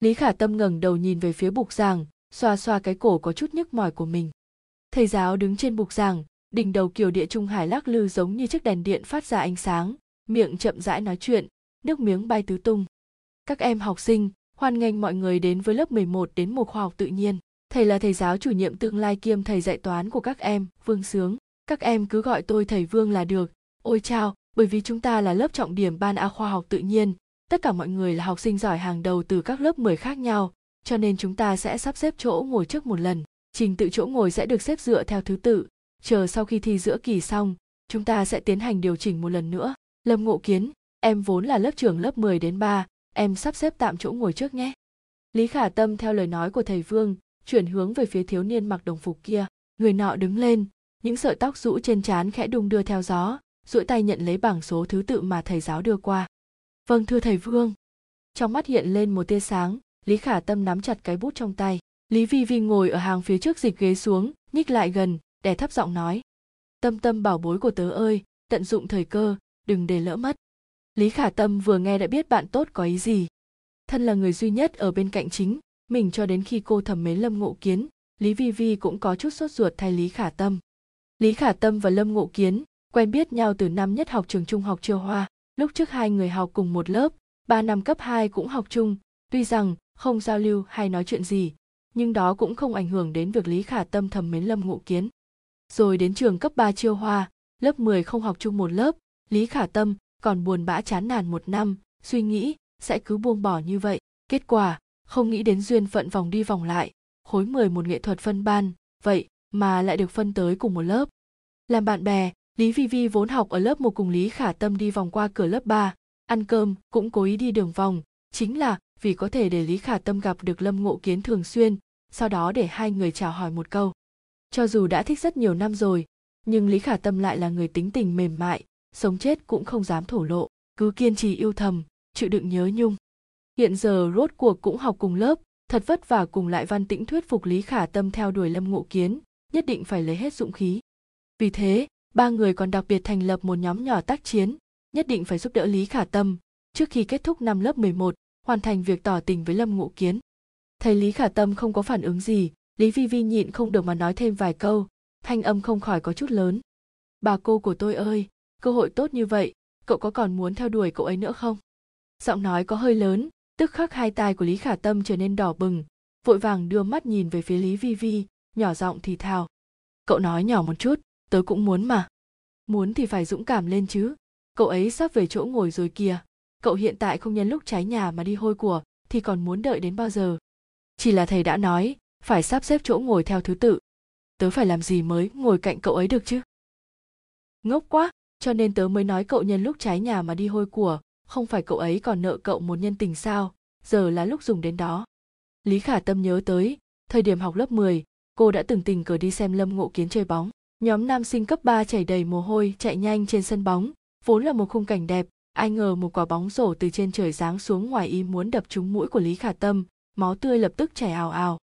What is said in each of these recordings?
lý khả tâm ngẩng đầu nhìn về phía bục giảng, xoa xoa cái cổ có chút nhức mỏi của mình. Thầy giáo đứng trên bục giảng, đỉnh đầu kiều địa trung hải lắc lư giống như chiếc đèn điện phát ra ánh sáng, miệng chậm rãi nói chuyện, nước miếng bay tứ tung. Các em học sinh, hoan nghênh mọi người đến với lớp 11 đến một khoa học tự nhiên. Thầy là thầy giáo chủ nhiệm tương lai kiêm thầy dạy toán của các em, vương sướng. Các em cứ gọi tôi thầy vương là được. Ôi chao, bởi vì chúng ta là lớp trọng điểm ban a khoa học tự nhiên tất cả mọi người là học sinh giỏi hàng đầu từ các lớp 10 khác nhau cho nên chúng ta sẽ sắp xếp chỗ ngồi trước một lần. Trình tự chỗ ngồi sẽ được xếp dựa theo thứ tự. Chờ sau khi thi giữa kỳ xong chúng ta sẽ tiến hành điều chỉnh một lần nữa. Lâm ngộ kiến em vốn là lớp trưởng lớp 10 đến 3, em sắp xếp tạm chỗ ngồi trước nhé. Lý khả tâm theo lời nói của thầy vương chuyển hướng về phía thiếu niên mặc đồng phục kia. Người nọ đứng lên những sợi tóc rũ trên trán khẽ đung đưa theo gió duỗi tay nhận lấy bảng số thứ tự mà thầy giáo đưa qua vâng thưa thầy vương. Trong mắt hiện lên một tia sáng, lý khả tâm nắm chặt cái bút trong tay. Lý vi vi ngồi ở hàng phía trước dịch ghế xuống, nhích lại gần, đè thấp giọng nói. Tâm tâm bảo bối của tớ ơi, tận dụng thời cơ, đừng để lỡ mất. Lý khả tâm vừa nghe đã biết bạn tốt có ý gì. Thân là người duy nhất ở bên cạnh chính, mình cho đến khi cô thầm mến lâm ngộ kiến, lý vi vi cũng có chút sốt ruột thay lý khả tâm. Lý khả tâm và lâm ngộ kiến quen biết nhau từ năm nhất học trường trung học chưa hoa lúc trước hai người học cùng một lớp, ba năm cấp 2 cũng học chung, tuy rằng không giao lưu hay nói chuyện gì, nhưng đó cũng không ảnh hưởng đến việc lý khả tâm thầm mến lâm ngộ kiến. Rồi đến trường cấp 3 chiêu hoa, lớp 10 không học chung một lớp, lý khả tâm còn buồn bã chán nản một năm, suy nghĩ sẽ cứ buông bỏ như vậy. Kết quả, không nghĩ đến duyên phận vòng đi vòng lại, khối 10 một nghệ thuật phân ban, vậy mà lại được phân tới cùng một lớp. Làm bạn bè lý vi vi vốn học ở lớp một cùng lý khả tâm đi vòng qua cửa lớp 3, ăn cơm cũng cố ý đi đường vòng. Chính là vì có thể để lý khả tâm gặp được lâm ngộ kiến thường xuyên sau đó để hai người chào hỏi một câu. Cho dù đã thích rất nhiều năm rồi nhưng lý khả tâm lại là người tính tình mềm mại sống chết cũng không dám thổ lộ cứ kiên trì yêu thầm chịu đựng nhớ nhung. Hiện giờ rốt cuộc cũng học cùng lớp thật vất vả cùng lại văn tĩnh thuyết phục lý khả tâm theo đuổi lâm ngộ kiến nhất định phải lấy hết dũng khí. Vì thế ba người còn đặc biệt thành lập một nhóm nhỏ tác chiến nhất định phải giúp đỡ lý khả tâm trước khi kết thúc năm lớp 11, hoàn thành việc tỏ tình với lâm Ngũ kiến. Thấy lý khả tâm không có phản ứng gì lý vi vi nhịn không được mà nói thêm vài câu thanh âm không khỏi có chút lớn. Bà cô của tôi ơi cơ hội tốt như vậy cậu có còn muốn theo đuổi cậu ấy nữa không? Giọng nói có hơi lớn tức khắc hai tai của lý khả tâm trở nên đỏ bừng vội vàng đưa mắt nhìn về phía lý vi vi nhỏ giọng thì thào. Cậu nói nhỏ một chút tớ cũng muốn mà. Muốn thì phải dũng cảm lên chứ. Cậu ấy sắp về chỗ ngồi rồi kìa. Cậu hiện tại không nhân lúc trái nhà mà đi hôi của thì còn muốn đợi đến bao giờ? Chỉ là thầy đã nói phải sắp xếp chỗ ngồi theo thứ tự. Tớ phải làm gì mới ngồi cạnh cậu ấy được chứ? Ngốc quá cho nên tớ mới nói cậu nhân lúc trái nhà mà đi hôi của không phải cậu ấy còn nợ cậu một nhân tình sao? Giờ là lúc dùng đến đó. Lý khả tâm nhớ tới thời điểm học lớp 10, cô đã từng tình cờ đi xem lâm ngộ kiến chơi bóng nhóm nam sinh cấp 3 chảy đầy mồ hôi, chạy nhanh trên sân bóng. Vốn là một khung cảnh đẹp, ai ngờ một quả bóng rổ từ trên trời giáng xuống ngoài ý muốn đập trúng mũi của lý khả tâm, máu tươi lập tức chảy ào ào.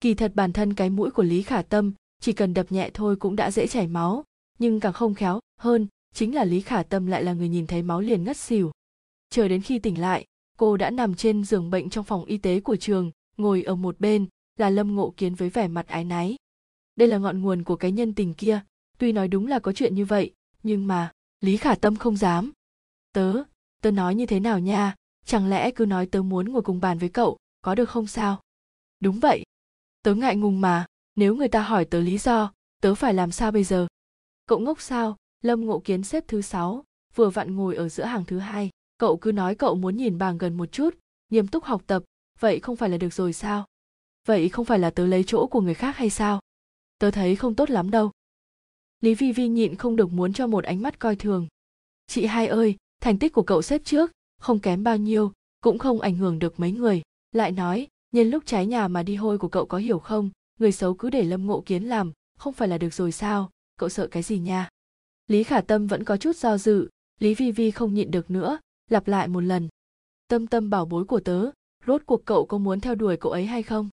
Kỳ thật bản thân cái mũi của lý khả tâm, chỉ cần đập nhẹ thôi cũng đã dễ chảy máu. Nhưng càng không khéo, hơn, chính là lý khả tâm lại là người nhìn thấy máu liền ngất xỉu. Chờ đến khi tỉnh lại, cô đã nằm trên giường bệnh trong phòng y tế của trường, ngồi ở một bên, là lâm ngộ kiến với vẻ mặt ái náy đây là ngọn nguồn của cái nhân tình kia. Tuy nói đúng là có chuyện như vậy, nhưng mà, lý khả tâm không dám. Tớ tớ nói như thế nào nha? Chẳng lẽ cứ nói tớ muốn ngồi cùng bàn với cậu, có được không sao? Đúng vậy. Tớ ngại ngùng mà. Nếu người ta hỏi tớ lý do, tớ phải làm sao bây giờ? Cậu ngốc sao? Lâm ngộ kiến xếp thứ sáu, vừa vặn ngồi ở giữa hàng thứ hai. Cậu cứ nói cậu muốn nhìn bảng gần một chút, nghiêm túc học tập, vậy không phải là được rồi sao? Vậy không phải là tớ lấy chỗ của người khác hay sao? Tớ thấy không tốt lắm đâu. Lý vi vi nhịn không được muốn cho một ánh mắt coi thường. Chị hai ơi, thành tích của cậu xếp trước, không kém bao nhiêu, cũng không ảnh hưởng được mấy người. Lại nói, nhân lúc trái nhà mà đi hôi của cậu có hiểu không? Người xấu cứ để lâm ngộ kiến làm, không phải là được rồi sao? Cậu sợ cái gì nha? Lý khả tâm vẫn có chút do dự, lý vi vi không nhịn được nữa, lặp lại một lần. Tâm tâm bảo bối của tớ, rốt cuộc cậu có muốn theo đuổi cậu ấy hay không?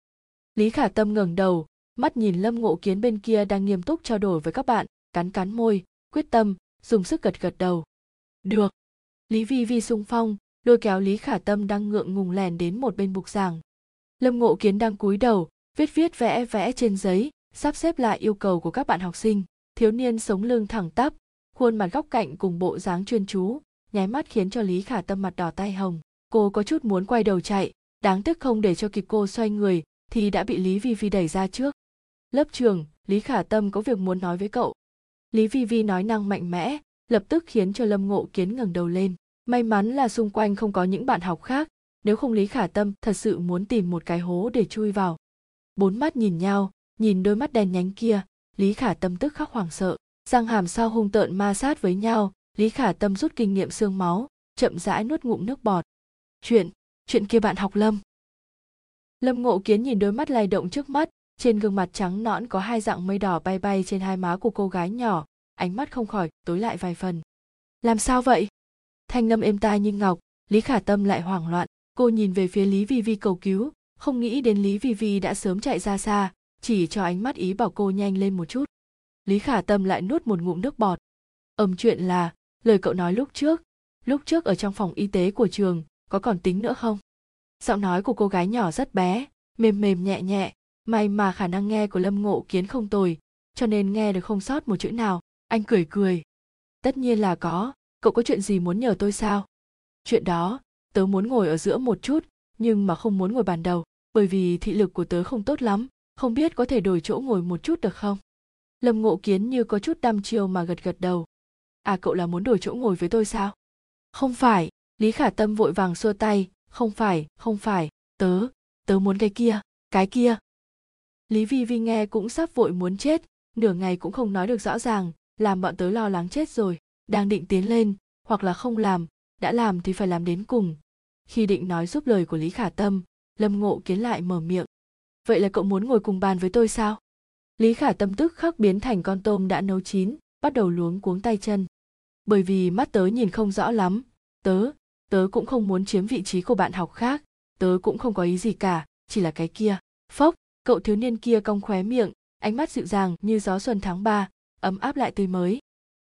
Lý khả tâm ngẩng đầu mắt nhìn lâm ngộ kiến bên kia đang nghiêm túc trao đổi với các bạn, cắn cắn môi, quyết tâm, dùng sức gật gật đầu. Được. Lý vi vi sung phong, lôi kéo lý khả tâm đang ngượng ngùng lèn đến một bên bục giảng. Lâm ngộ kiến đang cúi đầu, viết viết vẽ vẽ trên giấy, sắp xếp lại yêu cầu của các bạn học sinh, thiếu niên sống lưng thẳng tắp, khuôn mặt góc cạnh cùng bộ dáng chuyên chú, nháy mắt khiến cho lý khả tâm mặt đỏ tay hồng. Cô có chút muốn quay đầu chạy, đáng tiếc không để cho kịp cô xoay người, thì đã bị lý vi vi đẩy ra trước lớp trường, lý khả tâm có việc muốn nói với cậu. Lý vi vi nói năng mạnh mẽ, lập tức khiến cho lâm ngộ kiến ngẩng đầu lên. May mắn là xung quanh không có những bạn học khác, nếu không lý khả tâm thật sự muốn tìm một cái hố để chui vào. Bốn mắt nhìn nhau, nhìn đôi mắt đen nhánh kia, lý khả tâm tức khắc hoảng sợ. Răng hàm sau hung tợn ma sát với nhau, lý khả tâm rút kinh nghiệm xương máu, chậm rãi nuốt ngụm nước bọt. Chuyện chuyện kia bạn học lâm. Lâm ngộ kiến nhìn đôi mắt lay động trước mắt trên gương mặt trắng nõn có hai dạng mây đỏ bay bay trên hai má của cô gái nhỏ, ánh mắt không khỏi tối lại vài phần. Làm sao vậy? Thanh lâm êm tai như ngọc, lý khả tâm lại hoảng loạn. Cô nhìn về phía lý vi vi cầu cứu, không nghĩ đến lý vi vi đã sớm chạy ra xa, chỉ cho ánh mắt ý bảo cô nhanh lên một chút. Lý khả tâm lại nuốt một ngụm nước bọt. Ầm chuyện là, lời cậu nói lúc trước lúc trước ở trong phòng y tế của trường, có còn tính nữa không? Giọng nói của cô gái nhỏ rất bé, mềm mềm nhẹ nhẹ may mà khả năng nghe của lâm ngộ kiến không tồi, cho nên nghe được không sót một chữ nào, anh cười cười. Tất nhiên là có, cậu có chuyện gì muốn nhờ tôi sao? Chuyện đó, tớ muốn ngồi ở giữa một chút, nhưng mà không muốn ngồi bàn đầu, bởi vì thị lực của tớ không tốt lắm, không biết có thể đổi chỗ ngồi một chút được không? Lâm ngộ kiến như có chút đăm chiêu mà gật gật đầu. À cậu là muốn đổi chỗ ngồi với tôi sao? Không phải, lý khả tâm vội vàng xua tay. Không phải không phải, tớ tớ muốn cái kia cái kia lý vi vi nghe cũng sắp vội muốn chết, nửa ngày cũng không nói được rõ ràng, làm bọn tớ lo lắng chết rồi, đang định tiến lên, hoặc là không làm, đã làm thì phải làm đến cùng. Khi định nói giúp lời của lý khả tâm, lâm ngộ kiến lại mở miệng. Vậy là cậu muốn ngồi cùng bàn với tôi sao? Lý khả tâm tức khắc biến thành con tôm đã nấu chín, bắt đầu luống cuống tay chân. Bởi vì mắt tớ nhìn không rõ lắm, tớ tớ cũng không muốn chiếm vị trí của bạn học khác, tớ cũng không có ý gì cả, chỉ là cái kia. Phốc! Cậu thiếu niên kia cong khóe miệng, ánh mắt dịu dàng như gió xuân tháng ba, ấm áp lại tươi mới.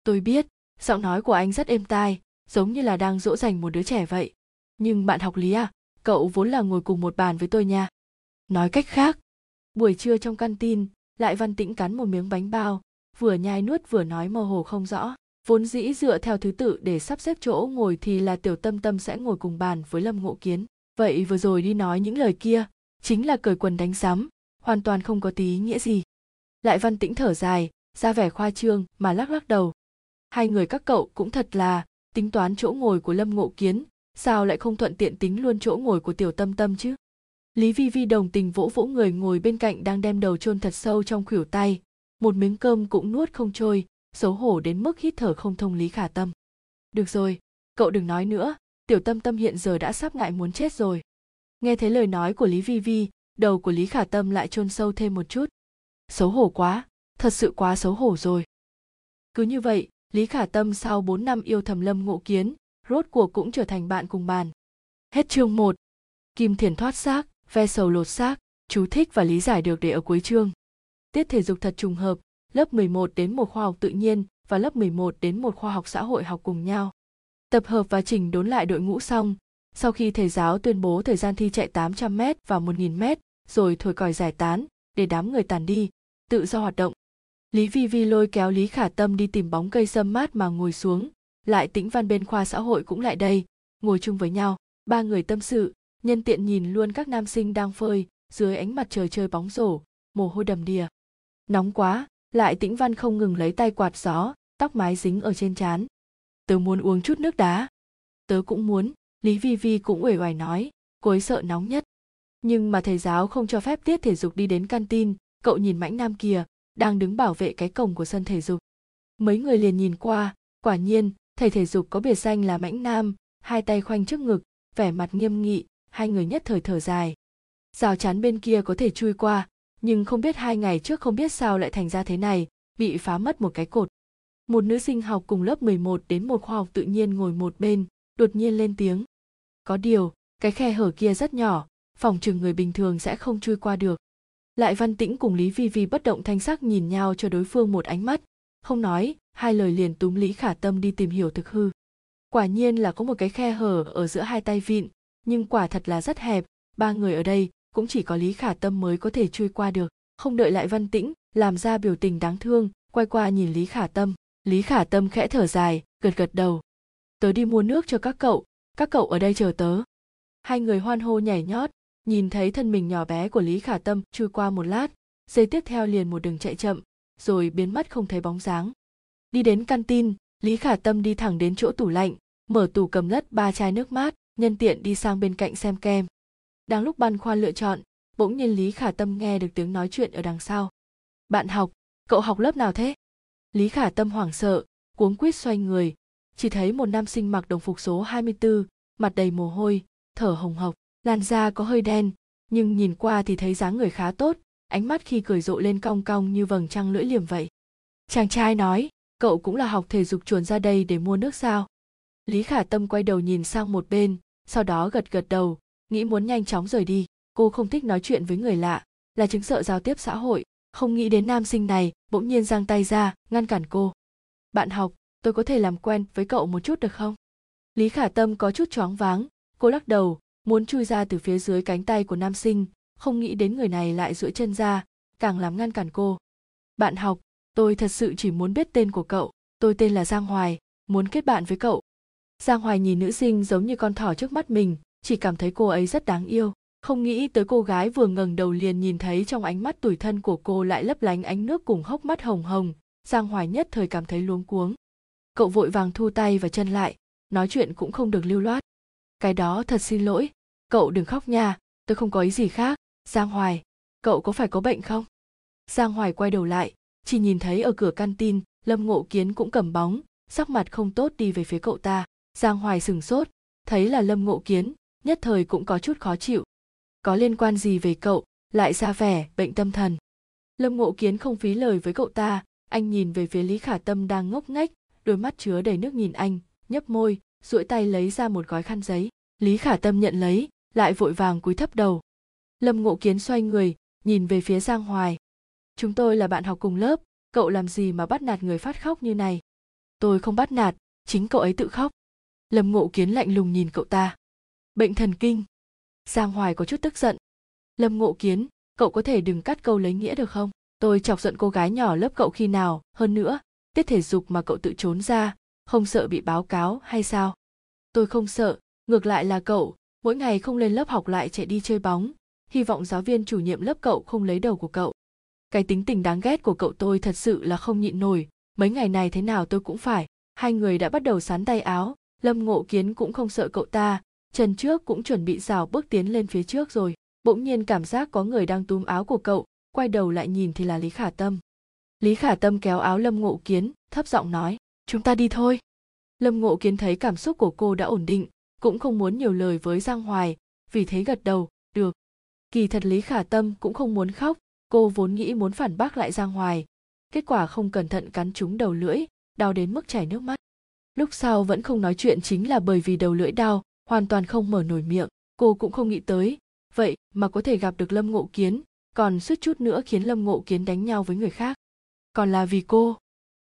Tôi biết, giọng nói của anh rất êm tai, giống như là đang dỗ dành một đứa trẻ vậy. Nhưng bạn học lý à cậu vốn là ngồi cùng một bàn với tôi nha. Nói cách khác, buổi trưa trong căn tin, lại văn tĩnh cắn một miếng bánh bao, vừa nhai nuốt vừa nói mơ hồ không rõ. Vốn dĩ dựa theo thứ tự để sắp xếp chỗ ngồi thì là tiểu tâm tâm sẽ ngồi cùng bàn với lâm ngộ kiến. Vậy vừa rồi đi nói những lời kia, chính là cởi quần đánh sắm hoàn toàn không có tí nghĩa gì. Lại văn tĩnh thở dài, ra vẻ khoa trương mà lắc lắc đầu. Hai người các cậu cũng thật là tính toán chỗ ngồi của lâm ngộ kiến, sao lại không thuận tiện tính luôn chỗ ngồi của tiểu tâm tâm chứ? Lý vi vi đồng tình vỗ vỗ người ngồi bên cạnh đang đem đầu chôn thật sâu trong khuỷu tay. Một miếng cơm cũng nuốt không trôi, xấu hổ đến mức hít thở không thông lý khả tâm. Được rồi, cậu đừng nói nữa, tiểu tâm tâm hiện giờ đã sắp ngại muốn chết rồi. Nghe thấy lời nói của lý vi vi đầu của lý khả tâm lại chôn sâu thêm một chút xấu hổ quá thật sự quá xấu hổ rồi cứ như vậy lý khả tâm sau 4 năm yêu thầm lâm ngộ kiến rốt cuộc cũng trở thành bạn cùng bàn hết chương 1. kim thiền thoát xác ve sầu lột xác chú thích và lý giải được để ở cuối chương tiết thể dục thật trùng hợp lớp 11 đến một khoa học tự nhiên và lớp 11 đến một khoa học xã hội học cùng nhau. Tập hợp và chỉnh đốn lại đội ngũ xong, sau khi thầy giáo tuyên bố thời gian thi chạy 800m và 1000m, rồi thổi còi giải tán, để đám người tàn đi, tự do hoạt động. Lý Vi Vi lôi kéo Lý Khả Tâm đi tìm bóng cây sâm mát mà ngồi xuống, lại tĩnh văn bên khoa xã hội cũng lại đây, ngồi chung với nhau, ba người tâm sự, nhân tiện nhìn luôn các nam sinh đang phơi, dưới ánh mặt trời chơi bóng rổ, mồ hôi đầm đìa. Nóng quá, lại tĩnh văn không ngừng lấy tay quạt gió tóc mái dính ở trên trán tớ muốn uống chút nước đá tớ cũng muốn lý vi vi cũng uể oải nói cô ấy sợ nóng nhất nhưng mà thầy giáo không cho phép tiết thể dục đi đến canteen cậu nhìn mãnh nam kia đang đứng bảo vệ cái cổng của sân thể dục mấy người liền nhìn qua quả nhiên thầy thể dục có biệt danh là mãnh nam hai tay khoanh trước ngực vẻ mặt nghiêm nghị hai người nhất thời thở dài rào chắn bên kia có thể chui qua nhưng không biết hai ngày trước không biết sao lại thành ra thế này, bị phá mất một cái cột. Một nữ sinh học cùng lớp 11 đến một khoa học tự nhiên ngồi một bên, đột nhiên lên tiếng. Có điều, cái khe hở kia rất nhỏ, phòng trường người bình thường sẽ không chui qua được. Lại Văn Tĩnh cùng Lý Vi Vi bất động thanh sắc nhìn nhau cho đối phương một ánh mắt, không nói, hai lời liền túm Lý Khả Tâm đi tìm hiểu thực hư. Quả nhiên là có một cái khe hở ở giữa hai tay vịn, nhưng quả thật là rất hẹp, ba người ở đây cũng chỉ có lý khả tâm mới có thể chui qua được. Không đợi lại văn tĩnh làm ra biểu tình đáng thương quay qua nhìn lý khả tâm. Lý khả tâm khẽ thở dài gật gật đầu. Tớ đi mua nước cho các cậu các cậu ở đây chờ tớ. Hai người hoan hô nhảy nhót nhìn thấy thân mình nhỏ bé của lý khả tâm trôi qua một lát giây tiếp theo liền một đường chạy chậm rồi biến mất không thấy bóng dáng. Đi đến căn tin lý khả tâm đi thẳng đến chỗ tủ lạnh mở tủ cầm lất ba chai nước mát nhân tiện đi sang bên cạnh xem kem. Đang lúc băn khoăn lựa chọn bỗng nhiên lý khả tâm nghe được tiếng nói chuyện ở đằng sau. Bạn học cậu học lớp nào thế? Lý khả tâm hoảng sợ cuống quýt xoay người chỉ thấy một nam sinh mặc đồng phục số 24, mặt đầy mồ hôi thở hồng hộc làn da có hơi đen, nhưng nhìn qua thì thấy dáng người khá tốt, ánh mắt khi cười rộ lên cong cong như vầng trăng lưỡi liềm vậy. Chàng trai nói, cậu cũng là học thể dục chuồn ra đây để mua nước sao? Lý khả tâm quay đầu nhìn sang một bên, sau đó gật gật đầu, nghĩ muốn nhanh chóng rời đi. Cô không thích nói chuyện với người lạ, là chứng sợ giao tiếp xã hội. Không nghĩ đến nam sinh này, bỗng nhiên giang tay ra, ngăn cản cô. Bạn học, tôi có thể làm quen với cậu một chút được không? Lý khả tâm có chút choáng váng, cô lắc đầu muốn chui ra từ phía dưới cánh tay của nam sinh, không nghĩ đến người này lại duỗi chân ra, càng làm ngăn cản cô. Bạn học, tôi thật sự chỉ muốn biết tên của cậu, tôi tên là giang hoài, muốn kết bạn với cậu. Giang hoài nhìn nữ sinh giống như con thỏ trước mắt mình, chỉ cảm thấy cô ấy rất đáng yêu. Không nghĩ tới cô gái vừa ngẩng đầu liền nhìn thấy trong ánh mắt tủi thân của cô lại lấp lánh ánh nước cùng hốc mắt hồng hồng, giang hoài nhất thời cảm thấy luống cuống. Cậu vội vàng thu tay và chân lại, nói chuyện cũng không được lưu loát cái đó thật xin lỗi. Cậu đừng khóc nha, tôi không có ý gì khác. Giang hoài, cậu có phải có bệnh không? Giang hoài quay đầu lại, chỉ nhìn thấy ở cửa căn tin lâm ngộ kiến cũng cầm bóng, sắc mặt không tốt đi về phía cậu ta. Giang hoài sừng sốt, thấy là lâm ngộ kiến, nhất thời cũng có chút khó chịu. Có liên quan gì về cậu? Lại ra vẻ bệnh tâm thần. Lâm ngộ kiến không phí lời với cậu ta, anh nhìn về phía lý khả tâm đang ngốc nghếch, đôi mắt chứa đầy nước nhìn anh, nhấp môi duỗi tay lấy ra một gói khăn giấy. Lý khả tâm nhận lấy, lại vội vàng cúi thấp đầu. Lâm ngộ kiến xoay người, nhìn về phía giang hoài. Chúng tôi là bạn học cùng lớp, cậu làm gì mà bắt nạt người phát khóc như này? Tôi không bắt nạt, chính cậu ấy tự khóc. Lâm ngộ kiến lạnh lùng nhìn cậu ta. Bệnh thần kinh. Giang hoài có chút tức giận. Lâm ngộ kiến, cậu có thể đừng cắt câu lấy nghĩa được không? Tôi chọc giận cô gái nhỏ lớp cậu khi nào, hơn nữa, tiết thể dục mà cậu tự trốn ra không sợ bị báo cáo hay sao? Tôi không sợ, ngược lại là cậu, mỗi ngày không lên lớp học lại chạy đi chơi bóng. Hy vọng giáo viên chủ nhiệm lớp cậu không lấy đầu của cậu. Cái tính tình đáng ghét của cậu tôi thật sự là không nhịn nổi. Mấy ngày này thế nào tôi cũng phải. Hai người đã bắt đầu sán tay áo. Lâm ngộ kiến cũng không sợ cậu ta. Chân trước cũng chuẩn bị rào bước tiến lên phía trước rồi. Bỗng nhiên cảm giác có người đang túm áo của cậu, quay đầu lại nhìn thì là lý khả tâm. Lý khả tâm kéo áo lâm ngộ kiến, thấp giọng nói chúng ta đi thôi. Lâm ngộ kiến thấy cảm xúc của cô đã ổn định, cũng không muốn nhiều lời với giang hoài, vì thế gật đầu, được. Kỳ thật lý khả tâm cũng không muốn khóc, cô vốn nghĩ muốn phản bác lại giang hoài. Kết quả không cẩn thận cắn trúng đầu lưỡi, đau đến mức chảy nước mắt. Lúc sau vẫn không nói chuyện chính là bởi vì đầu lưỡi đau, hoàn toàn không mở nổi miệng, cô cũng không nghĩ tới. Vậy mà có thể gặp được lâm ngộ kiến, còn suýt chút nữa khiến lâm ngộ kiến đánh nhau với người khác. Còn là vì cô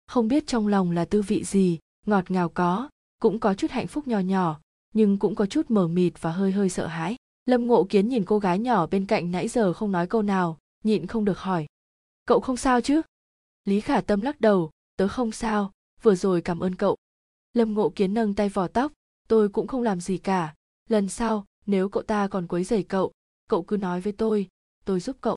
không biết trong lòng là tư vị gì, ngọt ngào có, cũng có chút hạnh phúc nhỏ nhỏ, nhưng cũng có chút mờ mịt và hơi hơi sợ hãi. Lâm ngộ kiến nhìn cô gái nhỏ bên cạnh nãy giờ không nói câu nào, nhịn không được hỏi. Cậu không sao chứ? Lý khả tâm lắc đầu, tớ không sao, vừa rồi cảm ơn cậu. Lâm ngộ kiến nâng tay vỏ tóc, tôi cũng không làm gì cả, lần sau, nếu cậu ta còn quấy rầy cậu cậu cứ nói với tôi tôi giúp cậu.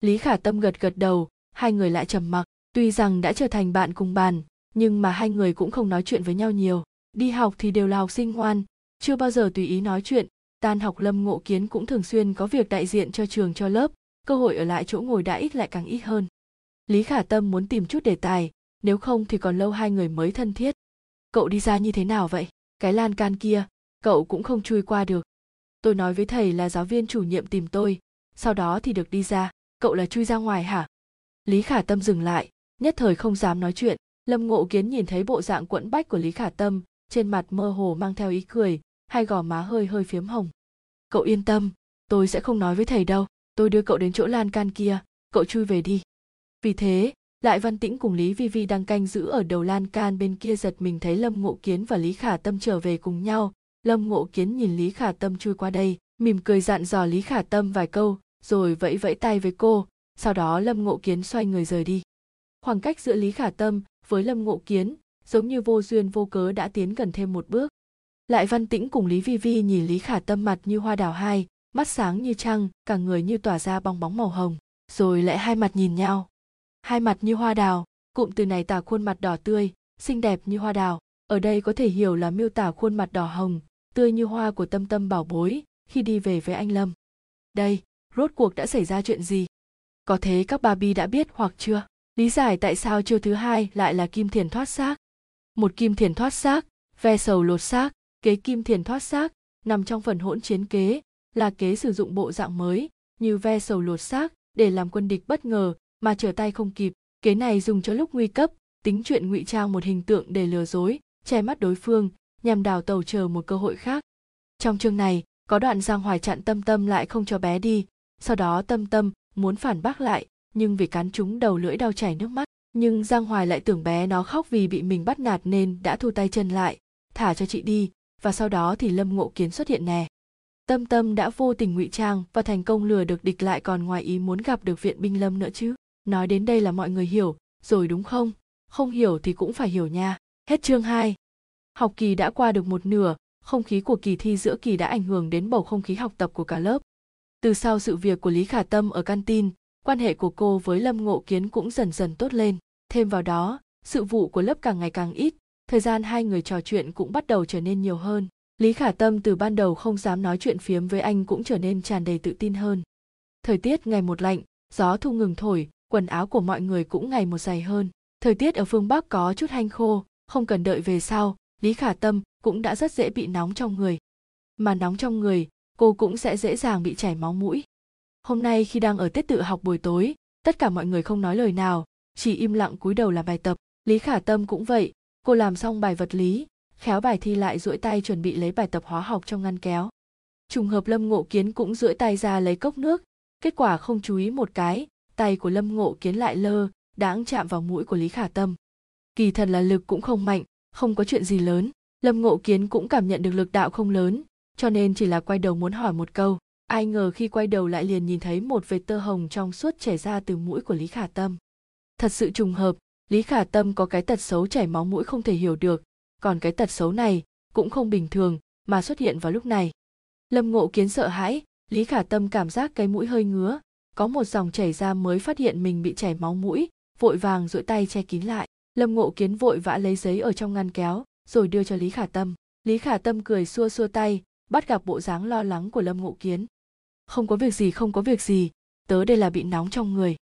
Lý khả tâm gật gật đầu, hai người lại trầm mặc tuy rằng đã trở thành bạn cùng bàn, nhưng mà hai người cũng không nói chuyện với nhau nhiều. Đi học thì đều là học sinh ngoan, chưa bao giờ tùy ý nói chuyện. Tan học lâm ngộ kiến cũng thường xuyên có việc đại diện cho trường cho lớp, cơ hội ở lại chỗ ngồi đã ít lại càng ít hơn. Lý khả tâm muốn tìm chút đề tài, nếu không thì còn lâu hai người mới thân thiết. Cậu đi ra như thế nào vậy? Cái lan can kia, cậu cũng không chui qua được. Tôi nói với thầy là giáo viên chủ nhiệm tìm tôi, sau đó thì được đi ra, cậu là chui ra ngoài hả? Lý khả tâm dừng lại nhất thời không dám nói chuyện, lâm ngộ kiến nhìn thấy bộ dạng quẫn bách của lý khả tâm, trên mặt mơ hồ mang theo ý cười, hai gò má hơi hơi phiếm hồng. Cậu yên tâm, tôi sẽ không nói với thầy đâu, tôi đưa cậu đến chỗ lan can kia, cậu chui về đi. Vì thế, lại văn tĩnh cùng lý vi vi đang canh giữ ở đầu lan can bên kia giật mình thấy lâm ngộ kiến và lý khả tâm trở về cùng nhau. Lâm ngộ kiến nhìn lý khả tâm chui qua đây, mỉm cười dặn dò lý khả tâm vài câu, rồi vẫy vẫy tay với cô. Sau đó lâm ngộ kiến xoay người rời đi khoảng cách giữa lý khả tâm với lâm ngộ kiến giống như vô duyên vô cớ đã tiến gần thêm một bước. Lại văn tĩnh cùng lý vi vi nhìn lý khả tâm mặt như hoa đào hai, mắt sáng như trăng, cả người như tỏa ra bong bóng màu hồng, rồi lại hai mặt nhìn nhau. Hai mặt như hoa đào, cụm từ này tả khuôn mặt đỏ tươi, xinh đẹp như hoa đào, ở đây có thể hiểu là miêu tả khuôn mặt đỏ hồng, tươi như hoa của tâm tâm bảo bối khi đi về với anh lâm. Đây, rốt cuộc đã xảy ra chuyện gì? Có thế các bà bi đã biết hoặc chưa? Lý giải tại sao chiêu thứ hai lại là kim thiền thoát xác. Một kim thiền thoát xác, ve sầu lột xác, kế kim thiền thoát xác, nằm trong phần hỗn chiến kế, là kế sử dụng bộ dạng mới, như ve sầu lột xác, để làm quân địch bất ngờ, mà trở tay không kịp. Kế này dùng cho lúc nguy cấp, tính chuyện ngụy trang một hình tượng để lừa dối, che mắt đối phương, nhằm đào tàu chờ một cơ hội khác. Trong chương này, có đoạn giang hoài chặn tâm tâm lại không cho bé đi, sau đó tâm tâm muốn phản bác lại nhưng vì cắn chúng đầu lưỡi đau chảy nước mắt, nhưng giang hoài lại tưởng bé nó khóc vì bị mình bắt nạt nên đã thu tay chân lại, thả cho chị đi, và sau đó thì lâm ngộ kiến xuất hiện nè. Tâm tâm đã vô tình ngụy trang và thành công lừa được địch lại còn ngoài ý muốn gặp được viện binh lâm nữa chứ. Nói đến đây là mọi người hiểu, rồi đúng không? Không hiểu thì cũng phải hiểu nha. Hết chương 2. học kỳ đã qua được một nửa, không khí của kỳ thi giữa kỳ đã ảnh hưởng đến bầu không khí học tập của cả lớp. Từ sau sự việc của lý khả tâm ở căn tin quan hệ của cô với lâm ngộ kiến cũng dần dần tốt lên. Thêm vào đó, sự vụ của lớp càng ngày càng ít, thời gian hai người trò chuyện cũng bắt đầu trở nên nhiều hơn. Lý khả tâm từ ban đầu không dám nói chuyện phiếm với anh cũng trở nên tràn đầy tự tin hơn. Thời tiết ngày một lạnh, gió thu ngừng thổi, quần áo của mọi người cũng ngày một dày hơn. Thời tiết ở phương bắc có chút hanh khô, không cần đợi về sau, lý khả tâm cũng đã rất dễ bị nóng trong người. Mà nóng trong người, cô cũng sẽ dễ dàng bị chảy máu mũi hôm nay khi đang ở tiết tự học buổi tối, tất cả mọi người không nói lời nào, chỉ im lặng cúi đầu làm bài tập. Lý khả tâm cũng vậy, cô làm xong bài vật lý, khéo bài thi lại duỗi tay chuẩn bị lấy bài tập hóa học trong ngăn kéo. Trùng hợp lâm ngộ kiến cũng duỗi tay ra lấy cốc nước, kết quả không chú ý một cái, tay của lâm ngộ kiến lại lơ, đãng chạm vào mũi của lý khả tâm. Kỳ thật là lực cũng không mạnh, không có chuyện gì lớn, lâm ngộ kiến cũng cảm nhận được lực đạo không lớn, cho nên chỉ là quay đầu muốn hỏi một câu ai ngờ khi quay đầu lại liền nhìn thấy một vệt tơ hồng trong suốt chảy ra từ mũi của lý khả tâm. Thật sự trùng hợp, lý khả tâm có cái tật xấu chảy máu mũi không thể hiểu được, còn cái tật xấu này cũng không bình thường mà xuất hiện vào lúc này. Lâm ngộ kiến sợ hãi, lý khả tâm cảm giác cái mũi hơi ngứa, có một dòng chảy ra mới phát hiện mình bị chảy máu mũi, vội vàng duỗi tay che kín lại. Lâm ngộ kiến vội vã lấy giấy ở trong ngăn kéo, rồi đưa cho lý khả tâm. Lý khả tâm cười xua xua tay, bắt gặp bộ dáng lo lắng của lâm ngộ kiến không có việc gì, không có việc gì. Tớ đây là bị nóng trong người.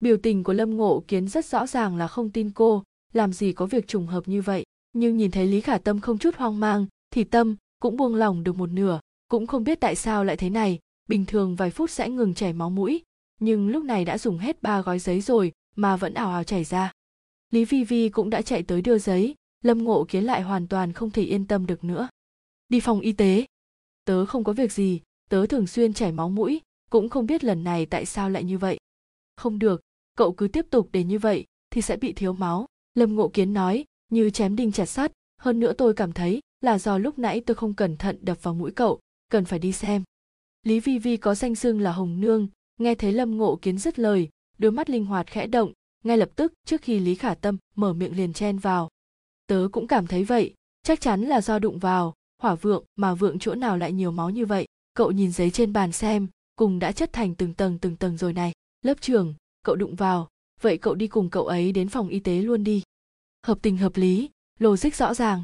Biểu tình của lâm ngộ kiến rất rõ ràng là không tin cô. Làm gì có việc trùng hợp như vậy? Nhưng nhìn thấy lý khả tâm không chút hoang mang, thì tâm cũng buông lỏng được một nửa. Cũng không biết tại sao lại thế này. Bình thường vài phút sẽ ngừng chảy máu mũi. Nhưng lúc này đã dùng hết ba gói giấy rồi mà vẫn ảo ảo chảy ra. Lý vi vi cũng đã chạy tới đưa giấy. Lâm ngộ kiến lại hoàn toàn không thể yên tâm được nữa. Đi phòng y tế. Tớ không có việc gì tớ thường xuyên chảy máu mũi, cũng không biết lần này tại sao lại như vậy. Không được, cậu cứ tiếp tục để như vậy thì sẽ bị thiếu máu. Lâm ngộ kiến nói, như chém đinh chặt sắt, hơn nữa tôi cảm thấy là do lúc nãy tôi không cẩn thận đập vào mũi cậu, cần phải đi xem. Lý vi vi có danh xưng là hồng nương, nghe thấy lâm ngộ kiến dứt lời, đôi mắt linh hoạt khẽ động, ngay lập tức trước khi lý khả tâm mở miệng liền chen vào. Tớ cũng cảm thấy vậy, chắc chắn là do đụng vào, hỏa vượng mà vượng chỗ nào lại nhiều máu như vậy cậu nhìn giấy trên bàn xem, cùng đã chất thành từng tầng từng tầng rồi này. Lớp trưởng cậu đụng vào. Vậy cậu đi cùng cậu ấy đến phòng y tế luôn đi. Hợp tình hợp lý, logic rõ ràng.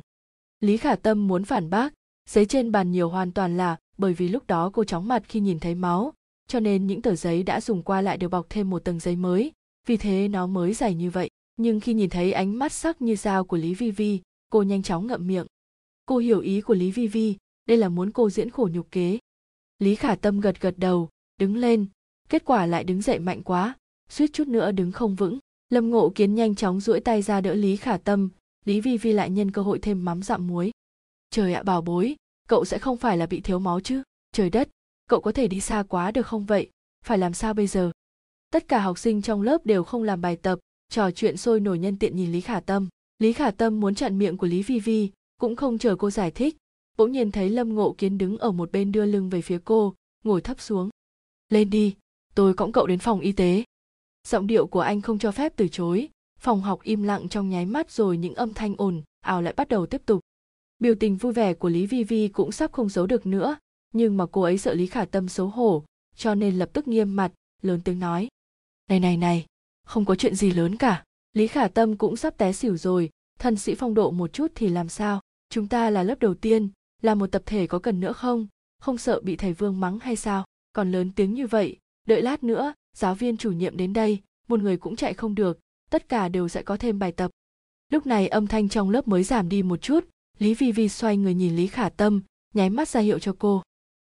Lý khả tâm muốn phản bác. Giấy trên bàn nhiều hoàn toàn là bởi vì lúc đó cô chóng mặt khi nhìn thấy máu, cho nên những tờ giấy đã dùng qua lại đều bọc thêm một tầng giấy mới. Vì thế nó mới dày như vậy. Nhưng khi nhìn thấy ánh mắt sắc như dao của lý vi vi, cô nhanh chóng ngậm miệng. Cô hiểu ý của lý vi vi, đây là muốn cô diễn khổ nhục kế lý khả tâm gật gật đầu, đứng lên. Kết quả lại đứng dậy mạnh quá, suýt chút nữa đứng không vững. Lâm ngộ kiến nhanh chóng duỗi tay ra đỡ lý khả tâm. Lý vi vi lại nhân cơ hội thêm mắm dặm muối. Trời ạ, bảo bối, cậu sẽ không phải là bị thiếu máu chứ? Trời đất, cậu có thể đi xa quá được không vậy? Phải làm sao bây giờ? Tất cả học sinh trong lớp đều không làm bài tập, trò chuyện sôi nổi nhân tiện nhìn lý khả tâm. Lý khả tâm muốn chặn miệng của lý vi vi, cũng không chờ cô giải thích bỗng nhiên thấy lâm ngộ kiến đứng ở một bên đưa lưng về phía cô, ngồi thấp xuống. Lên đi, tôi cõng cậu đến phòng y tế. Giọng điệu của anh không cho phép từ chối. Phòng học im lặng trong nháy mắt rồi những âm thanh ồn, ào lại bắt đầu tiếp tục. Biểu tình vui vẻ của lý vi vi cũng sắp không giấu được nữa, nhưng mà cô ấy sợ lý khả tâm xấu hổ, cho nên lập tức nghiêm mặt, lớn tiếng nói. Này này này, không có chuyện gì lớn cả. Lý khả tâm cũng sắp té xỉu rồi, thân sĩ phong độ một chút thì làm sao? Chúng ta là lớp đầu tiên là một tập thể có cần nữa không? Không sợ bị thầy vương mắng hay sao? Còn lớn tiếng như vậy, đợi lát nữa, giáo viên chủ nhiệm đến đây, một người cũng chạy không được, tất cả đều sẽ có thêm bài tập. Lúc này âm thanh trong lớp mới giảm đi một chút, lý vi vi xoay người nhìn lý khả tâm, nháy mắt ra hiệu cho cô.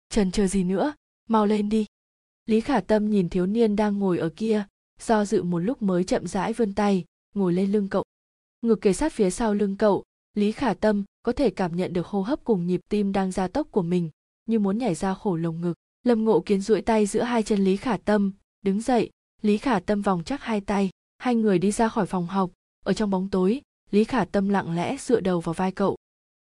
Trần chờ gì nữa? Mau lên đi. Lý khả tâm nhìn thiếu niên đang ngồi ở kia, do dự một lúc mới chậm rãi vươn tay, ngồi lên lưng cậu. Ngực kề sát phía sau lưng cậu lý khả tâm có thể cảm nhận được hô hấp cùng nhịp tim đang gia tốc của mình, như muốn nhảy ra khổ lồng ngực. Lâm ngộ kiến duỗi tay giữa hai chân lý khả tâm, đứng dậy. Lý khả tâm vòng chắc hai tay, hai người đi ra khỏi phòng học. Ở trong bóng tối, lý khả tâm lặng lẽ dựa đầu vào vai cậu.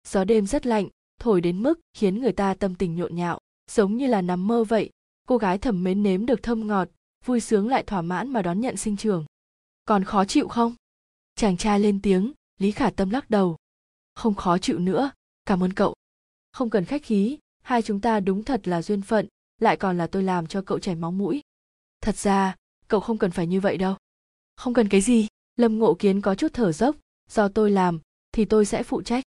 Gió đêm rất lạnh, thổi đến mức khiến người ta tâm tình nhộn nhạo. Giống như là nằm mơ vậy, cô gái thầm mến nếm được thơm ngọt, vui sướng lại thỏa mãn mà đón nhận sinh trường. Còn khó chịu không? Chàng trai lên tiếng, lý khả tâm lắc đầu không khó chịu nữa. Cảm ơn cậu. Không cần khách khí, hai chúng ta đúng thật là duyên phận, lại còn là tôi làm cho cậu chảy máu mũi. Thật ra, cậu không cần phải như vậy đâu. Không cần cái gì. Lâm ngộ kiến có chút thở dốc. Do tôi làm, thì tôi sẽ phụ trách.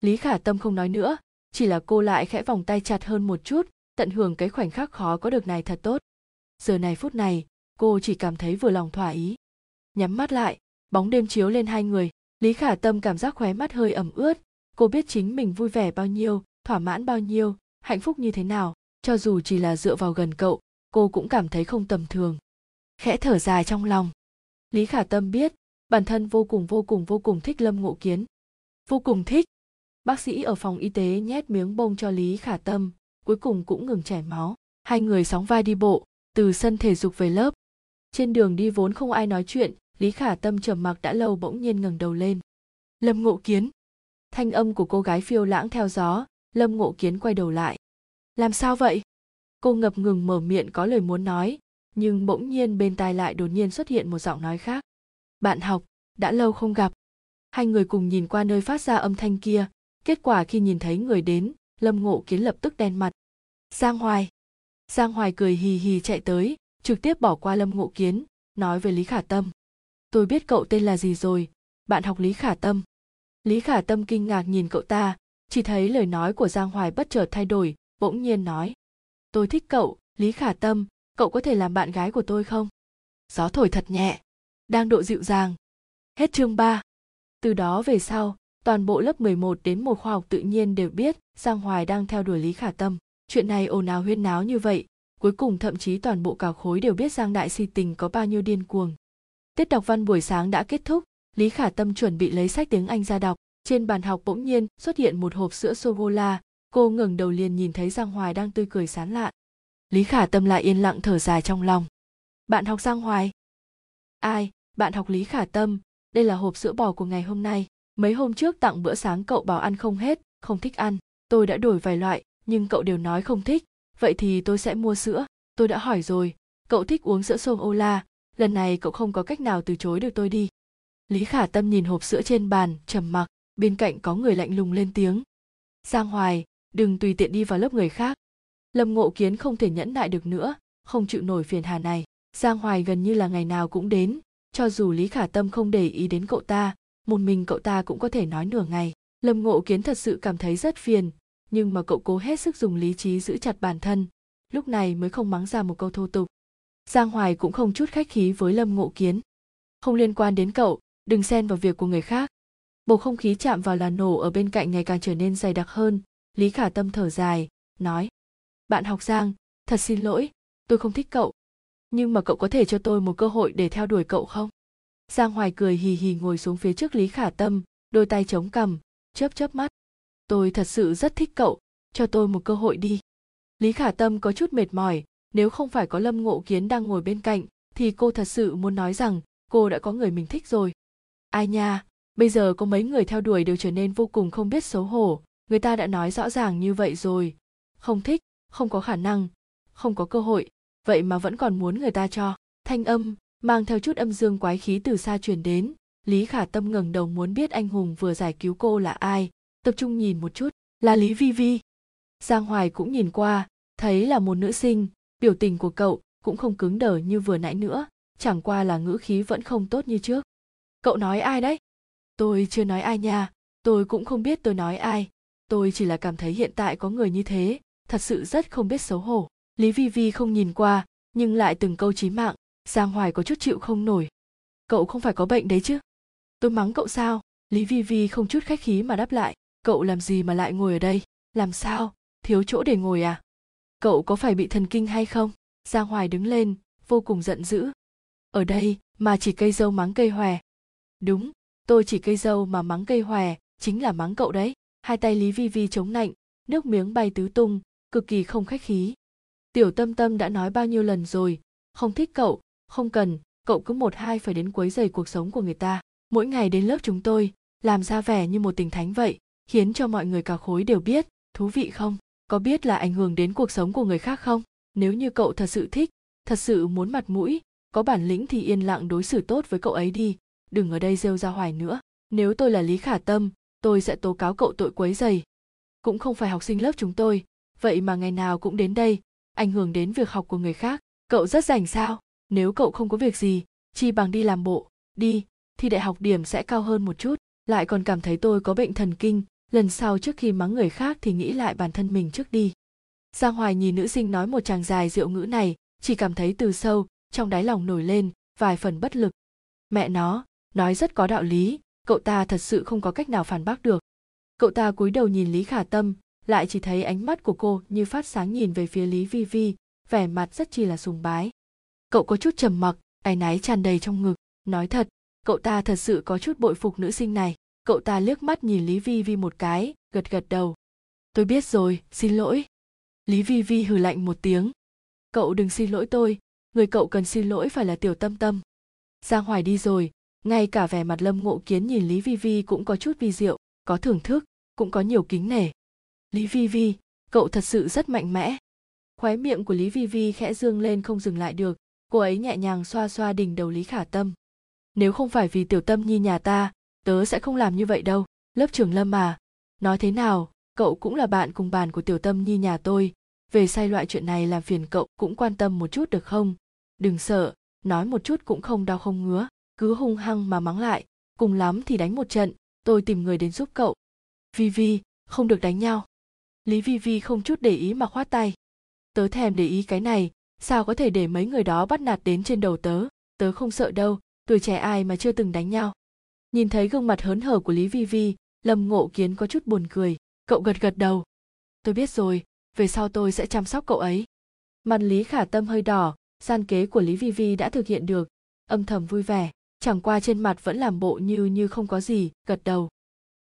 Lý khả tâm không nói nữa, chỉ là cô lại khẽ vòng tay chặt hơn một chút, tận hưởng cái khoảnh khắc khó có được này thật tốt. Giờ này phút này, cô chỉ cảm thấy vừa lòng thỏa ý. Nhắm mắt lại, bóng đêm chiếu lên hai người lý khả tâm cảm giác khóe mắt hơi ẩm ướt. Cô biết chính mình vui vẻ bao nhiêu, thỏa mãn bao nhiêu, hạnh phúc như thế nào. Cho dù chỉ là dựa vào gần cậu, cô cũng cảm thấy không tầm thường. Khẽ thở dài trong lòng. Lý khả tâm biết, bản thân vô cùng vô cùng vô cùng thích lâm ngộ kiến. Vô cùng thích. Bác sĩ ở phòng y tế nhét miếng bông cho lý khả tâm, cuối cùng cũng ngừng chảy máu. Hai người sóng vai đi bộ, từ sân thể dục về lớp. Trên đường đi vốn không ai nói chuyện lý khả tâm trầm mặc đã lâu bỗng nhiên ngẩng đầu lên. Lâm ngộ kiến. Thanh âm của cô gái phiêu lãng theo gió, lâm ngộ kiến quay đầu lại. Làm sao vậy? Cô ngập ngừng mở miệng có lời muốn nói, nhưng bỗng nhiên bên tai lại đột nhiên xuất hiện một giọng nói khác. Bạn học, đã lâu không gặp. Hai người cùng nhìn qua nơi phát ra âm thanh kia, kết quả khi nhìn thấy người đến, lâm ngộ kiến lập tức đen mặt. Giang hoài. Giang hoài cười hì hì chạy tới, trực tiếp bỏ qua lâm ngộ kiến, nói với lý khả tâm tôi biết cậu tên là gì rồi. Bạn học lý khả tâm. Lý khả tâm kinh ngạc nhìn cậu ta. Chỉ thấy lời nói của giang hoài bất chợt thay đổi bỗng nhiên nói. Tôi thích cậu lý khả tâm. Cậu có thể làm bạn gái của tôi không? Gió thổi thật nhẹ. Đang độ dịu dàng. Hết chương 3. từ đó về sau toàn bộ lớp 11 đến một khoa học tự nhiên đều biết Giang Hoài đang theo đuổi Lý Khả Tâm. Chuyện này ồn ào huyên náo như vậy, cuối cùng thậm chí toàn bộ cả khối đều biết Giang Đại Si tình có bao nhiêu điên cuồng. Tiết đọc văn buổi sáng đã kết thúc, Lý Khả Tâm chuẩn bị lấy sách tiếng Anh ra đọc. Trên bàn học bỗng nhiên xuất hiện một hộp sữa sô-cô-la, cô ngẩng đầu liền nhìn thấy Giang Hoài đang tươi cười sán lạn. Lý Khả Tâm lại yên lặng thở dài trong lòng. Bạn học Giang Hoài? Ai, bạn học Lý Khả Tâm, đây là hộp sữa bò của ngày hôm nay. Mấy hôm trước tặng bữa sáng cậu bảo ăn không hết không thích ăn. Tôi đã đổi vài loại nhưng cậu đều nói không thích. Vậy thì tôi sẽ mua sữa. Tôi đã hỏi rồi cậu thích uống sữa sô ô la, lần này cậu không có cách nào từ chối được tôi đi. Lý khả tâm nhìn hộp sữa trên bàn, trầm mặc, bên cạnh có người lạnh lùng lên tiếng. Giang hoài, đừng tùy tiện đi vào lớp người khác. Lâm ngộ kiến không thể nhẫn nại được nữa, không chịu nổi phiền hà này. Giang hoài gần như là ngày nào cũng đến. Cho dù lý khả tâm không để ý đến cậu ta, một mình cậu ta cũng có thể nói nửa ngày. Lâm ngộ kiến thật sự cảm thấy rất phiền, nhưng mà cậu cố hết sức dùng lý trí giữ chặt bản thân. Lúc này mới không mắng ra một câu thô tục giang hoài cũng không chút khách khí với lâm ngộ kiến. Không liên quan đến cậu, đừng xen vào việc của người khác. Bầu không khí chạm vào là nổ ở bên cạnh ngày càng trở nên dày đặc hơn, lý khả tâm thở dài, nói, bạn học giang, thật xin lỗi, tôi không thích cậu. Nhưng mà cậu có thể cho tôi một cơ hội để theo đuổi cậu không? Giang hoài cười hì hì ngồi xuống phía trước lý khả tâm, đôi tay chống cằm, chớp chớp mắt. Tôi thật sự rất thích cậu, cho tôi một cơ hội đi. Lý khả tâm có chút mệt mỏi nếu không phải có lâm ngộ kiến đang ngồi bên cạnh, thì cô thật sự muốn nói rằng cô đã có người mình thích rồi. Ai nha, bây giờ có mấy người theo đuổi đều trở nên vô cùng không biết xấu hổ. Người ta đã nói rõ ràng như vậy rồi. Không thích, không có khả năng, không có cơ hội. Vậy mà vẫn còn muốn người ta cho thanh âm, mang theo chút âm dương quái khí từ xa truyền đến. Lý khả tâm ngẩng đầu muốn biết anh hùng vừa giải cứu cô là ai. Tập trung nhìn một chút, là lý vi vi. Giang hoài cũng nhìn qua, thấy là một nữ sinh biểu tình của cậu cũng không cứng đờ như vừa nãy nữa, chẳng qua là ngữ khí vẫn không tốt như trước. Cậu nói ai đấy? Tôi chưa nói ai nha, tôi cũng không biết tôi nói ai. Tôi chỉ là cảm thấy hiện tại có người như thế, thật sự rất không biết xấu hổ. Lý vi vi không nhìn qua, nhưng lại từng câu chí mạng, giang hoài có chút chịu không nổi. Cậu không phải có bệnh đấy chứ? Tôi mắng cậu sao? Lý vi vi không chút khách khí mà đáp lại, cậu làm gì mà lại ngồi ở đây? Làm sao? Thiếu chỗ để ngồi à? Cậu có phải bị thần kinh hay không? Giang hoài đứng lên, vô cùng giận dữ. Ở đây, mà chỉ cây dâu mắng cây hòe. Đúng, tôi chỉ cây dâu mà mắng cây hòe, chính là mắng cậu đấy. Hai tay lý vi vi chống nạnh, nước miếng bay tứ tung, cực kỳ không khách khí. Tiểu tâm tâm đã nói bao nhiêu lần rồi, không thích cậu, không cần, cậu cứ một hai phải đến quấy rầy cuộc sống của người ta. Mỗi ngày đến lớp chúng tôi, làm ra vẻ như một tình thánh vậy, khiến cho mọi người cả khối đều biết, thú vị không? Có biết là ảnh hưởng đến cuộc sống của người khác không? Nếu như cậu thật sự thích, thật sự muốn mặt mũi, có bản lĩnh thì yên lặng đối xử tốt với cậu ấy đi. Đừng ở đây rêu ra hoài nữa. Nếu tôi là lý khả tâm, tôi sẽ tố cáo cậu tội quấy dày cũng không phải học sinh lớp chúng tôi. Vậy mà ngày nào cũng đến đây, ảnh hưởng đến việc học của người khác. Cậu rất rảnh sao? Nếu cậu không có việc gì, chi bằng đi làm bộ. Đi thì đại học điểm sẽ cao hơn một chút. Lại còn cảm thấy tôi có bệnh thần kinh lần sau trước khi mắng người khác thì nghĩ lại bản thân mình trước đi. Giang hoài nhìn nữ sinh nói một chàng dài rượu ngữ này, chỉ cảm thấy từ sâu, trong đáy lòng nổi lên, vài phần bất lực. Mẹ nó, nói rất có đạo lý, cậu ta thật sự không có cách nào phản bác được. Cậu ta cúi đầu nhìn lý khả tâm, lại chỉ thấy ánh mắt của cô như phát sáng nhìn về phía lý vi vi, vẻ mặt rất chi là sùng bái. Cậu có chút trầm mặc, áy náy tràn đầy trong ngực, nói thật, cậu ta thật sự có chút bội phục nữ sinh này cậu ta liếc mắt nhìn lý vi vi một cái, gật gật đầu. Tôi biết rồi, xin lỗi. Lý vi vi hừ lạnh một tiếng. Cậu đừng xin lỗi tôi, người cậu cần xin lỗi phải là tiểu tâm tâm. Giang hoài đi rồi, ngay cả vẻ mặt lâm ngộ kiến nhìn lý vi vi cũng có chút vi diệu, có thưởng thức, cũng có nhiều kính nể. Lý vi vi, cậu thật sự rất mạnh mẽ. Khóe miệng của lý vi vi khẽ dương lên không dừng lại được, cô ấy nhẹ nhàng xoa xoa đỉnh đầu lý khả tâm. Nếu không phải vì tiểu tâm nhi nhà ta tớ sẽ không làm như vậy đâu. Lớp trưởng lâm mà nói thế nào, cậu cũng là bạn cùng bàn của tiểu tâm nhi nhà tôi. Về sai loại chuyện này làm phiền cậu cũng quan tâm một chút được không? Đừng sợ, nói một chút cũng không đau không ngứa, cứ hung hăng mà mắng lại. Cùng lắm thì đánh một trận, tôi tìm người đến giúp cậu. Vi vi, không được đánh nhau. Lý vi vi không chút để ý mà khoát tay. Tớ thèm để ý cái này, sao có thể để mấy người đó bắt nạt đến trên đầu tớ? Tớ không sợ đâu, tuổi trẻ ai mà chưa từng đánh nhau nhìn thấy gương mặt hớn hở của lý vi vi, lâm ngộ kiến có chút buồn cười. Cậu gật gật đầu. Tôi biết rồi, về sau tôi sẽ chăm sóc cậu ấy. Mặt lý khả tâm hơi đỏ, gian kế của lý vi vi đã thực hiện được. Âm thầm vui vẻ, chẳng qua trên mặt vẫn làm bộ như như không có gì, gật đầu.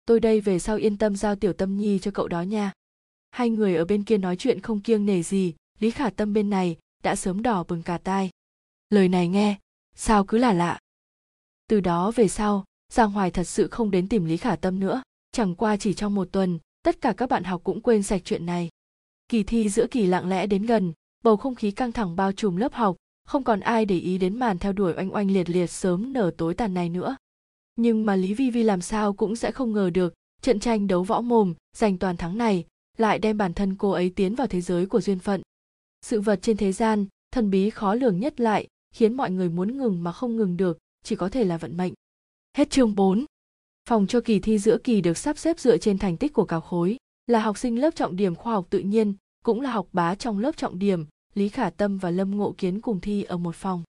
Tôi đây về sau yên tâm giao tiểu tâm nhi cho cậu đó nha. Hai người ở bên kia nói chuyện không kiêng nể gì, lý khả tâm bên này đã sớm đỏ bừng cả tai. Lời này nghe, sao cứ là lạ? Từ đó về sau giang hoài thật sự không đến tìm lý khả tâm nữa. Chẳng qua chỉ trong một tuần, tất cả các bạn học cũng quên sạch chuyện này. Kỳ thi giữa kỳ lặng lẽ đến gần, bầu không khí căng thẳng bao trùm lớp học, không còn ai để ý đến màn theo đuổi oanh oanh liệt liệt sớm nở tối tàn này nữa. Nhưng mà lý vi vi làm sao cũng sẽ không ngờ được, trận tranh đấu võ mồm, giành toàn thắng này, lại đem bản thân cô ấy tiến vào thế giới của duyên phận. Sự vật trên thế gian, thần bí khó lường nhất lại, khiến mọi người muốn ngừng mà không ngừng được, chỉ có thể là vận mệnh hết chương 4. phòng cho kỳ thi giữa kỳ được sắp xếp dựa trên thành tích của cả khối, là học sinh lớp trọng điểm khoa học tự nhiên, cũng là học bá trong lớp trọng điểm, lý khả tâm và lâm ngộ kiến cùng thi ở một phòng.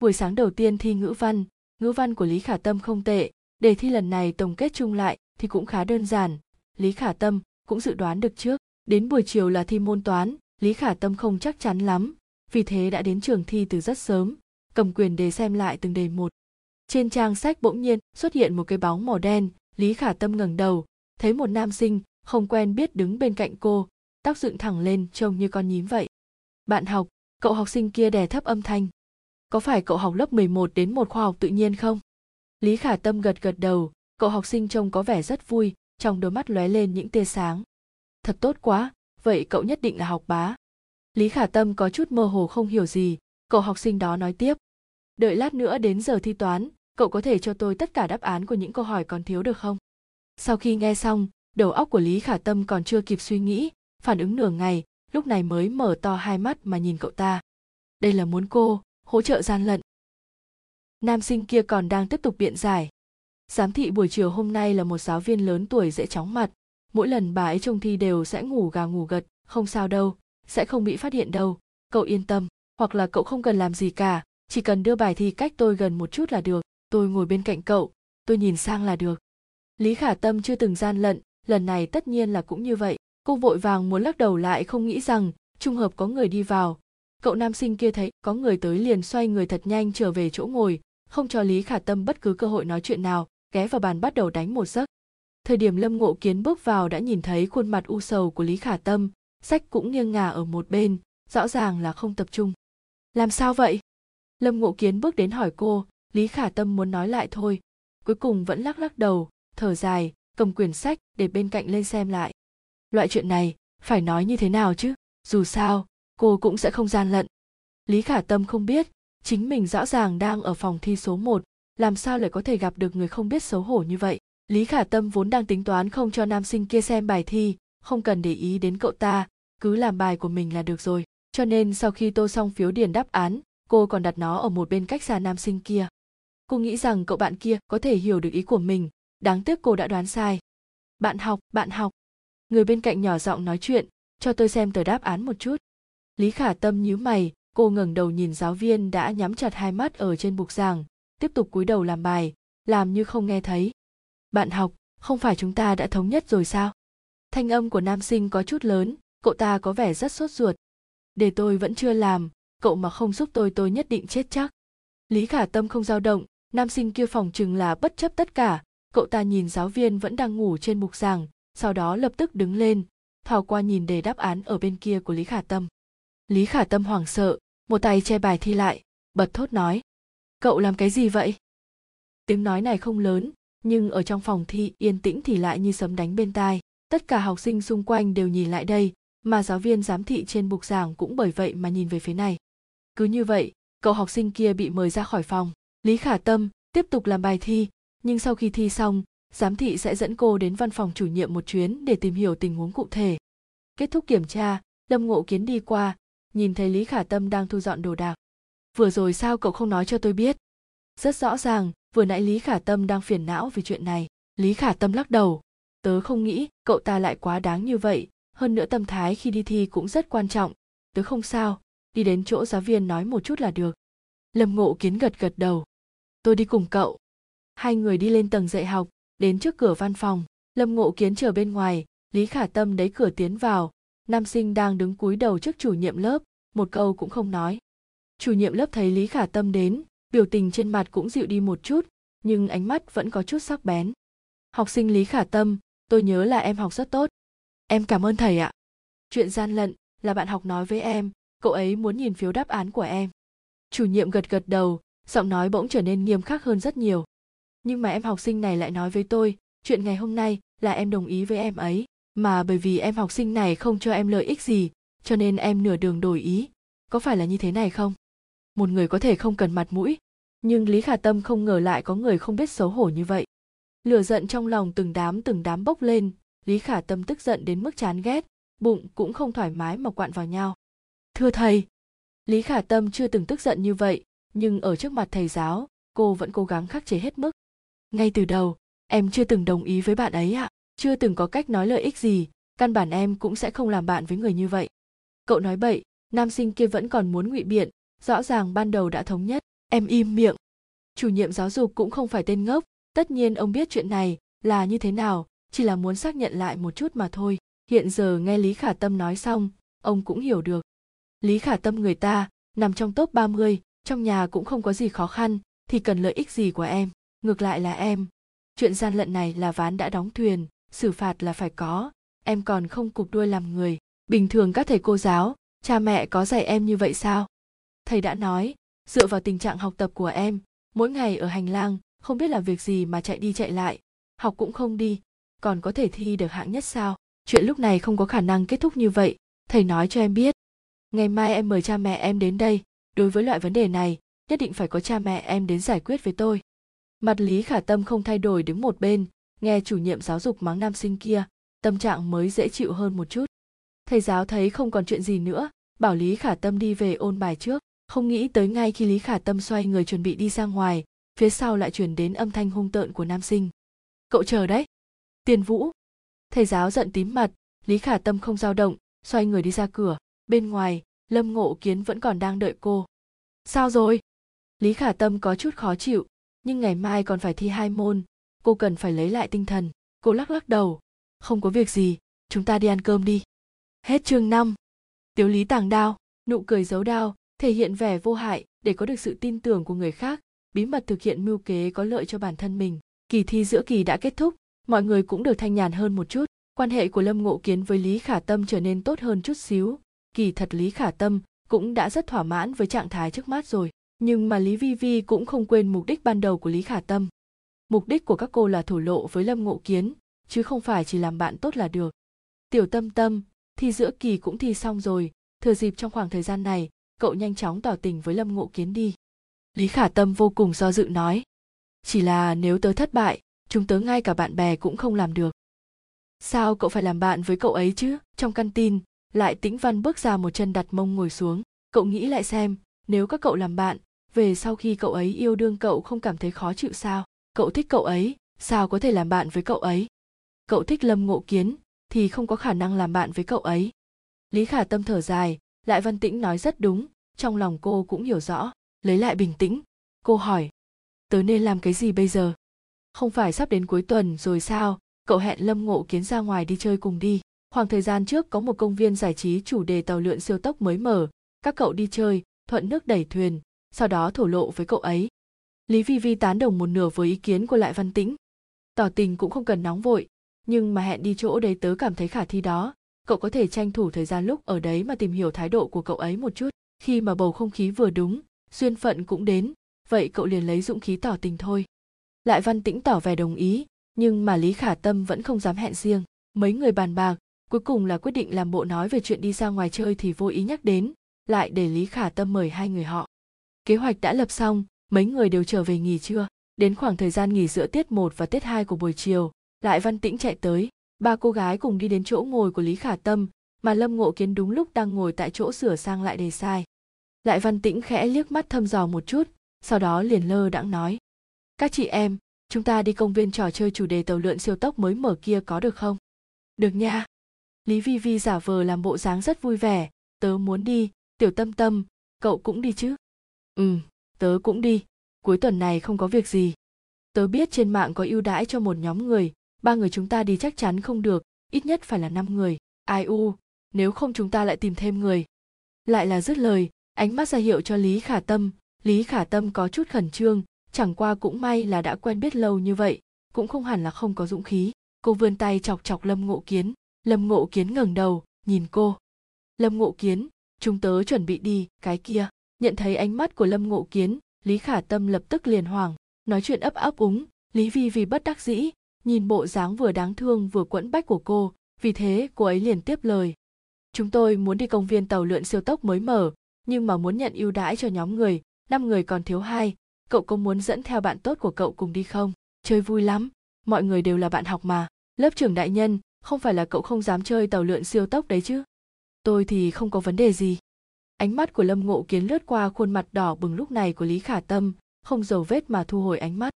Buổi sáng đầu tiên thi ngữ văn ngữ văn của lý khả tâm không tệ, đề thi lần này tổng kết chung lại thì cũng khá đơn giản, lý khả tâm cũng dự đoán được trước. Đến buổi chiều là thi môn toán, lý khả tâm không chắc chắn lắm, vì thế đã đến trường thi từ rất sớm, cầm quyền đề xem lại từng đề một trên trang sách bỗng nhiên xuất hiện một cái bóng màu đen, lý khả tâm ngẩng đầu, thấy một nam sinh không quen biết đứng bên cạnh cô, tóc dựng thẳng lên trông như con nhím vậy. Bạn học, cậu học sinh kia đè thấp âm thanh. Có phải cậu học lớp 11 đến một khoa học tự nhiên không? Lý khả tâm gật gật đầu, cậu học sinh trông có vẻ rất vui, trong đôi mắt lóe lên những tia sáng. Thật tốt quá, vậy cậu nhất định là học bá. Lý khả tâm có chút mơ hồ không hiểu gì, cậu học sinh đó nói tiếp. Đợi lát nữa đến giờ thi toán cậu có thể cho tôi tất cả đáp án của những câu hỏi còn thiếu được không? Sau khi nghe xong, đầu óc của lý khả tâm còn chưa kịp suy nghĩ, phản ứng nửa ngày, lúc này mới mở to hai mắt mà nhìn cậu ta. Đây là muốn cô hỗ trợ gian lận. Nam sinh kia còn đang tiếp tục biện giải. Giám thị buổi chiều hôm nay là một giáo viên lớn tuổi dễ chóng mặt. Mỗi lần bà ấy trông thi đều sẽ ngủ gà ngủ gật, không sao đâu, sẽ không bị phát hiện đâu. Cậu yên tâm, hoặc là cậu không cần làm gì cả, chỉ cần đưa bài thi cách tôi gần một chút là được tôi ngồi bên cạnh cậu, tôi nhìn sang là được. Lý khả tâm chưa từng gian lận, lần này tất nhiên là cũng như vậy. Cô vội vàng muốn lắc đầu lại không nghĩ rằng trùng hợp có người đi vào. Cậu nam sinh kia thấy có người tới liền xoay người thật nhanh trở về chỗ ngồi, không cho lý khả tâm bất cứ cơ hội nói chuyện nào, ghé vào bàn bắt đầu đánh một giấc. Thời điểm lâm ngộ kiến bước vào đã nhìn thấy khuôn mặt u sầu của lý khả tâm, sách cũng nghiêng ngả ở một bên, rõ ràng là không tập trung. Làm sao vậy? Lâm ngộ kiến bước đến hỏi cô lý khả tâm muốn nói lại thôi. Cuối cùng vẫn lắc lắc đầu thở dài cầm quyển sách để bên cạnh lên xem lại. Loại chuyện này phải nói như thế nào chứ? Dù sao cô cũng sẽ không gian lận. Lý khả tâm không biết chính mình rõ ràng đang ở phòng thi số 1, làm sao lại có thể gặp được người không biết xấu hổ như vậy? Lý khả tâm vốn đang tính toán không cho nam sinh kia xem bài thi không cần để ý đến cậu ta cứ làm bài của mình là được rồi. Cho nên sau khi tô xong phiếu điền đáp án cô còn đặt nó ở một bên cách xa nam sinh kia cô nghĩ rằng cậu bạn kia có thể hiểu được ý của mình. Đáng tiếc cô đã đoán sai. Bạn học bạn học. Người bên cạnh nhỏ giọng nói chuyện, cho tôi xem tờ đáp án một chút. Lý khả tâm nhíu mày, cô ngẩng đầu nhìn giáo viên đã nhắm chặt hai mắt ở trên bục giảng, tiếp tục cúi đầu làm bài, làm như không nghe thấy. Bạn học, không phải chúng ta đã thống nhất rồi sao? Thanh âm của nam sinh có chút lớn, cậu ta có vẻ rất sốt ruột. Để tôi vẫn chưa làm, cậu mà không giúp tôi tôi nhất định chết chắc. Lý khả tâm không dao động nam sinh kia phòng chừng là bất chấp tất cả. Cậu ta nhìn giáo viên vẫn đang ngủ trên mục giảng, sau đó lập tức đứng lên, thò qua nhìn đề đáp án ở bên kia của lý khả tâm. Lý khả tâm hoảng sợ, một tay che bài thi lại, bật thốt nói, cậu làm cái gì vậy? Tiếng nói này không lớn, nhưng ở trong phòng thi yên tĩnh thì lại như sấm đánh bên tai. Tất cả học sinh xung quanh đều nhìn lại đây, mà giáo viên giám thị trên bục giảng cũng bởi vậy mà nhìn về phía này. Cứ như vậy, cậu học sinh kia bị mời ra khỏi phòng lý khả tâm tiếp tục làm bài thi, nhưng sau khi thi xong, giám thị sẽ dẫn cô đến văn phòng chủ nhiệm một chuyến để tìm hiểu tình huống cụ thể. Kết thúc kiểm tra, lâm ngộ kiến đi qua, nhìn thấy lý khả tâm đang thu dọn đồ đạc. Vừa rồi sao cậu không nói cho tôi biết? Rất rõ ràng, vừa nãy lý khả tâm đang phiền não vì chuyện này. Lý khả tâm lắc đầu. Tớ không nghĩ cậu ta lại quá đáng như vậy, hơn nữa tâm thái khi đi thi cũng rất quan trọng. Tớ không sao, đi đến chỗ giáo viên nói một chút là được. Lâm ngộ kiến gật gật đầu tôi đi cùng cậu. Hai người đi lên tầng dạy học, đến trước cửa văn phòng. Lâm ngộ kiến chờ bên ngoài. Lý khả tâm đẩy cửa tiến vào. Nam sinh đang đứng cúi đầu trước chủ nhiệm lớp. Một câu cũng không nói. Chủ nhiệm lớp thấy lý khả tâm đến, biểu tình trên mặt cũng dịu đi một chút, nhưng ánh mắt vẫn có chút sắc bén. Học sinh lý khả tâm, tôi nhớ là em học rất tốt. Em cảm ơn thầy ạ. Chuyện gian lận là bạn học nói với em, cậu ấy muốn nhìn phiếu đáp án của em. Chủ nhiệm gật gật đầu giọng nói bỗng trở nên nghiêm khắc hơn rất nhiều. Nhưng mà em học sinh này lại nói với tôi, chuyện ngày hôm nay là em đồng ý với em ấy, mà bởi vì em học sinh này không cho em lợi ích gì, cho nên em nửa đường đổi ý. Có phải là như thế này không? Một người có thể không cần mặt mũi, nhưng lý khả tâm không ngờ lại có người không biết xấu hổ như vậy. Lửa giận trong lòng từng đám từng đám bốc lên, lý khả tâm tức giận đến mức chán ghét, bụng cũng không thoải mái mà quặn vào nhau. Thưa thầy. Lý khả tâm chưa từng tức giận như vậy nhưng ở trước mặt thầy giáo cô vẫn cố gắng khắc chế hết mức. Ngay từ đầu em chưa từng đồng ý với bạn ấy ạ. À? chưa từng có cách nói lợi ích gì căn bản em cũng sẽ không làm bạn với người như vậy. Cậu nói bậy nam sinh kia vẫn còn muốn ngụy biện rõ ràng ban đầu đã thống nhất. Em im miệng. Chủ nhiệm giáo dục cũng không phải tên ngốc tất nhiên ông biết chuyện này là như thế nào chỉ là muốn xác nhận lại một chút mà thôi. Hiện giờ nghe lý khả tâm nói xong ông cũng hiểu được. Lý khả tâm người ta nằm trong top 30, trong nhà cũng không có gì khó khăn, thì cần lợi ích gì của em? Ngược lại là em. Chuyện gian lận này là ván đã đóng thuyền, xử phạt là phải có. Em còn không cục đuôi làm người. Bình thường các thầy cô giáo, cha mẹ có dạy em như vậy sao? Thầy đã nói, dựa vào tình trạng học tập của em, mỗi ngày ở hành lang, không biết là việc gì mà chạy đi chạy lại. Học cũng không đi, còn có thể thi được hạng nhất sao? Chuyện lúc này không có khả năng kết thúc như vậy, thầy nói cho em biết. Ngày mai em mời cha mẹ em đến đây đối với loại vấn đề này, nhất định phải có cha mẹ em đến giải quyết với tôi. Mặt lý khả tâm không thay đổi đứng một bên, nghe chủ nhiệm giáo dục mắng nam sinh kia, tâm trạng mới dễ chịu hơn một chút. Thầy giáo thấy không còn chuyện gì nữa, bảo lý khả tâm đi về ôn bài trước. Không nghĩ tới ngay khi lý khả tâm xoay người chuẩn bị đi ra ngoài, phía sau lại truyền đến âm thanh hung tợn của nam sinh. Cậu chờ đấy. Tiền vũ. Thầy giáo giận tím mặt, lý khả tâm không dao động, xoay người đi ra cửa. Bên ngoài lâm ngộ kiến vẫn còn đang đợi cô. Sao rồi? Lý khả tâm có chút khó chịu nhưng ngày mai còn phải thi hai môn cô cần phải lấy lại tinh thần. Cô lắc lắc đầu. Không có việc gì chúng ta đi ăn cơm đi. Hết chương năm, tiếu lý tàng đao nụ cười giấu đao thể hiện vẻ vô hại để có được sự tin tưởng của người khác bí mật thực hiện mưu kế có lợi cho bản thân mình. Kỳ thi giữa kỳ đã kết thúc mọi người cũng được thanh nhàn hơn một chút. Quan hệ của lâm ngộ kiến với lý khả tâm trở nên tốt hơn chút xíu kỳ thật lý khả tâm cũng đã rất thỏa mãn với trạng thái trước mắt rồi, nhưng mà lý vi vi cũng không quên mục đích ban đầu của lý khả tâm. Mục đích của các cô là thổ lộ với lâm ngộ kiến, chứ không phải chỉ làm bạn tốt là được. Tiểu tâm tâm, thi giữa kỳ cũng thi xong rồi, thừa dịp trong khoảng thời gian này, cậu nhanh chóng tỏ tình với lâm ngộ kiến đi. Lý khả tâm vô cùng do dự nói, chỉ là nếu tớ thất bại, chúng tớ ngay cả bạn bè cũng không làm được. Sao cậu phải làm bạn với cậu ấy chứ? Trong căn tin lại tĩnh văn bước ra một chân đặt mông ngồi xuống. Cậu nghĩ lại xem, nếu các cậu làm bạn, về sau khi cậu ấy yêu đương cậu không cảm thấy khó chịu sao? Cậu thích cậu ấy, sao có thể làm bạn với cậu ấy? Cậu thích lâm ngộ kiến, thì không có khả năng làm bạn với cậu ấy. Lý khả tâm thở dài, lại văn tĩnh nói rất đúng, trong lòng cô cũng hiểu rõ. Lấy lại bình tĩnh, cô hỏi, tớ nên làm cái gì bây giờ? Không phải sắp đến cuối tuần rồi sao? Cậu hẹn lâm ngộ kiến ra ngoài đi chơi cùng đi khoảng thời gian trước có một công viên giải trí chủ đề tàu lượn siêu tốc mới mở. Các cậu đi chơi, thuận nước đẩy thuyền, sau đó thổ lộ với cậu ấy. Lý vi vi tán đồng một nửa với ý kiến của lại văn tĩnh. Tỏ tình cũng không cần nóng vội, nhưng mà hẹn đi chỗ đấy tớ cảm thấy khả thi đó. Cậu có thể tranh thủ thời gian lúc ở đấy mà tìm hiểu thái độ của cậu ấy một chút. Khi mà bầu không khí vừa đúng, duyên phận cũng đến, vậy cậu liền lấy dũng khí tỏ tình thôi. Lại văn tĩnh tỏ vẻ đồng ý, nhưng mà lý khả tâm vẫn không dám hẹn riêng. Mấy người bàn bạc cuối cùng là quyết định làm bộ nói về chuyện đi ra ngoài chơi thì vô ý nhắc đến, lại để lý khả tâm mời hai người họ. Kế hoạch đã lập xong, mấy người đều trở về nghỉ trưa. Đến khoảng thời gian nghỉ giữa tiết 1 và tiết 2 của buổi chiều, lại văn tĩnh chạy tới. Ba cô gái cùng đi đến chỗ ngồi của lý khả tâm, mà lâm ngộ kiến đúng lúc đang ngồi tại chỗ sửa sang lại đề sai. Lại văn tĩnh khẽ liếc mắt thăm dò một chút, sau đó liền lơ đãng nói, các chị em, chúng ta đi công viên trò chơi chủ đề tàu lượn siêu tốc mới mở kia có được không? Được nha lý vi vi giả vờ làm bộ dáng rất vui vẻ. Tớ muốn đi. Tiểu tâm tâm, cậu cũng đi chứ? Ừ tớ cũng đi. Cuối tuần này không có việc gì. Tớ biết trên mạng có ưu đãi cho một nhóm người. Ba người chúng ta đi chắc chắn không được. Ít nhất phải là năm người. Ai u, nếu không chúng ta lại tìm thêm người. Lại là dứt lời, ánh mắt ra hiệu cho lý khả tâm. Lý khả tâm có chút khẩn trương. Chẳng qua cũng may là đã quen biết lâu như vậy. Cũng không hẳn là không có dũng khí. Cô vươn tay chọc chọc lâm ngộ kiến lâm ngộ kiến ngẩng đầu, nhìn cô. Lâm ngộ kiến, chúng tớ chuẩn bị đi, cái kia. Nhận thấy ánh mắt của lâm ngộ kiến, lý khả tâm lập tức liền hoảng, nói chuyện ấp ấp úng. Lý vi vì bất đắc dĩ, nhìn bộ dáng vừa đáng thương vừa quẫn bách của cô, vì thế cô ấy liền tiếp lời. Chúng tôi muốn đi công viên tàu lượn siêu tốc mới mở, nhưng mà muốn nhận ưu đãi cho nhóm người, năm người còn thiếu hai. Cậu có muốn dẫn theo bạn tốt của cậu cùng đi không? Chơi vui lắm, mọi người đều là bạn học mà. Lớp trưởng đại nhân không phải là cậu không dám chơi tàu lượn siêu tốc đấy chứ? Tôi thì không có vấn đề gì. Ánh mắt của lâm ngộ kiến lướt qua khuôn mặt đỏ bừng lúc này của lý khả tâm không giấu vết mà thu hồi ánh mắt.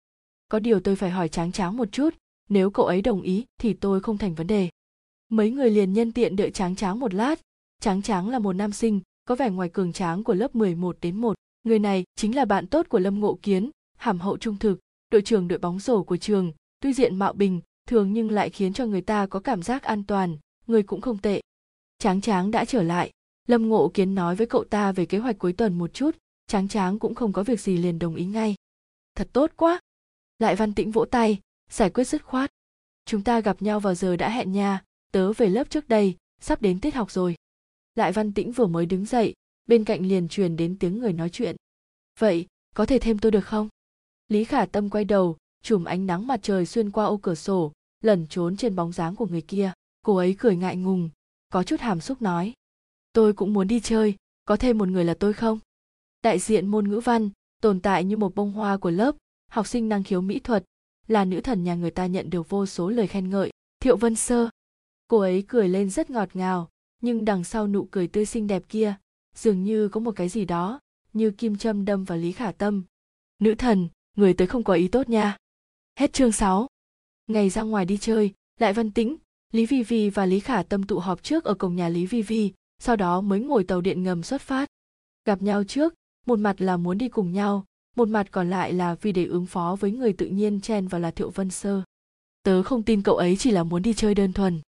Có điều tôi phải hỏi tráng tráng một chút nếu cậu ấy đồng ý thì tôi không thành vấn đề. Mấy người liền nhân tiện đợi tráng tráng một lát. Tráng tráng là một nam sinh có vẻ ngoài cường tráng của lớp 11 đến 1. Người này chính là bạn tốt của Lâm Ngộ Kiến, hàm hậu trung thực, đội trưởng đội bóng rổ của trường, tuy diện mạo bình, thường nhưng lại khiến cho người ta có cảm giác an toàn, người cũng không tệ. Tráng Tráng đã trở lại, Lâm Ngộ Kiến nói với cậu ta về kế hoạch cuối tuần một chút, Tráng Tráng cũng không có việc gì liền đồng ý ngay. Thật tốt quá. Lại Văn Tĩnh vỗ tay, giải quyết dứt khoát. Chúng ta gặp nhau vào giờ đã hẹn nha, tớ về lớp trước đây, sắp đến tiết học rồi lại văn tĩnh vừa mới đứng dậy bên cạnh liền truyền đến tiếng người nói chuyện vậy có thể thêm tôi được không lý khả tâm quay đầu chùm ánh nắng mặt trời xuyên qua ô cửa sổ, lẩn trốn trên bóng dáng của người kia. Cô ấy cười ngại ngùng, có chút hàm xúc nói, tôi cũng muốn đi chơi, có thêm một người là tôi không? Đại diện môn ngữ văn, tồn tại như một bông hoa của lớp, học sinh năng khiếu mỹ thuật, là nữ thần nhà người ta nhận được vô số lời khen ngợi. Thiệu vân sơ. Cô ấy cười lên rất ngọt ngào, nhưng đằng sau nụ cười tươi xinh đẹp kia, dường như có một cái gì đó, như kim châm đâm vào lý khả tâm. Nữ thần, người tới không có ý tốt nha hết chương 6. ngày ra ngoài đi chơi, lại văn tĩnh, lý vi vi và lý khả tâm tụ họp trước ở cổng nhà lý vi vi, sau đó mới ngồi tàu điện ngầm xuất phát. Gặp nhau trước, một mặt là muốn đi cùng nhau, một mặt còn lại là vì để ứng phó với người tự nhiên chen vào là thiệu vân sơ. Tớ không tin cậu ấy chỉ là muốn đi chơi đơn thuần.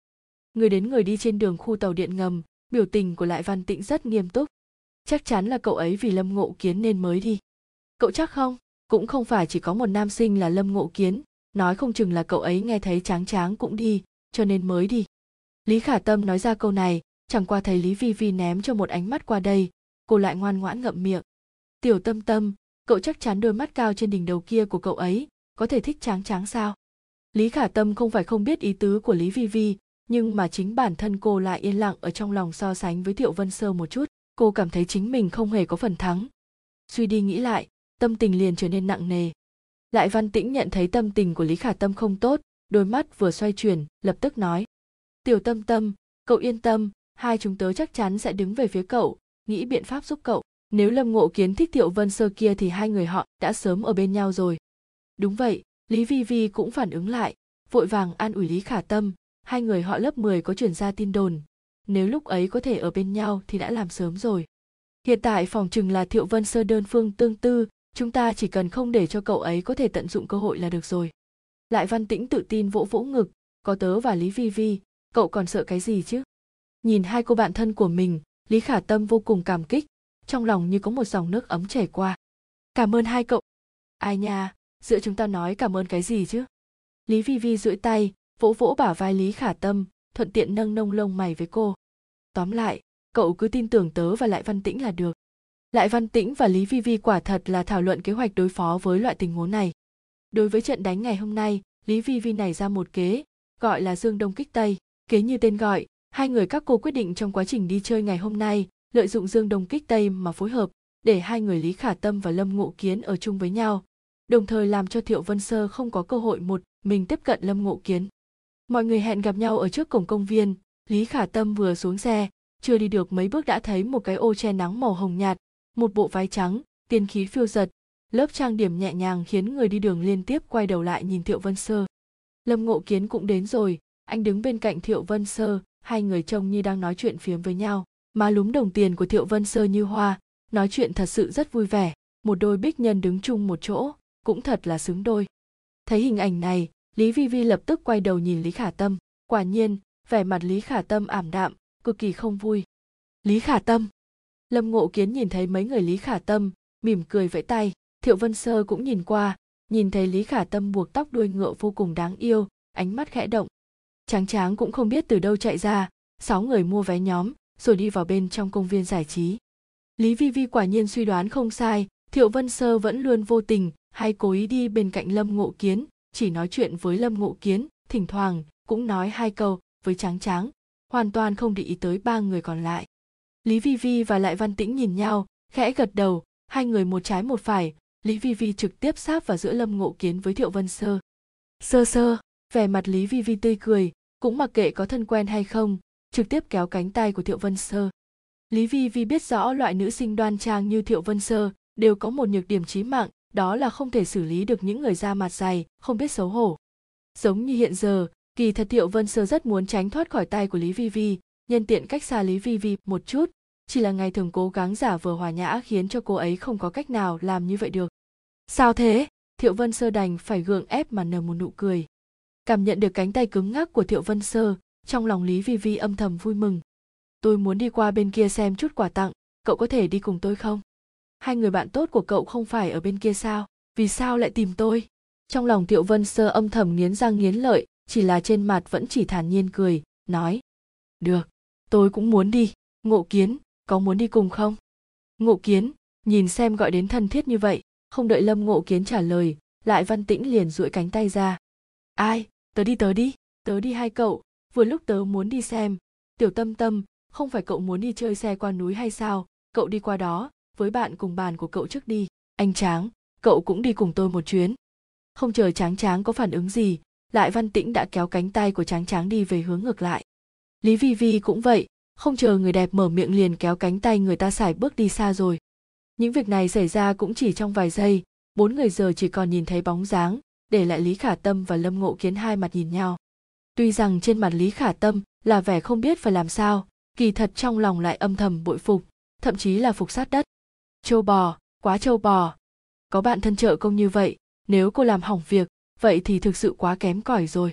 Người đến người đi trên đường khu tàu điện ngầm, biểu tình của lại văn tĩnh rất nghiêm túc. Chắc chắn là cậu ấy vì lâm ngộ kiến nên mới đi. Cậu chắc không? Cũng không phải chỉ có một nam sinh là lâm ngộ kiến, nói không chừng là cậu ấy nghe thấy tráng tráng cũng đi, cho nên mới đi. Lý khả tâm nói ra câu này, chẳng qua thấy lý vi vi ném cho một ánh mắt qua đây, cô lại ngoan ngoãn ngậm miệng. Tiểu tâm tâm, cậu chắc chắn đôi mắt cao trên đỉnh đầu kia của cậu ấy, có thể thích tráng tráng sao? Lý khả tâm không phải không biết ý tứ của lý vi vi, nhưng mà chính bản thân cô lại yên lặng ở trong lòng so sánh với thiệu vân sơ một chút, cô cảm thấy chính mình không hề có phần thắng. Suy đi nghĩ lại tâm tình liền trở nên nặng nề. Lại văn tĩnh nhận thấy tâm tình của lý khả tâm không tốt, đôi mắt vừa xoay chuyển, lập tức nói, tiểu tâm tâm, cậu yên tâm, hai chúng tớ chắc chắn sẽ đứng về phía cậu, nghĩ biện pháp giúp cậu. Nếu lâm ngộ kiến thích thiệu vân sơ kia thì hai người họ đã sớm ở bên nhau rồi. Đúng vậy, lý vi vi cũng phản ứng lại, vội vàng an ủi lý khả tâm, hai người họ lớp 10 có chuyển ra tin đồn. Nếu lúc ấy có thể ở bên nhau thì đã làm sớm rồi. Hiện tại phòng chừng là thiệu vân sơ đơn phương tương tư chúng ta chỉ cần không để cho cậu ấy có thể tận dụng cơ hội là được rồi. Lại văn tĩnh tự tin vỗ vỗ ngực, có tớ và lý vi vi, cậu còn sợ cái gì chứ? Nhìn hai cô bạn thân của mình, lý khả tâm vô cùng cảm kích, trong lòng như có một dòng nước ấm chảy qua. Cảm ơn hai cậu. Ai nha, giữa chúng ta nói cảm ơn cái gì chứ? Lý vi vi duỗi tay, vỗ vỗ bả vai lý khả tâm, thuận tiện nâng nông lông mày với cô. Tóm lại, cậu cứ tin tưởng tớ và lại văn tĩnh là được lại văn tĩnh và lý vi vi quả thật là thảo luận kế hoạch đối phó với loại tình huống này. Đối với trận đánh ngày hôm nay, lý vi vi này ra một kế, gọi là dương đông kích tây. Kế như tên gọi, hai người các cô quyết định trong quá trình đi chơi ngày hôm nay, lợi dụng dương đông kích tây mà phối hợp, để hai người lý khả tâm và lâm ngộ kiến ở chung với nhau, đồng thời làm cho thiệu vân sơ không có cơ hội một mình tiếp cận lâm ngộ kiến. Mọi người hẹn gặp nhau ở trước cổng công viên, lý khả tâm vừa xuống xe, chưa đi được mấy bước đã thấy một cái ô che nắng màu hồng nhạt một bộ váy trắng, tiên khí phiêu giật. Lớp trang điểm nhẹ nhàng khiến người đi đường liên tiếp quay đầu lại nhìn thiệu vân sơ. Lâm ngộ kiến cũng đến rồi. Anh đứng bên cạnh thiệu vân sơ, hai người trông như đang nói chuyện phiếm với nhau. Má lúm đồng tiền của thiệu vân sơ như hoa, nói chuyện thật sự rất vui vẻ. Một đôi bích nhân đứng chung một chỗ, cũng thật là xứng đôi. Thấy hình ảnh này, lý vi vi lập tức quay đầu nhìn lý khả tâm. Quả nhiên, vẻ mặt lý khả tâm ảm đạm, cực kỳ không vui. Lý khả tâm! Lâm ngộ kiến nhìn thấy mấy người lý khả tâm, mỉm cười vẫy tay. Thiệu vân sơ cũng nhìn qua, nhìn thấy lý khả tâm buộc tóc đuôi ngựa vô cùng đáng yêu, ánh mắt khẽ động. Tráng tráng cũng không biết từ đâu chạy ra, sáu người mua vé nhóm, rồi đi vào bên trong công viên giải trí. Lý vi vi quả nhiên suy đoán không sai, thiệu vân sơ vẫn luôn vô tình, hay cố ý đi bên cạnh lâm ngộ kiến, chỉ nói chuyện với lâm ngộ kiến, thỉnh thoảng cũng nói hai câu với tráng tráng, hoàn toàn không để ý tới ba người còn lại lý vi vi và lại văn tĩnh nhìn nhau, khẽ gật đầu, hai người một trái một phải. Lý vi vi trực tiếp sáp vào giữa lâm ngộ kiến với thiệu vân sơ. Sơ sơ, vẻ mặt lý vi vi tươi cười, cũng mặc kệ có thân quen hay không, trực tiếp kéo cánh tay của thiệu vân sơ. Lý vi vi biết rõ loại nữ sinh đoan trang như thiệu vân sơ đều có một nhược điểm chí mạng, đó là không thể xử lý được những người da mặt dày, không biết xấu hổ. Giống như hiện giờ, kỳ thật thiệu vân sơ rất muốn tránh thoát khỏi tay của lý vi vi nhân tiện cách xa lý vi vi một chút. Chỉ là ngày thường cố gắng giả vờ hòa nhã khiến cho cô ấy không có cách nào làm như vậy được. Sao thế? Thiệu vân sơ đành phải gượng ép mà nở một nụ cười. Cảm nhận được cánh tay cứng ngắc của thiệu vân sơ, trong lòng lý vi vi âm thầm vui mừng. Tôi muốn đi qua bên kia xem chút quà tặng, cậu có thể đi cùng tôi không? Hai người bạn tốt của cậu không phải ở bên kia sao? Vì sao lại tìm tôi? Trong lòng thiệu vân sơ âm thầm nghiến răng nghiến lợi, chỉ là trên mặt vẫn chỉ thản nhiên cười, nói, được tôi cũng muốn đi. Ngộ kiến, có muốn đi cùng không? Ngộ kiến, nhìn xem gọi đến thân thiết như vậy. Không đợi lâm ngộ kiến trả lời, lại văn tĩnh liền duỗi cánh tay ra. Ai, tớ đi tớ đi tớ đi hai cậu. Vừa lúc tớ muốn đi xem. Tiểu tâm tâm, không phải cậu muốn đi chơi xe qua núi hay sao? Cậu đi qua đó, với bạn cùng bàn của cậu trước đi. Anh tráng, cậu cũng đi cùng tôi một chuyến. Không chờ tráng tráng có phản ứng gì, lại văn tĩnh đã kéo cánh tay của tráng tráng đi về hướng ngược lại lý vi vi cũng vậy, không chờ người đẹp mở miệng liền kéo cánh tay người ta xài bước đi xa rồi. Những việc này xảy ra cũng chỉ trong vài giây, bốn người giờ chỉ còn nhìn thấy bóng dáng, để lại lý khả tâm và lâm ngộ kiến hai mặt nhìn nhau. Tuy rằng trên mặt lý khả tâm là vẻ không biết phải làm sao, kỳ thật trong lòng lại âm thầm bội phục, thậm chí là phục sát đất. Châu bò, quá châu bò. Có bạn thân trợ công như vậy, nếu cô làm hỏng việc, vậy thì thực sự quá kém cỏi rồi.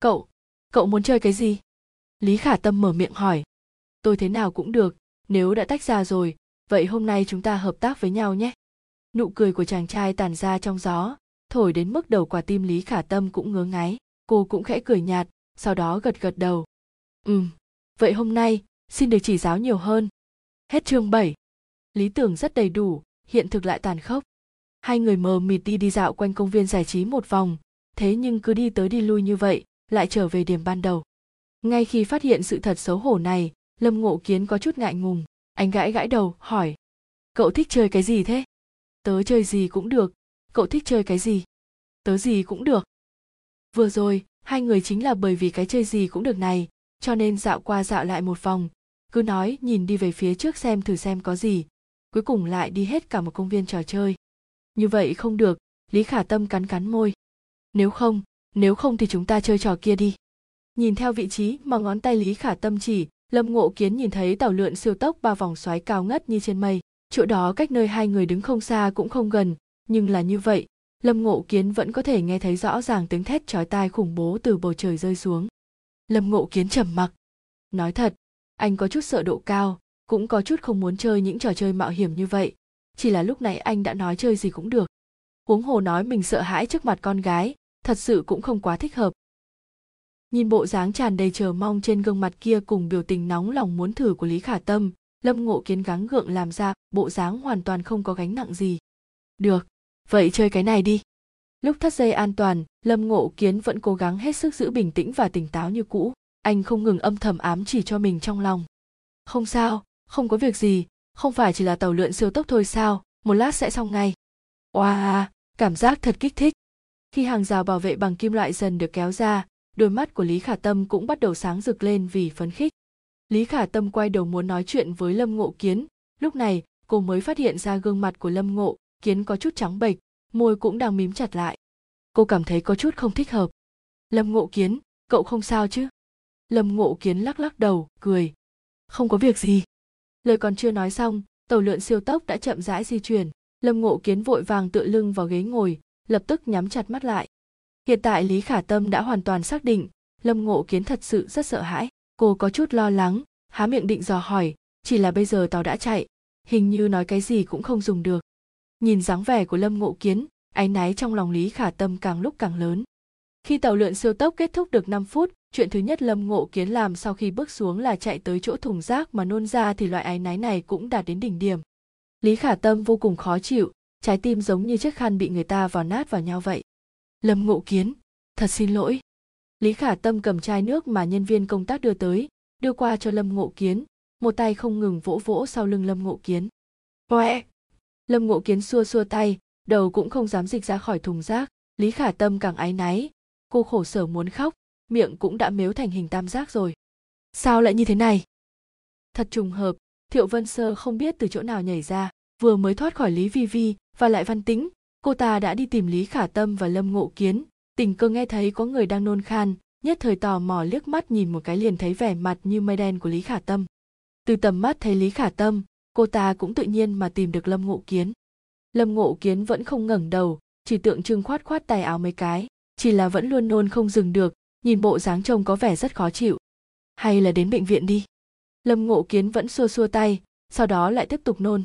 Cậu cậu muốn chơi cái gì? Lý khả tâm mở miệng hỏi. Tôi thế nào cũng được, nếu đã tách ra rồi, vậy hôm nay chúng ta hợp tác với nhau nhé. Nụ cười của chàng trai tàn ra trong gió, thổi đến mức đầu quả tim lý khả tâm cũng ngứa ngáy, cô cũng khẽ cười nhạt, sau đó gật gật đầu. Ừm, vậy hôm nay, xin được chỉ giáo nhiều hơn. Hết chương 7. lý tưởng rất đầy đủ, hiện thực lại tàn khốc. Hai người mờ mịt đi đi dạo quanh công viên giải trí một vòng, thế nhưng cứ đi tới đi lui như vậy, lại trở về điểm ban đầu ngay khi phát hiện sự thật xấu hổ này, lâm ngộ kiến có chút ngại ngùng. Anh gãi gãi đầu, hỏi. Cậu thích chơi cái gì thế? Tớ chơi gì cũng được. Cậu thích chơi cái gì? Tớ gì cũng được. Vừa rồi, hai người chính là bởi vì cái chơi gì cũng được này, cho nên dạo qua dạo lại một vòng. Cứ nói, nhìn đi về phía trước xem thử xem có gì. Cuối cùng lại đi hết cả một công viên trò chơi. Như vậy không được, lý khả tâm cắn cắn môi. Nếu không nếu không thì chúng ta chơi trò kia đi nhìn theo vị trí mà ngón tay lý khả tâm chỉ, lâm ngộ kiến nhìn thấy tàu lượn siêu tốc ba vòng xoáy cao ngất như trên mây. Chỗ đó cách nơi hai người đứng không xa cũng không gần, nhưng là như vậy, lâm ngộ kiến vẫn có thể nghe thấy rõ ràng tiếng thét chói tai khủng bố từ bầu trời rơi xuống. Lâm ngộ kiến trầm mặc. Nói thật, anh có chút sợ độ cao, cũng có chút không muốn chơi những trò chơi mạo hiểm như vậy. Chỉ là lúc này anh đã nói chơi gì cũng được. Huống hồ nói mình sợ hãi trước mặt con gái, thật sự cũng không quá thích hợp nhìn bộ dáng tràn đầy chờ mong trên gương mặt kia cùng biểu tình nóng lòng muốn thử của lý khả tâm lâm ngộ kiến gắng gượng làm ra bộ dáng hoàn toàn không có gánh nặng gì. Được vậy chơi cái này đi. Lúc thắt dây an toàn lâm ngộ kiến vẫn cố gắng hết sức giữ bình tĩnh và tỉnh táo như cũ. Anh không ngừng âm thầm ám chỉ cho mình trong lòng. Không sao không có việc gì không phải chỉ là tàu lượn siêu tốc thôi sao một lát sẽ xong ngay. Oa wow, cảm giác thật kích thích. Khi hàng rào bảo vệ bằng kim loại dần được kéo ra đôi mắt của lý khả tâm cũng bắt đầu sáng rực lên vì phấn khích. Lý khả tâm quay đầu muốn nói chuyện với lâm ngộ kiến. Lúc này, cô mới phát hiện ra gương mặt của lâm ngộ kiến có chút trắng bệch, môi cũng đang mím chặt lại. Cô cảm thấy có chút không thích hợp. Lâm ngộ kiến, cậu không sao chứ? Lâm ngộ kiến lắc lắc đầu, cười. Không có việc gì. Lời còn chưa nói xong, tàu lượn siêu tốc đã chậm rãi di chuyển. Lâm ngộ kiến vội vàng tựa lưng vào ghế ngồi, lập tức nhắm chặt mắt lại hiện tại lý khả tâm đã hoàn toàn xác định, lâm ngộ kiến thật sự rất sợ hãi. Cô có chút lo lắng, há miệng định dò hỏi, chỉ là bây giờ tàu đã chạy, hình như nói cái gì cũng không dùng được. Nhìn dáng vẻ của lâm ngộ kiến, áy náy trong lòng lý khả tâm càng lúc càng lớn. Khi tàu lượn siêu tốc kết thúc được 5 phút, chuyện thứ nhất lâm ngộ kiến làm sau khi bước xuống là chạy tới chỗ thùng rác mà nôn ra thì loại áy náy này cũng đạt đến đỉnh điểm. Lý khả tâm vô cùng khó chịu, trái tim giống như chiếc khăn bị người ta vò nát vào nhau vậy lâm ngộ kiến thật xin lỗi. Lý khả tâm cầm chai nước mà nhân viên công tác đưa tới đưa qua cho lâm ngộ kiến. Một tay không ngừng vỗ vỗ sau lưng lâm ngộ kiến. Oe lâm ngộ kiến xua xua tay đầu cũng không dám dịch ra khỏi thùng rác. Lý khả tâm càng áy náy. Cô khổ sở muốn khóc miệng cũng đã mếu thành hình tam giác rồi. Sao lại như thế này? Thật trùng hợp thiệu vân sơ không biết từ chỗ nào nhảy ra vừa mới thoát khỏi lý vi vi và lại văn tính cô ta đã đi tìm lý khả tâm và lâm ngộ kiến. Tình cờ nghe thấy có người đang nôn khan, nhất thời tò mò liếc mắt nhìn một cái liền thấy vẻ mặt như mây đen của lý khả tâm. Từ tầm mắt thấy lý khả tâm, cô ta cũng tự nhiên mà tìm được lâm ngộ kiến. Lâm ngộ kiến vẫn không ngẩng đầu, chỉ tượng trưng khoát khoát tay áo mấy cái, chỉ là vẫn luôn nôn không dừng được, nhìn bộ dáng trông có vẻ rất khó chịu. Hay là đến bệnh viện đi. Lâm ngộ kiến vẫn xua xua tay, sau đó lại tiếp tục nôn.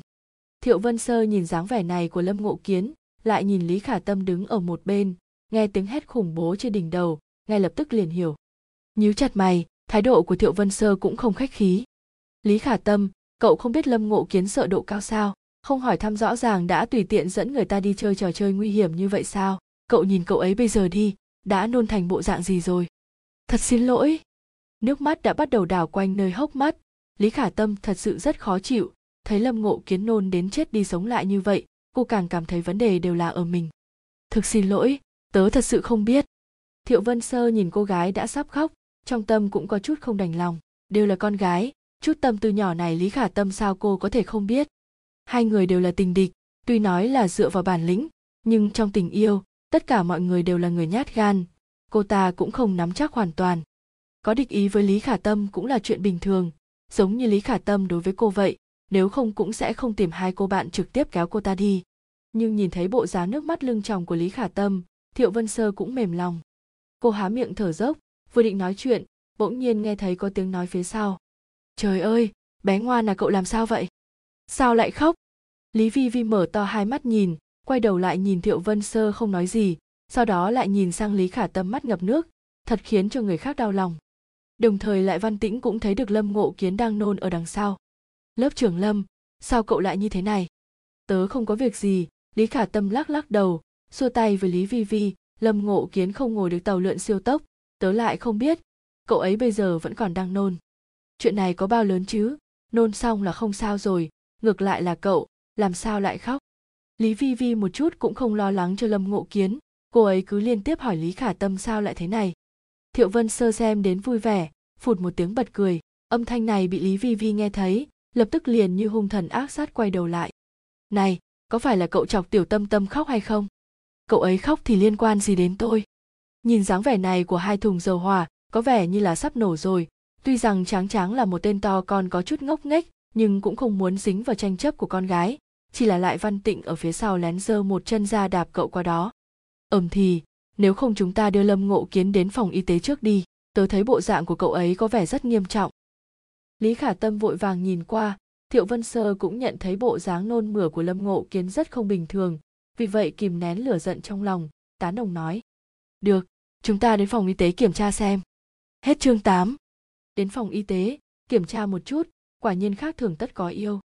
Thiệu vân sơ nhìn dáng vẻ này của lâm ngộ kiến lại nhìn lý khả tâm đứng ở một bên, nghe tiếng hét khủng bố trên đỉnh đầu, ngay lập tức liền hiểu. Nhíu chặt mày, thái độ của thiệu vân sơ cũng không khách khí. Lý khả tâm, cậu không biết lâm ngộ kiến sợ độ cao sao? Không hỏi thăm rõ ràng đã tùy tiện dẫn người ta đi chơi trò chơi nguy hiểm như vậy sao? Cậu nhìn cậu ấy bây giờ đi, đã nôn thành bộ dạng gì rồi? Thật xin lỗi. Nước mắt đã bắt đầu đảo quanh nơi hốc mắt. Lý khả tâm thật sự rất khó chịu, thấy lâm ngộ kiến nôn đến chết đi sống lại như vậy cô càng cảm thấy vấn đề đều là ở mình. Thực xin lỗi, tớ thật sự không biết. Thiệu vân sơ nhìn cô gái đã sắp khóc, trong tâm cũng có chút không đành lòng. Đều là con gái, chút tâm tư nhỏ này lý khả tâm sao cô có thể không biết? Hai người đều là tình địch, tuy nói là dựa vào bản lĩnh, nhưng trong tình yêu, tất cả mọi người đều là người nhát gan. Cô ta cũng không nắm chắc hoàn toàn. Có địch ý với lý khả tâm cũng là chuyện bình thường, giống như lý khả tâm đối với cô vậy nếu không cũng sẽ không tìm hai cô bạn trực tiếp kéo cô ta đi. Nhưng nhìn thấy bộ dáng nước mắt lưng tròng của lý khả tâm, thiệu vân sơ cũng mềm lòng. Cô há miệng thở dốc, vừa định nói chuyện, bỗng nhiên nghe thấy có tiếng nói phía sau. Trời ơi, bé ngoan là cậu làm sao vậy? Sao lại khóc? Lý vi vi mở to hai mắt nhìn, quay đầu lại nhìn thiệu vân sơ không nói gì, sau đó lại nhìn sang lý khả tâm mắt ngập nước, thật khiến cho người khác đau lòng. Đồng thời lại văn tĩnh cũng thấy được lâm ngộ kiến đang nôn ở đằng sau lớp trưởng lâm, sao cậu lại như thế này? Tớ không có việc gì. Lý khả tâm lắc lắc đầu, xua tay với lý vi vi. Lâm ngộ kiến không ngồi được tàu lượn siêu tốc. Tớ lại không biết, cậu ấy bây giờ vẫn còn đang nôn. Chuyện này có bao lớn chứ? Nôn xong là không sao rồi. Ngược lại là cậu, làm sao lại khóc? Lý vi vi một chút cũng không lo lắng cho lâm ngộ kiến. Cô ấy cứ liên tiếp hỏi lý khả tâm sao lại thế này. Thiệu vân sơ xem đến vui vẻ, phụt một tiếng bật cười. Âm thanh này bị lý vi vi nghe thấy lập tức liền như hung thần ác sát quay đầu lại. Này, có phải là cậu chọc tiểu tâm tâm khóc hay không? Cậu ấy khóc thì liên quan gì đến tôi? Nhìn dáng vẻ này của hai thùng dầu hỏa, có vẻ như là sắp nổ rồi. Tuy rằng tráng tráng là một tên to con có chút ngốc nghếch, nhưng cũng không muốn dính vào tranh chấp của con gái, chỉ là lại văn tịnh ở phía sau lén giơ một chân ra đạp cậu qua đó. Ầm thì, nếu không chúng ta đưa lâm ngộ kiến đến phòng y tế trước đi, tớ thấy bộ dạng của cậu ấy có vẻ rất nghiêm trọng lý khả tâm vội vàng nhìn qua, thiệu vân sơ cũng nhận thấy bộ dáng nôn mửa của lâm ngộ kiến rất không bình thường, vì vậy kìm nén lửa giận trong lòng, tán đồng nói. Được, chúng ta đến phòng y tế kiểm tra xem. Hết chương 8. đến phòng y tế, kiểm tra một chút, quả nhiên khác thường tất có yêu.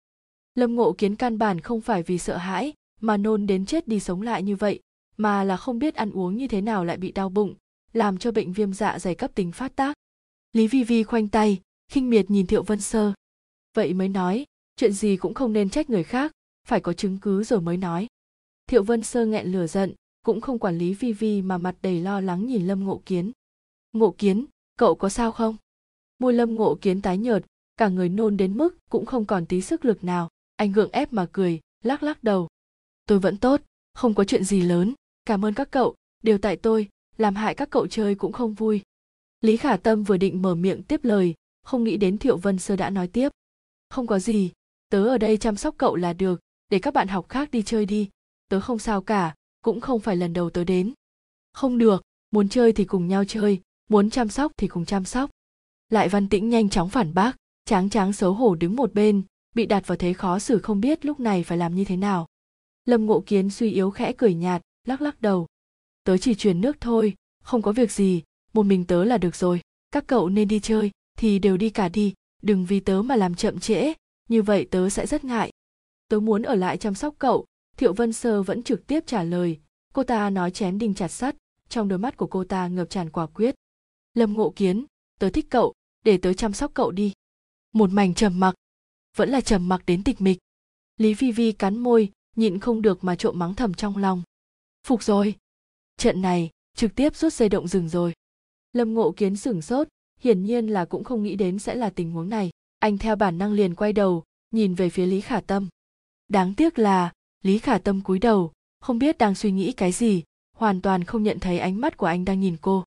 Lâm ngộ kiến căn bản không phải vì sợ hãi, mà nôn đến chết đi sống lại như vậy, mà là không biết ăn uống như thế nào lại bị đau bụng, làm cho bệnh viêm dạ dày cấp tính phát tác. Lý vi vi khoanh tay khinh miệt nhìn thiệu vân sơ. Vậy mới nói, chuyện gì cũng không nên trách người khác, phải có chứng cứ rồi mới nói. Thiệu vân sơ nghẹn lửa giận, cũng không quản lý vi vi mà mặt đầy lo lắng nhìn lâm ngộ kiến. Ngộ kiến, cậu có sao không? Môi lâm ngộ kiến tái nhợt, cả người nôn đến mức cũng không còn tí sức lực nào, anh gượng ép mà cười, lắc lắc đầu. Tôi vẫn tốt, không có chuyện gì lớn, cảm ơn các cậu, đều tại tôi, làm hại các cậu chơi cũng không vui. Lý khả tâm vừa định mở miệng tiếp lời không nghĩ đến thiệu vân sơ đã nói tiếp. Không có gì, tớ ở đây chăm sóc cậu là được, để các bạn học khác đi chơi đi. Tớ không sao cả, cũng không phải lần đầu tớ đến. Không được, muốn chơi thì cùng nhau chơi, muốn chăm sóc thì cùng chăm sóc. Lại văn tĩnh nhanh chóng phản bác, tráng tráng xấu hổ đứng một bên, bị đặt vào thế khó xử không biết lúc này phải làm như thế nào. Lâm ngộ kiến suy yếu khẽ cười nhạt, lắc lắc đầu. Tớ chỉ truyền nước thôi, không có việc gì, một mình tớ là được rồi, các cậu nên đi chơi thì đều đi cả đi, đừng vì tớ mà làm chậm trễ, như vậy tớ sẽ rất ngại. Tớ muốn ở lại chăm sóc cậu. Thiệu vân sơ vẫn trực tiếp trả lời. Cô ta nói chém đinh chặt sắt, trong đôi mắt của cô ta ngập tràn quả quyết. Lâm ngộ kiến, tớ thích cậu, để tớ chăm sóc cậu đi. Một mảnh trầm mặc, vẫn là trầm mặc đến tịch mịch. Lý vi vi cắn môi, nhịn không được mà trộm mắng thầm trong lòng. Phục rồi, trận này trực tiếp rút dây động rừng rồi. Lâm ngộ kiến sửng sốt hiển nhiên là cũng không nghĩ đến sẽ là tình huống này. Anh theo bản năng liền quay đầu, nhìn về phía lý khả tâm. Đáng tiếc là, lý khả tâm cúi đầu, không biết đang suy nghĩ cái gì, hoàn toàn không nhận thấy ánh mắt của anh đang nhìn cô.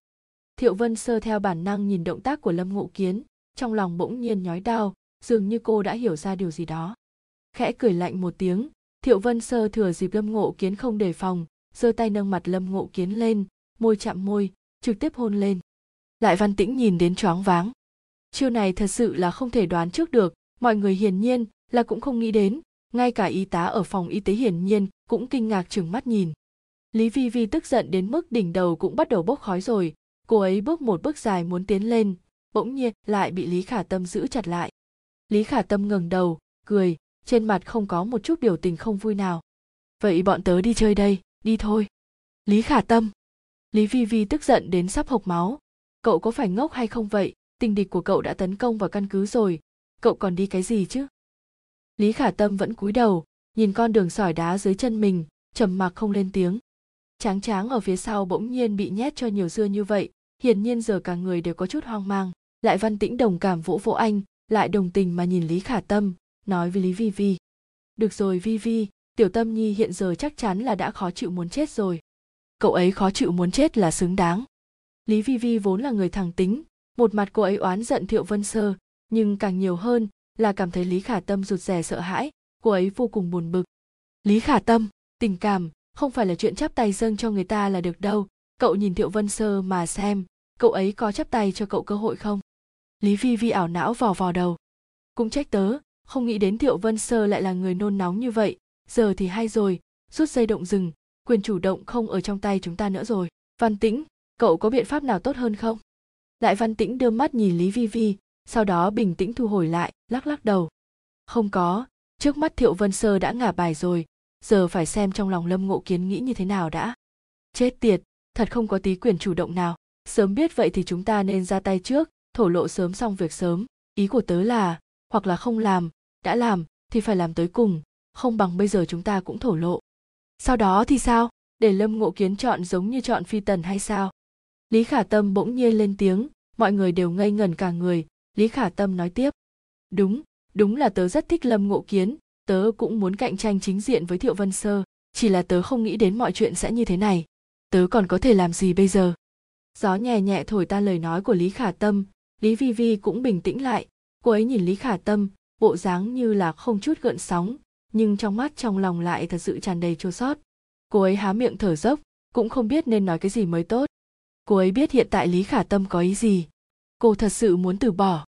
Thiệu vân sơ theo bản năng nhìn động tác của lâm ngộ kiến, trong lòng bỗng nhiên nhói đau, dường như cô đã hiểu ra điều gì đó. Khẽ cười lạnh một tiếng, thiệu vân sơ thừa dịp lâm ngộ kiến không đề phòng, giơ tay nâng mặt lâm ngộ kiến lên, môi chạm môi, trực tiếp hôn lên lại văn tĩnh nhìn đến choáng váng. Chiêu này thật sự là không thể đoán trước được, mọi người hiển nhiên là cũng không nghĩ đến, ngay cả y tá ở phòng y tế hiển nhiên cũng kinh ngạc chừng mắt nhìn. Lý vi vi tức giận đến mức đỉnh đầu cũng bắt đầu bốc khói rồi, cô ấy bước một bước dài muốn tiến lên, bỗng nhiên lại bị lý khả tâm giữ chặt lại. Lý khả tâm ngẩng đầu, cười, trên mặt không có một chút biểu tình không vui nào. Vậy bọn tớ đi chơi đây, đi thôi. Lý khả tâm. Lý vi vi tức giận đến sắp hộc máu cậu có phải ngốc hay không vậy? Tình địch của cậu đã tấn công vào căn cứ rồi. Cậu còn đi cái gì chứ? Lý khả tâm vẫn cúi đầu, nhìn con đường sỏi đá dưới chân mình, trầm mặc không lên tiếng. Tráng tráng ở phía sau bỗng nhiên bị nhét cho nhiều dưa như vậy, hiển nhiên giờ cả người đều có chút hoang mang. Lại văn tĩnh đồng cảm vỗ vỗ anh, lại đồng tình mà nhìn lý khả tâm, nói với lý vi vi. Được rồi vi vi, tiểu tâm nhi hiện giờ chắc chắn là đã khó chịu muốn chết rồi. Cậu ấy khó chịu muốn chết là xứng đáng lý vi vi vốn là người thẳng tính, một mặt cô ấy oán giận thiệu vân sơ, nhưng càng nhiều hơn là cảm thấy lý khả tâm rụt rè sợ hãi, cô ấy vô cùng buồn bực. Lý khả tâm, tình cảm không phải là chuyện chắp tay dâng cho người ta là được đâu, cậu nhìn thiệu vân sơ mà xem, cậu ấy có chắp tay cho cậu cơ hội không? Lý vi vi ảo não vò vò đầu. Cũng trách tớ, không nghĩ đến thiệu vân sơ lại là người nôn nóng như vậy, giờ thì hay rồi, rút dây động rừng, quyền chủ động không ở trong tay chúng ta nữa rồi. Văn tĩnh cậu có biện pháp nào tốt hơn không? Lại văn tĩnh đưa mắt nhìn lý vi vi, sau đó bình tĩnh thu hồi lại, lắc lắc đầu. Không có, trước mắt thiệu vân sơ đã ngả bài rồi, giờ phải xem trong lòng lâm ngộ kiến nghĩ như thế nào đã. Chết tiệt, thật không có tí quyền chủ động nào. Sớm biết vậy thì chúng ta nên ra tay trước, thổ lộ sớm xong việc sớm. Ý của tớ là, hoặc là không làm, đã làm, thì phải làm tới cùng, không bằng bây giờ chúng ta cũng thổ lộ. Sau đó thì sao? Để lâm ngộ kiến chọn giống như chọn phi tần hay sao? Lý khả tâm bỗng nhiên lên tiếng, mọi người đều ngây ngẩn cả người. Lý khả tâm nói tiếp. Đúng đúng là tớ rất thích lâm ngộ kiến, tớ cũng muốn cạnh tranh chính diện với thiệu vân sơ, chỉ là tớ không nghĩ đến mọi chuyện sẽ như thế này. Tớ còn có thể làm gì bây giờ? Gió nhẹ nhẹ thổi ta lời nói của lý khả tâm, lý vi vi cũng bình tĩnh lại. Cô ấy nhìn lý khả tâm, bộ dáng như là không chút gợn sóng, nhưng trong mắt trong lòng lại thật sự tràn đầy chua sót cô ấy há miệng thở dốc, cũng không biết nên nói cái gì mới tốt cô ấy biết hiện tại lý khả tâm có ý gì. Cô thật sự muốn từ bỏ.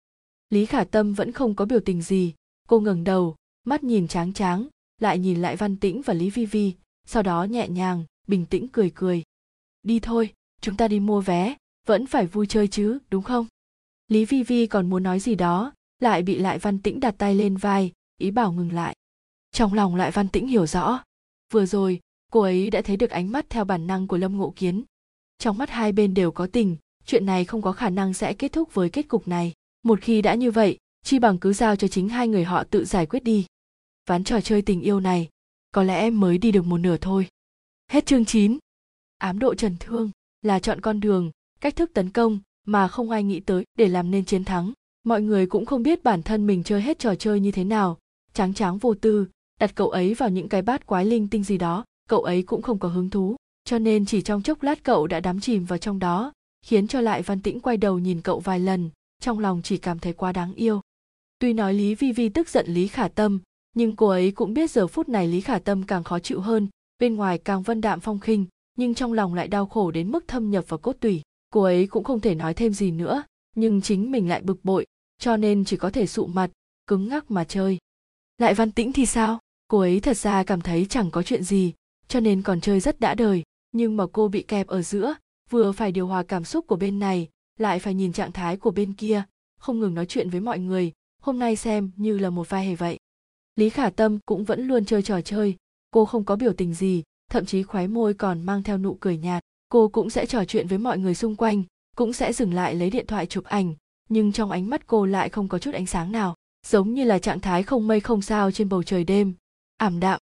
Lý khả tâm vẫn không có biểu tình gì. Cô ngẩng đầu, mắt nhìn tráng tráng, lại nhìn lại văn tĩnh và lý vi vi, sau đó nhẹ nhàng, bình tĩnh cười cười. Đi thôi, chúng ta đi mua vé, vẫn phải vui chơi chứ, đúng không? Lý vi vi còn muốn nói gì đó, lại bị lại văn tĩnh đặt tay lên vai, ý bảo ngừng lại. Trong lòng lại văn tĩnh hiểu rõ. Vừa rồi, cô ấy đã thấy được ánh mắt theo bản năng của lâm ngộ kiến trong mắt hai bên đều có tình, chuyện này không có khả năng sẽ kết thúc với kết cục này. Một khi đã như vậy, chi bằng cứ giao cho chính hai người họ tự giải quyết đi. Ván trò chơi tình yêu này, có lẽ em mới đi được một nửa thôi. Hết chương 9. ám độ trần thương là chọn con đường, cách thức tấn công mà không ai nghĩ tới để làm nên chiến thắng. Mọi người cũng không biết bản thân mình chơi hết trò chơi như thế nào. Tráng tráng vô tư, đặt cậu ấy vào những cái bát quái linh tinh gì đó, cậu ấy cũng không có hứng thú cho nên chỉ trong chốc lát cậu đã đắm chìm vào trong đó, khiến cho lại văn tĩnh quay đầu nhìn cậu vài lần, trong lòng chỉ cảm thấy quá đáng yêu. Tuy nói lý vi vi tức giận lý khả tâm, nhưng cô ấy cũng biết giờ phút này lý khả tâm càng khó chịu hơn, bên ngoài càng vân đạm phong khinh, nhưng trong lòng lại đau khổ đến mức thâm nhập vào cốt tủy. Cô ấy cũng không thể nói thêm gì nữa, nhưng chính mình lại bực bội, cho nên chỉ có thể sụ mặt, cứng ngắc mà chơi. Lại văn tĩnh thì sao? Cô ấy thật ra cảm thấy chẳng có chuyện gì, cho nên còn chơi rất đã đời nhưng mà cô bị kẹp ở giữa, vừa phải điều hòa cảm xúc của bên này, lại phải nhìn trạng thái của bên kia, không ngừng nói chuyện với mọi người, hôm nay xem như là một vai hề vậy. Lý khả tâm cũng vẫn luôn chơi trò chơi, cô không có biểu tình gì, thậm chí khóe môi còn mang theo nụ cười nhạt. Cô cũng sẽ trò chuyện với mọi người xung quanh, cũng sẽ dừng lại lấy điện thoại chụp ảnh, nhưng trong ánh mắt cô lại không có chút ánh sáng nào, giống như là trạng thái không mây không sao trên bầu trời đêm. Ảm đạm.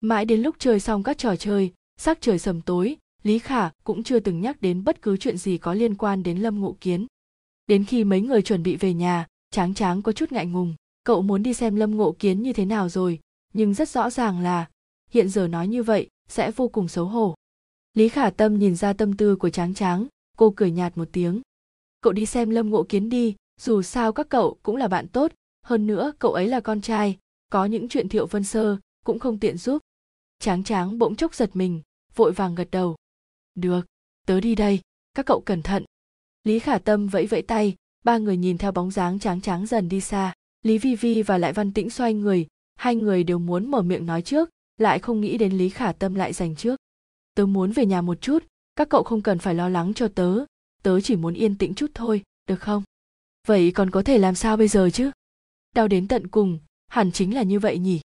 Mãi đến lúc chơi xong các trò chơi sắc trời sầm tối, lý khả cũng chưa từng nhắc đến bất cứ chuyện gì có liên quan đến lâm ngộ kiến. Đến khi mấy người chuẩn bị về nhà, tráng tráng có chút ngại ngùng, cậu muốn đi xem lâm ngộ kiến như thế nào rồi? Nhưng rất rõ ràng là, hiện giờ nói như vậy sẽ vô cùng xấu hổ. Lý khả tâm nhìn ra tâm tư của tráng tráng, cô cười nhạt một tiếng. Cậu đi xem lâm ngộ kiến đi, dù sao các cậu cũng là bạn tốt, hơn nữa cậu ấy là con trai, có những chuyện thiệu vân sơ cũng không tiện giúp tráng tráng bỗng chốc giật mình, vội vàng gật đầu. Được, tớ đi đây, các cậu cẩn thận. Lý khả tâm vẫy vẫy tay, ba người nhìn theo bóng dáng tráng tráng dần đi xa. Lý vi vi và lại văn tĩnh xoay người, hai người đều muốn mở miệng nói trước, lại không nghĩ đến lý khả tâm lại giành trước. Tớ muốn về nhà một chút, các cậu không cần phải lo lắng cho tớ tớ chỉ muốn yên tĩnh chút thôi, được không? Vậy còn có thể làm sao bây giờ chứ? Đau đến tận cùng, hẳn chính là như vậy nhỉ?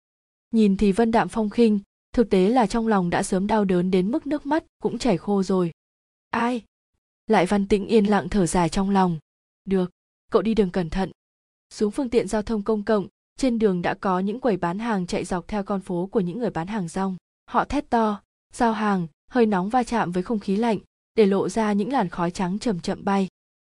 Nhìn thì vân đạm phong khinh thực tế là trong lòng đã sớm đau đớn đến mức nước mắt cũng chảy khô rồi. Ai? Lại văn tĩnh yên lặng thở dài trong lòng. Được, cậu đi đường cẩn thận. Xuống phương tiện giao thông công cộng, trên đường đã có những quầy bán hàng chạy dọc theo con phố của những người bán hàng rong. Họ thét to, giao hàng, hơi nóng va chạm với không khí lạnh, để lộ ra những làn khói trắng chậm chậm bay.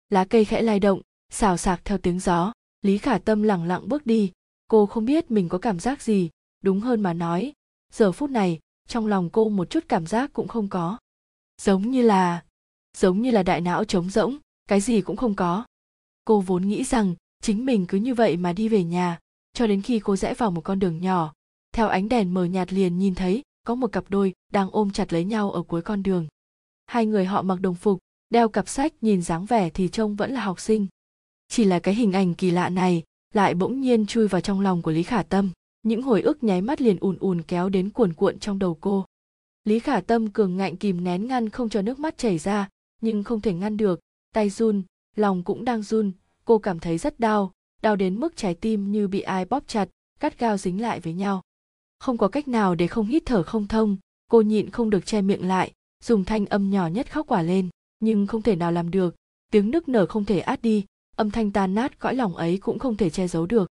Lá cây khẽ lay động, xào xạc theo tiếng gió. Lý khả tâm lẳng lặng bước đi. Cô không biết mình có cảm giác gì, đúng hơn mà nói giờ phút này, trong lòng cô một chút cảm giác cũng không có. Giống như là, giống như là đại não trống rỗng, cái gì cũng không có. Cô vốn nghĩ rằng, chính mình cứ như vậy mà đi về nhà, cho đến khi cô rẽ vào một con đường nhỏ. Theo ánh đèn mờ nhạt liền nhìn thấy, có một cặp đôi đang ôm chặt lấy nhau ở cuối con đường. Hai người họ mặc đồng phục, đeo cặp sách nhìn dáng vẻ thì trông vẫn là học sinh. Chỉ là cái hình ảnh kỳ lạ này, lại bỗng nhiên chui vào trong lòng của lý khả tâm những hồi ức nháy mắt liền ùn ùn kéo đến cuồn cuộn trong đầu cô. Lý khả tâm cường ngạnh kìm nén ngăn không cho nước mắt chảy ra, nhưng không thể ngăn được, tay run, lòng cũng đang run, cô cảm thấy rất đau đau đến mức trái tim như bị ai bóp chặt cắt gao dính lại với nhau. Không có cách nào để không hít thở không thông, cô nhịn không được che miệng lại, dùng thanh âm nhỏ nhất khóc quả lên, nhưng không thể nào làm được, tiếng nức nở không thể át đi, âm thanh tan nát cõi lòng ấy cũng không thể che giấu được.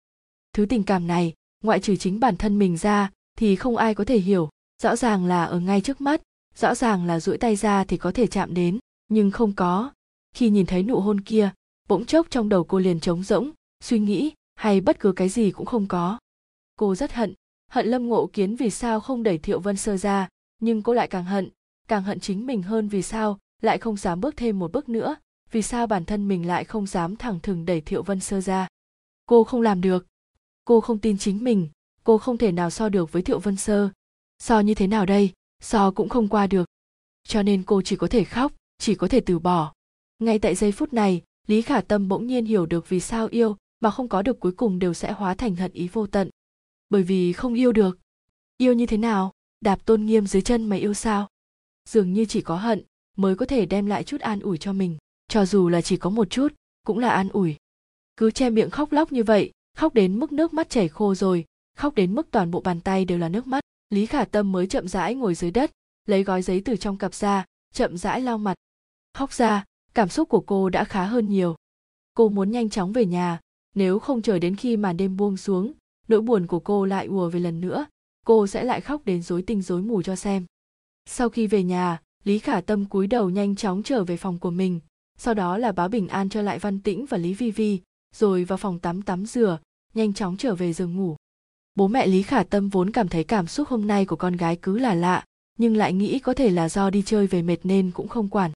Thứ tình cảm này ngoại trừ chính bản thân mình ra, thì không ai có thể hiểu. Rõ ràng là ở ngay trước mắt, rõ ràng là duỗi tay ra thì có thể chạm đến, nhưng không có. Khi nhìn thấy nụ hôn kia, bỗng chốc trong đầu cô liền trống rỗng, suy nghĩ hay bất cứ cái gì cũng không có. Cô rất hận hận lâm ngộ kiến vì sao không đẩy thiệu vân sơ ra, nhưng cô lại càng hận càng hận chính mình hơn vì sao lại không dám bước thêm một bước nữa, vì sao bản thân mình lại không dám thẳng thừng đẩy thiệu vân sơ ra. Cô không làm được cô không tin chính mình, cô không thể nào so được với thiệu vân sơ. So như thế nào đây? So cũng không qua được. Cho nên cô chỉ có thể khóc, chỉ có thể từ bỏ. Ngay tại giây phút này, lý khả tâm bỗng nhiên hiểu được vì sao yêu mà không có được cuối cùng đều sẽ hóa thành hận ý vô tận. Bởi vì không yêu được. Yêu như thế nào? Đạp tôn nghiêm dưới chân mà yêu sao? Dường như chỉ có hận mới có thể đem lại chút an ủi cho mình. Cho dù là chỉ có một chút, cũng là an ủi. Cứ che miệng khóc lóc như vậy khóc đến mức nước mắt chảy khô rồi, khóc đến mức toàn bộ bàn tay đều là nước mắt. Lý khả tâm mới chậm rãi ngồi dưới đất, lấy gói giấy từ trong cặp ra, chậm rãi lau mặt. Khóc ra, cảm xúc của cô đã khá hơn nhiều. Cô muốn nhanh chóng về nhà, nếu không chờ đến khi màn đêm buông xuống, nỗi buồn của cô lại ùa về lần nữa. Cô sẽ lại khóc đến rối tinh rối mù cho xem. Sau khi về nhà, lý khả tâm cúi đầu nhanh chóng trở về phòng của mình. Sau đó là báo bình an cho lại văn tĩnh và lý vi vi rồi vào phòng tắm tắm rửa, nhanh chóng trở về giường ngủ. Bố mẹ lý khả tâm vốn cảm thấy cảm xúc hôm nay của con gái cứ là lạ, nhưng lại nghĩ có thể là do đi chơi về mệt nên cũng không quản.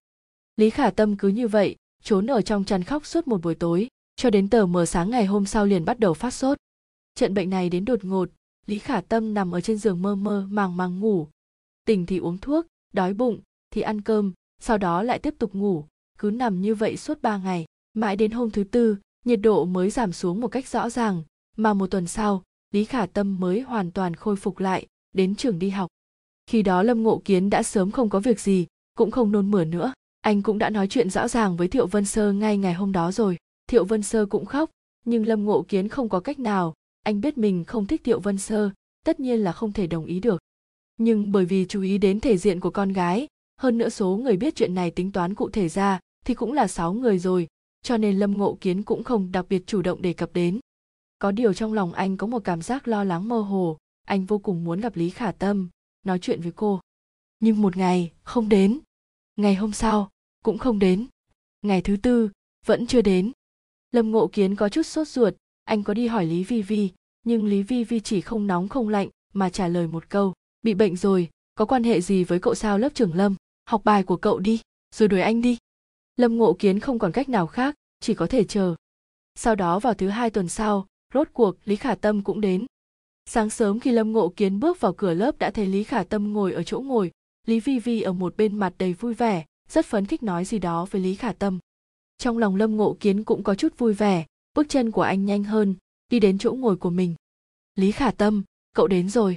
Lý khả tâm cứ như vậy, trốn ở trong chăn khóc suốt một buổi tối, cho đến tờ mờ sáng ngày hôm sau liền bắt đầu phát sốt. Trận bệnh này đến đột ngột, lý khả tâm nằm ở trên giường mơ mơ, màng màng ngủ. Tỉnh thì uống thuốc, đói bụng, thì ăn cơm, sau đó lại tiếp tục ngủ, cứ nằm như vậy suốt ba ngày. Mãi đến hôm thứ tư nhiệt độ mới giảm xuống một cách rõ ràng, mà một tuần sau, lý khả tâm mới hoàn toàn khôi phục lại, đến trường đi học. Khi đó lâm ngộ kiến đã sớm không có việc gì, cũng không nôn mửa nữa. Anh cũng đã nói chuyện rõ ràng với thiệu vân sơ ngay ngày hôm đó rồi. Thiệu vân sơ cũng khóc, nhưng lâm ngộ kiến không có cách nào. Anh biết mình không thích thiệu vân sơ, tất nhiên là không thể đồng ý được. Nhưng bởi vì chú ý đến thể diện của con gái, hơn nữa số người biết chuyện này tính toán cụ thể ra, thì cũng là sáu người rồi cho nên lâm ngộ kiến cũng không đặc biệt chủ động đề cập đến. Có điều trong lòng anh có một cảm giác lo lắng mơ hồ, anh vô cùng muốn gặp lý khả tâm, nói chuyện với cô. Nhưng một ngày, không đến. Ngày hôm sau, cũng không đến. Ngày thứ tư, vẫn chưa đến. Lâm ngộ kiến có chút sốt ruột, anh có đi hỏi lý vi vi, nhưng lý vi vi chỉ không nóng không lạnh, mà trả lời một câu, bị bệnh rồi, có quan hệ gì với cậu sao lớp trưởng lâm? Học bài của cậu đi, rồi đuổi anh đi lâm ngộ kiến không còn cách nào khác, chỉ có thể chờ. Sau đó vào thứ hai tuần sau, rốt cuộc lý khả tâm cũng đến. Sáng sớm khi lâm ngộ kiến bước vào cửa lớp đã thấy lý khả tâm ngồi ở chỗ ngồi. Lý vi vi ở một bên mặt đầy vui vẻ, rất phấn khích nói gì đó với lý khả tâm. Trong lòng lâm ngộ kiến cũng có chút vui vẻ, bước chân của anh nhanh hơn, đi đến chỗ ngồi của mình. Lý khả tâm, cậu đến rồi.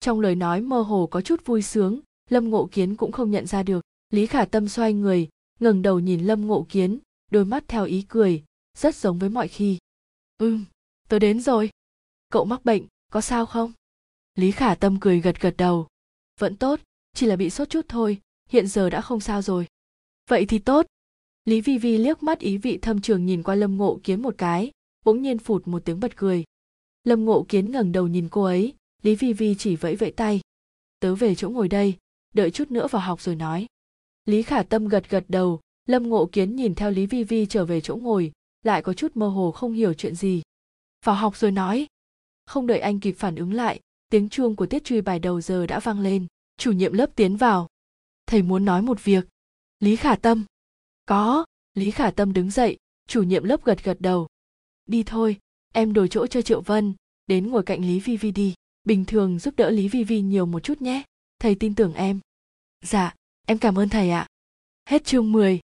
Trong lời nói mơ hồ có chút vui sướng, lâm ngộ kiến cũng không nhận ra được. Lý khả tâm xoay người ngẩng đầu nhìn lâm ngộ kiến, đôi mắt theo ý cười, rất giống với mọi khi. Ừm, tớ đến rồi. Cậu mắc bệnh, có sao không? Lý khả tâm cười gật gật đầu. Vẫn tốt, chỉ là bị sốt chút thôi, hiện giờ đã không sao rồi. Vậy thì tốt. Lý vi vi liếc mắt ý vị thâm trường nhìn qua lâm ngộ kiến một cái, bỗng nhiên phụt một tiếng bật cười. Lâm ngộ kiến ngẩng đầu nhìn cô ấy, lý vi vi chỉ vẫy vẫy tay. Tớ về chỗ ngồi đây, đợi chút nữa vào học rồi nói lý khả tâm gật gật đầu, lâm ngộ kiến nhìn theo lý vi vi trở về chỗ ngồi, lại có chút mơ hồ không hiểu chuyện gì. Vào học rồi nói. Không đợi anh kịp phản ứng lại, tiếng chuông của tiết truy bài đầu giờ đã vang lên. Chủ nhiệm lớp tiến vào. Thầy muốn nói một việc. Lý khả tâm. Có, lý khả tâm đứng dậy, chủ nhiệm lớp gật gật đầu. Đi thôi, em đổi chỗ cho triệu vân, đến ngồi cạnh lý vi vi đi. Bình thường giúp đỡ lý vi vi nhiều một chút nhé. Thầy tin tưởng em. Dạ em cảm ơn thầy ạ. Hết chương 10.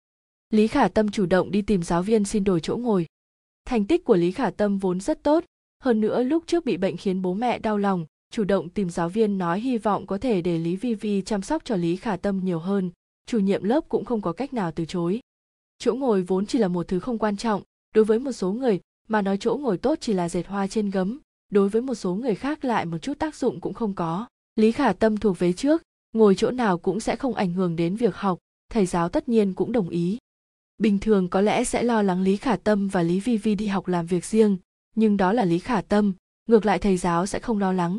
lý khả tâm chủ động đi tìm giáo viên xin đổi chỗ ngồi. Thành tích của lý khả tâm vốn rất tốt, hơn nữa lúc trước bị bệnh khiến bố mẹ đau lòng, chủ động tìm giáo viên nói hy vọng có thể để lý vi vi chăm sóc cho lý khả tâm nhiều hơn, chủ nhiệm lớp cũng không có cách nào từ chối. Chỗ ngồi vốn chỉ là một thứ không quan trọng, đối với một số người mà nói chỗ ngồi tốt chỉ là dệt hoa trên gấm, đối với một số người khác lại một chút tác dụng cũng không có. Lý khả tâm thuộc vế trước ngồi chỗ nào cũng sẽ không ảnh hưởng đến việc học, thầy giáo tất nhiên cũng đồng ý. Bình thường có lẽ sẽ lo lắng lý khả tâm và lý vi vi đi học làm việc riêng, nhưng đó là lý khả tâm, ngược lại thầy giáo sẽ không lo lắng.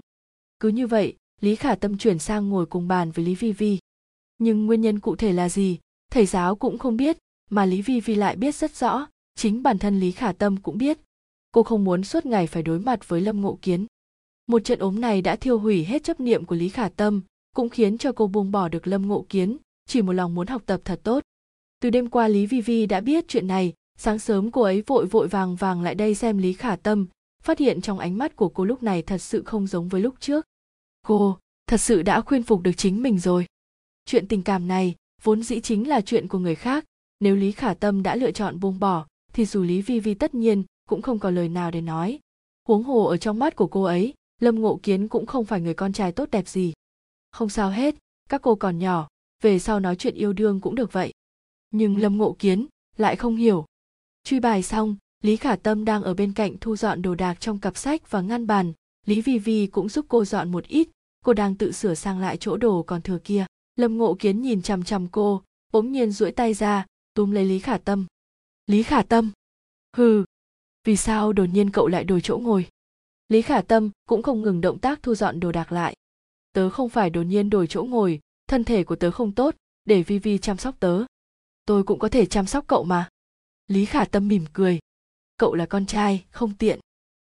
Cứ như vậy, lý khả tâm chuyển sang ngồi cùng bàn với lý vi vi. Nhưng nguyên nhân cụ thể là gì, thầy giáo cũng không biết, mà lý vi vi lại biết rất rõ, chính bản thân lý khả tâm cũng biết. Cô không muốn suốt ngày phải đối mặt với lâm ngộ kiến. Một trận ốm này đã thiêu hủy hết chấp niệm của lý khả tâm cũng khiến cho cô buông bỏ được lâm ngộ kiến, chỉ một lòng muốn học tập thật tốt. Từ đêm qua lý vi vi đã biết chuyện này, sáng sớm cô ấy vội vội vàng vàng lại đây xem lý khả tâm, phát hiện trong ánh mắt của cô lúc này thật sự không giống với lúc trước. Cô, thật sự đã khuyên phục được chính mình rồi. Chuyện tình cảm này, vốn dĩ chính là chuyện của người khác, nếu lý khả tâm đã lựa chọn buông bỏ, thì dù lý vi vi tất nhiên cũng không có lời nào để nói. Huống hồ ở trong mắt của cô ấy, lâm ngộ kiến cũng không phải người con trai tốt đẹp gì không sao hết, các cô còn nhỏ, về sau nói chuyện yêu đương cũng được vậy. Nhưng lâm ngộ kiến lại không hiểu. Truy bài xong, lý khả tâm đang ở bên cạnh thu dọn đồ đạc trong cặp sách và ngăn bàn. Lý vi vi cũng giúp cô dọn một ít, cô đang tự sửa sang lại chỗ đồ còn thừa kia. Lâm ngộ kiến nhìn chằm chằm cô, bỗng nhiên duỗi tay ra, túm lấy lý khả tâm. Lý khả tâm? Hừ, vì sao đột nhiên cậu lại đổi chỗ ngồi? Lý khả tâm cũng không ngừng động tác thu dọn đồ đạc lại tớ không phải đột nhiên đổi chỗ ngồi, thân thể của tớ không tốt, để vi vi chăm sóc tớ. Tôi cũng có thể chăm sóc cậu mà. Lý khả tâm mỉm cười. Cậu là con trai, không tiện.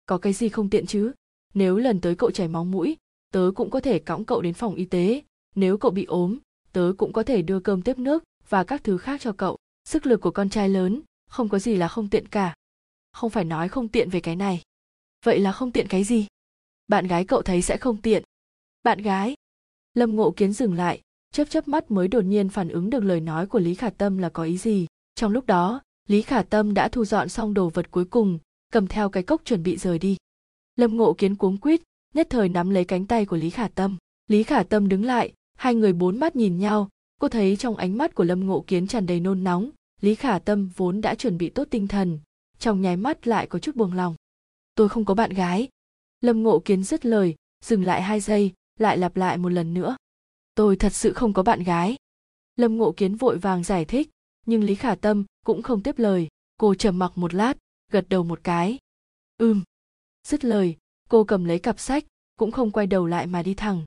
Có cái gì không tiện chứ? Nếu lần tới cậu chảy máu mũi, tớ cũng có thể cõng cậu đến phòng y tế. Nếu cậu bị ốm, tớ cũng có thể đưa cơm tiếp nước và các thứ khác cho cậu. Sức lực của con trai lớn, không có gì là không tiện cả. Không phải nói không tiện về cái này. Vậy là không tiện cái gì? Bạn gái cậu thấy sẽ không tiện bạn gái. Lâm ngộ kiến dừng lại, chớp chớp mắt mới đột nhiên phản ứng được lời nói của lý khả tâm là có ý gì. Trong lúc đó, lý khả tâm đã thu dọn xong đồ vật cuối cùng, cầm theo cái cốc chuẩn bị rời đi. Lâm ngộ kiến cuống quýt, nhất thời nắm lấy cánh tay của lý khả tâm. Lý khả tâm đứng lại, hai người bốn mắt nhìn nhau. Cô thấy trong ánh mắt của lâm ngộ kiến tràn đầy nôn nóng, lý khả tâm vốn đã chuẩn bị tốt tinh thần, trong nháy mắt lại có chút buông lòng. Tôi không có bạn gái. Lâm ngộ kiến dứt lời, dừng lại hai giây lại lặp lại một lần nữa. Tôi thật sự không có bạn gái. Lâm ngộ kiến vội vàng giải thích, nhưng lý khả tâm cũng không tiếp lời. Cô trầm mặc một lát, gật đầu một cái. Ừm. Dứt lời, cô cầm lấy cặp sách, cũng không quay đầu lại mà đi thẳng.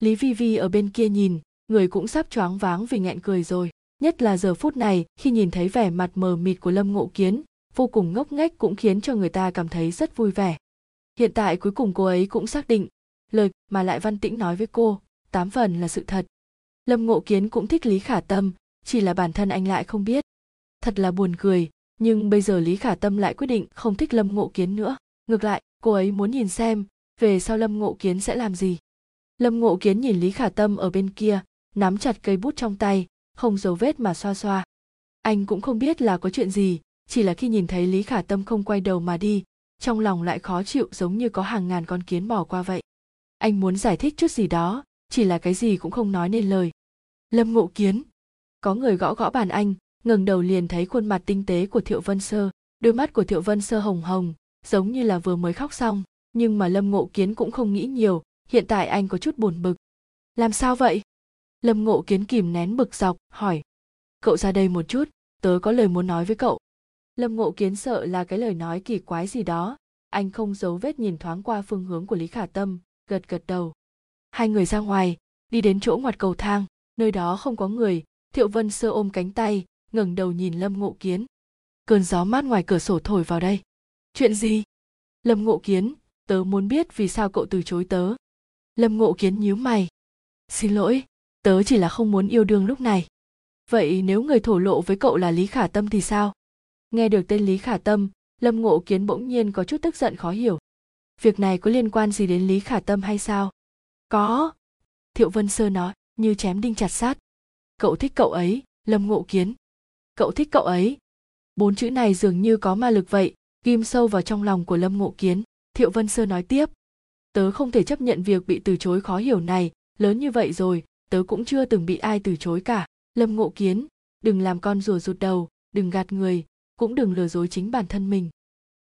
Lý vi vi ở bên kia nhìn, người cũng sắp choáng váng vì nghẹn cười rồi. Nhất là giờ phút này, khi nhìn thấy vẻ mặt mờ mịt của lâm ngộ kiến, vô cùng ngốc nghếch cũng khiến cho người ta cảm thấy rất vui vẻ. Hiện tại cuối cùng cô ấy cũng xác định lời mà lại văn tĩnh nói với cô, tám phần là sự thật. Lâm ngộ kiến cũng thích lý khả tâm, chỉ là bản thân anh lại không biết. Thật là buồn cười, nhưng bây giờ lý khả tâm lại quyết định không thích lâm ngộ kiến nữa. Ngược lại, cô ấy muốn nhìn xem về sau lâm ngộ kiến sẽ làm gì. Lâm ngộ kiến nhìn lý khả tâm ở bên kia, nắm chặt cây bút trong tay, không dấu vết mà xoa xoa. Anh cũng không biết là có chuyện gì, chỉ là khi nhìn thấy lý khả tâm không quay đầu mà đi, trong lòng lại khó chịu giống như có hàng ngàn con kiến bỏ qua vậy anh muốn giải thích chút gì đó, chỉ là cái gì cũng không nói nên lời. Lâm ngộ kiến. Có người gõ gõ bàn anh, ngẩng đầu liền thấy khuôn mặt tinh tế của thiệu vân sơ. Đôi mắt của thiệu vân sơ hồng hồng, giống như là vừa mới khóc xong, nhưng mà lâm ngộ kiến cũng không nghĩ nhiều, hiện tại anh có chút buồn bực. Làm sao vậy? Lâm ngộ kiến kìm nén bực dọc, hỏi. Cậu ra đây một chút, tớ có lời muốn nói với cậu. Lâm ngộ kiến sợ là cái lời nói kỳ quái gì đó. Anh không giấu vết nhìn thoáng qua phương hướng của lý khả tâm gật gật đầu. Hai người ra ngoài, đi đến chỗ ngoặt cầu thang, nơi đó không có người, thiệu vân sơ ôm cánh tay, ngẩng đầu nhìn lâm ngộ kiến. Cơn gió mát ngoài cửa sổ thổi vào đây. Chuyện gì? Lâm ngộ kiến, tớ muốn biết vì sao cậu từ chối tớ. Lâm ngộ kiến nhíu mày. Xin lỗi, tớ chỉ là không muốn yêu đương lúc này. Vậy nếu người thổ lộ với cậu là lý khả tâm thì sao? Nghe được tên lý khả tâm, lâm ngộ kiến bỗng nhiên có chút tức giận khó hiểu việc này có liên quan gì đến lý khả tâm hay sao? Có. Thiệu vân sơ nói, như chém đinh chặt sát. Cậu thích cậu ấy, lâm ngộ kiến. Cậu thích cậu ấy. Bốn chữ này dường như có ma lực vậy, ghim sâu vào trong lòng của lâm ngộ kiến. Thiệu vân sơ nói tiếp. Tớ không thể chấp nhận việc bị từ chối khó hiểu này. Lớn như vậy rồi, tớ cũng chưa từng bị ai từ chối cả. Lâm ngộ kiến, đừng làm con rùa rụt đầu, đừng gạt người, cũng đừng lừa dối chính bản thân mình.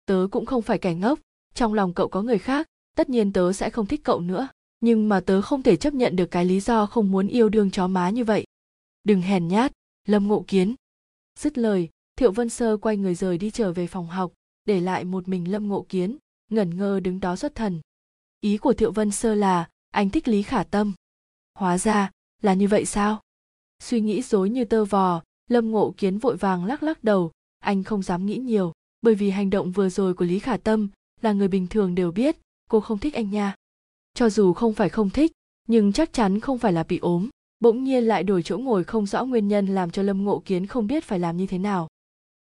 Tớ cũng không phải kẻ ngốc trong lòng cậu có người khác, tất nhiên tớ sẽ không thích cậu nữa. Nhưng mà tớ không thể chấp nhận được cái lý do không muốn yêu đương chó má như vậy. Đừng hèn nhát, lâm ngộ kiến. Dứt lời, thiệu vân sơ quay người rời đi trở về phòng học, để lại một mình lâm ngộ kiến, ngẩn ngơ đứng đó xuất thần. Ý của thiệu vân sơ là, anh thích lý khả tâm. Hóa ra, là như vậy sao? Suy nghĩ dối như tơ vò, lâm ngộ kiến vội vàng lắc lắc đầu. Anh không dám nghĩ nhiều, bởi vì hành động vừa rồi của lý khả tâm là người bình thường đều biết, cô không thích anh nha. Cho dù không phải không thích, nhưng chắc chắn không phải là bị ốm, bỗng nhiên lại đổi chỗ ngồi không rõ nguyên nhân làm cho lâm ngộ kiến không biết phải làm như thế nào.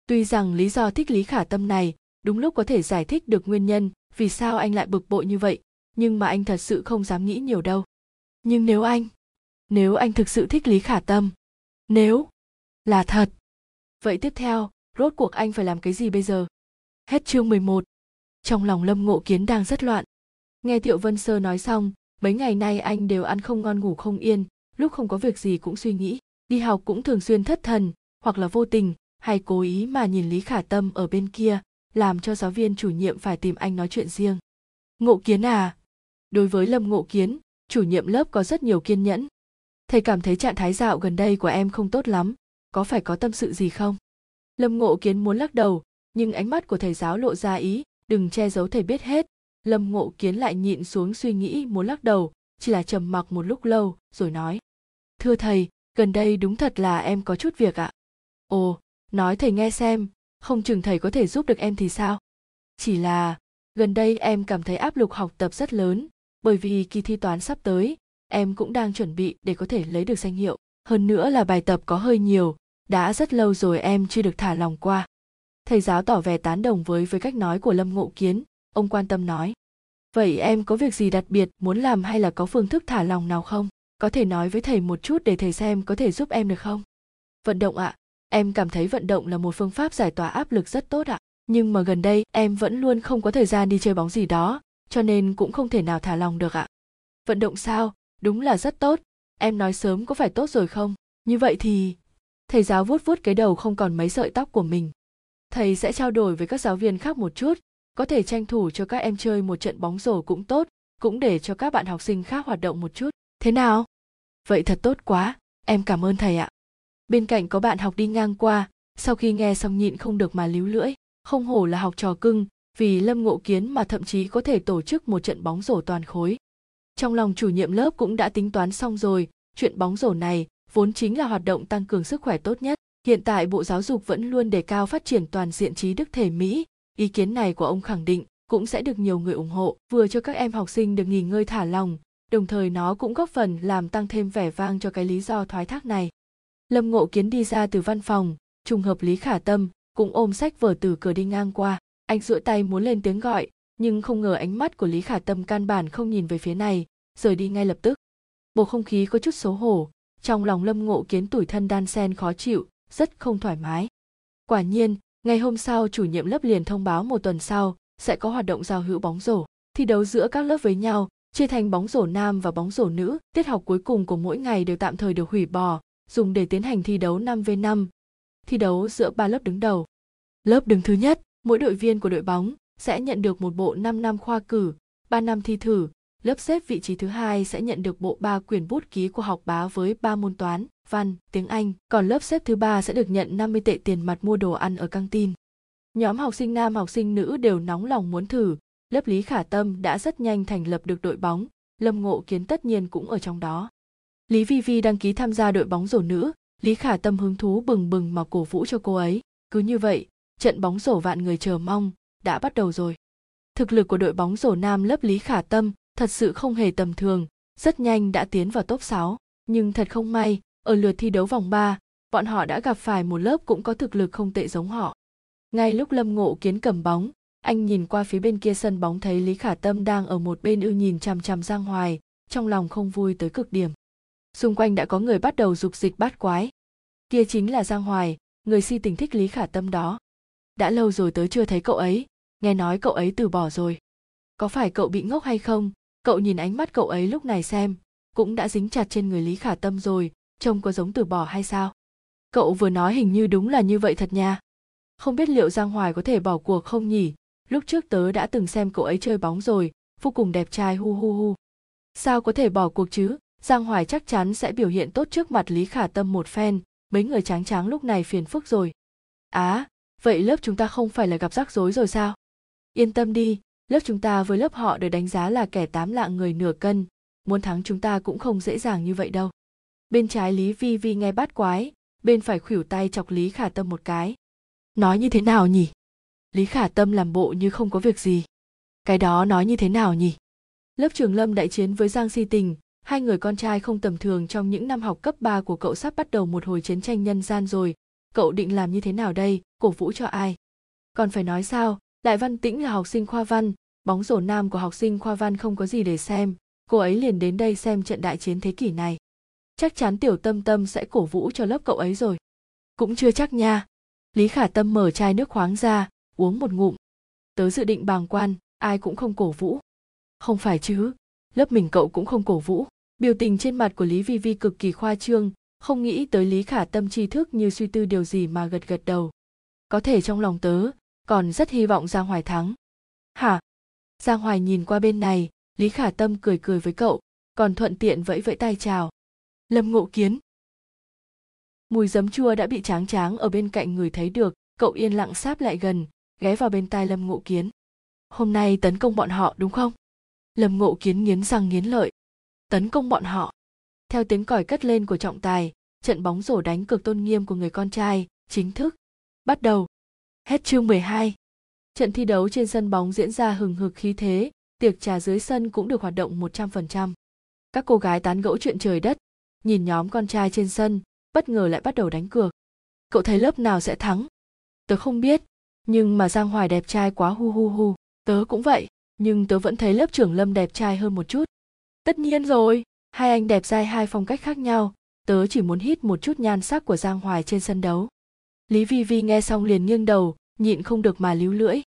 Tuy rằng lý do thích lý khả tâm này, đúng lúc có thể giải thích được nguyên nhân vì sao anh lại bực bội như vậy, nhưng mà anh thật sự không dám nghĩ nhiều đâu. Nhưng nếu anh nếu anh thực sự thích lý khả tâm, nếu là thật, vậy tiếp theo, rốt cuộc anh phải làm cái gì bây giờ? Hết chương 11 trong lòng lâm ngộ kiến đang rất loạn. Nghe thiệu vân sơ nói xong, mấy ngày nay anh đều ăn không ngon, ngủ không yên, lúc không có việc gì cũng suy nghĩ, đi học cũng thường xuyên thất thần, hoặc là vô tình, hay cố ý mà nhìn lý khả tâm ở bên kia, làm cho giáo viên chủ nhiệm phải tìm anh nói chuyện riêng. Ngộ kiến à đối với lâm ngộ kiến, chủ nhiệm lớp có rất nhiều kiên nhẫn. Thầy cảm thấy trạng thái dạo gần đây của em không tốt lắm, có phải có tâm sự gì không? Lâm ngộ kiến muốn lắc đầu, nhưng ánh mắt của thầy giáo lộ ra ý đừng che giấu thầy biết hết. Lâm ngộ kiến lại nhịn xuống suy nghĩ muốn lắc đầu, chỉ là trầm mặc một lúc lâu, rồi nói. Thưa thầy, gần đây đúng thật là em có chút việc ạ. Ồ, nói thầy nghe xem, không chừng thầy có thể giúp được em thì sao? Chỉ là, gần đây em cảm thấy áp lực học tập rất lớn, bởi vì kỳ thi toán sắp tới, em cũng đang chuẩn bị để có thể lấy được danh hiệu. Hơn nữa là bài tập có hơi nhiều, đã rất lâu rồi em chưa được thả lòng qua thầy giáo tỏ vẻ tán đồng với với cách nói của lâm ngộ kiến. Ông quan tâm nói, vậy em có việc gì đặc biệt muốn làm hay là có phương thức thả lòng nào không? Có thể nói với thầy một chút để thầy xem có thể giúp em được không? Vận động ạ. Em cảm thấy vận động là một phương pháp giải tỏa áp lực rất tốt ạ. Nhưng mà gần đây, em vẫn luôn không có thời gian đi chơi bóng gì đó, cho nên cũng không thể nào thả lòng được ạ. Vận động sao? Đúng là rất tốt. Em nói sớm có phải tốt rồi không? Như vậy thì thầy giáo vuốt vuốt cái đầu không còn mấy sợi tóc của mình thầy sẽ trao đổi với các giáo viên khác một chút, có thể tranh thủ cho các em chơi một trận bóng rổ cũng tốt, cũng để cho các bạn học sinh khác hoạt động một chút. Thế nào? Vậy thật tốt quá, em cảm ơn thầy ạ. Bên cạnh có bạn học đi ngang qua, sau khi nghe xong nhịn không được mà líu lưỡi, không hổ là học trò cưng, vì lâm ngộ kiến mà thậm chí có thể tổ chức một trận bóng rổ toàn khối. Trong lòng chủ nhiệm lớp cũng đã tính toán xong rồi, chuyện bóng rổ này vốn chính là hoạt động tăng cường sức khỏe tốt nhất hiện tại bộ giáo dục vẫn luôn đề cao phát triển toàn diện trí đức thể mỹ. Ý kiến này của ông khẳng định cũng sẽ được nhiều người ủng hộ, vừa cho các em học sinh được nghỉ ngơi thả lòng đồng thời nó cũng góp phần làm tăng thêm vẻ vang cho cái lý do thoái thác này. Lâm ngộ kiến đi ra từ văn phòng, trùng hợp lý khả tâm cũng ôm sách vở từ cửa đi ngang qua. Anh duỗi tay muốn lên tiếng gọi, nhưng không ngờ ánh mắt của lý khả tâm căn bản không nhìn về phía này, rời đi ngay lập tức. Bầu không khí có chút xấu hổ, trong lòng lâm ngộ kiến tủi thân đan sen khó chịu rất không thoải mái. Quả nhiên, ngày hôm sau chủ nhiệm lớp liền thông báo một tuần sau sẽ có hoạt động giao hữu bóng rổ, thi đấu giữa các lớp với nhau, chia thành bóng rổ nam và bóng rổ nữ. Tiết học cuối cùng của mỗi ngày đều tạm thời được hủy bỏ, dùng để tiến hành thi đấu 5 v 5 thi đấu giữa ba lớp đứng đầu. Lớp đứng thứ nhất, mỗi đội viên của đội bóng sẽ nhận được một bộ 5 năm khoa cử 3 năm thi thử. Lớp xếp vị trí thứ hai sẽ nhận được bộ ba quyển bút ký của học bá với ba môn toán văn, tiếng Anh, còn lớp xếp thứ ba sẽ được nhận 50 tệ tiền mặt mua đồ ăn ở căng tin. Nhóm học sinh nam học sinh nữ đều nóng lòng muốn thử, lớp Lý Khả Tâm đã rất nhanh thành lập được đội bóng, Lâm Ngộ Kiến tất nhiên cũng ở trong đó. Lý Vi Vi đăng ký tham gia đội bóng rổ nữ, Lý Khả Tâm hứng thú bừng bừng mà cổ vũ cho cô ấy. Cứ như vậy, trận bóng rổ vạn người chờ mong đã bắt đầu rồi. Thực lực của đội bóng rổ nam lớp Lý Khả Tâm thật sự không hề tầm thường, rất nhanh đã tiến vào top 6. Nhưng thật không may, ở lượt thi đấu vòng 3, bọn họ đã gặp phải một lớp cũng có thực lực không tệ giống họ. Ngay lúc Lâm Ngộ Kiến cầm bóng, anh nhìn qua phía bên kia sân bóng thấy Lý Khả Tâm đang ở một bên ưu nhìn chằm chằm Giang Hoài, trong lòng không vui tới cực điểm. Xung quanh đã có người bắt đầu dục dịch bát quái. Kia chính là Giang Hoài, người si tình thích Lý Khả Tâm đó. Đã lâu rồi tớ chưa thấy cậu ấy, nghe nói cậu ấy từ bỏ rồi. Có phải cậu bị ngốc hay không? Cậu nhìn ánh mắt cậu ấy lúc này xem, cũng đã dính chặt trên người Lý Khả Tâm rồi, trông có giống từ bỏ hay sao? Cậu vừa nói hình như đúng là như vậy thật nha. Không biết liệu Giang Hoài có thể bỏ cuộc không nhỉ? Lúc trước tớ đã từng xem cậu ấy chơi bóng rồi, vô cùng đẹp trai hu hu hu. Sao có thể bỏ cuộc chứ? Giang Hoài chắc chắn sẽ biểu hiện tốt trước mặt Lý Khả Tâm một phen, mấy người tráng tráng lúc này phiền phức rồi. Á, à, vậy lớp chúng ta không phải là gặp rắc rối rồi sao? Yên tâm đi, lớp chúng ta với lớp họ được đánh giá là kẻ tám lạng người nửa cân, muốn thắng chúng ta cũng không dễ dàng như vậy đâu. Bên trái Lý Vi Vi nghe bát quái, bên phải khuỷu tay chọc Lý Khả Tâm một cái. Nói như thế nào nhỉ? Lý Khả Tâm làm bộ như không có việc gì. Cái đó nói như thế nào nhỉ? Lớp trường Lâm đại chiến với Giang Si Tình, hai người con trai không tầm thường trong những năm học cấp 3 của cậu sắp bắt đầu một hồi chiến tranh nhân gian rồi, cậu định làm như thế nào đây, cổ vũ cho ai? Còn phải nói sao, Đại Văn Tĩnh là học sinh khoa văn, bóng rổ nam của học sinh khoa văn không có gì để xem, cô ấy liền đến đây xem trận đại chiến thế kỷ này. Chắc chắn tiểu tâm tâm sẽ cổ vũ cho lớp cậu ấy rồi. Cũng chưa chắc nha. Lý Khả Tâm mở chai nước khoáng ra, uống một ngụm. Tớ dự định bàng quan, ai cũng không cổ vũ. Không phải chứ, lớp mình cậu cũng không cổ vũ. Biểu tình trên mặt của Lý Vi Vi cực kỳ khoa trương, không nghĩ tới Lý Khả Tâm tri thức như suy tư điều gì mà gật gật đầu. Có thể trong lòng tớ, còn rất hy vọng Giang Hoài thắng. Hả? Giang Hoài nhìn qua bên này, Lý Khả Tâm cười cười với cậu, còn thuận tiện vẫy vẫy tay chào. Lâm Ngộ Kiến. Mùi giấm chua đã bị tráng tráng ở bên cạnh người thấy được, cậu yên lặng sáp lại gần, ghé vào bên tai Lâm Ngộ Kiến. Hôm nay tấn công bọn họ đúng không? Lâm Ngộ Kiến nghiến răng nghiến lợi. Tấn công bọn họ. Theo tiếng còi cất lên của trọng tài, trận bóng rổ đánh cực tôn nghiêm của người con trai, chính thức. Bắt đầu. Hết chương 12. Trận thi đấu trên sân bóng diễn ra hừng hực khí thế, tiệc trà dưới sân cũng được hoạt động 100%. Các cô gái tán gẫu chuyện trời đất, nhìn nhóm con trai trên sân, bất ngờ lại bắt đầu đánh cược. Cậu thấy lớp nào sẽ thắng? Tớ không biết, nhưng mà Giang Hoài đẹp trai quá hu hu hu, tớ cũng vậy, nhưng tớ vẫn thấy lớp trưởng Lâm đẹp trai hơn một chút. Tất nhiên rồi, hai anh đẹp trai hai phong cách khác nhau, tớ chỉ muốn hít một chút nhan sắc của Giang Hoài trên sân đấu. Lý Vi Vi nghe xong liền nghiêng đầu, nhịn không được mà líu lưỡi.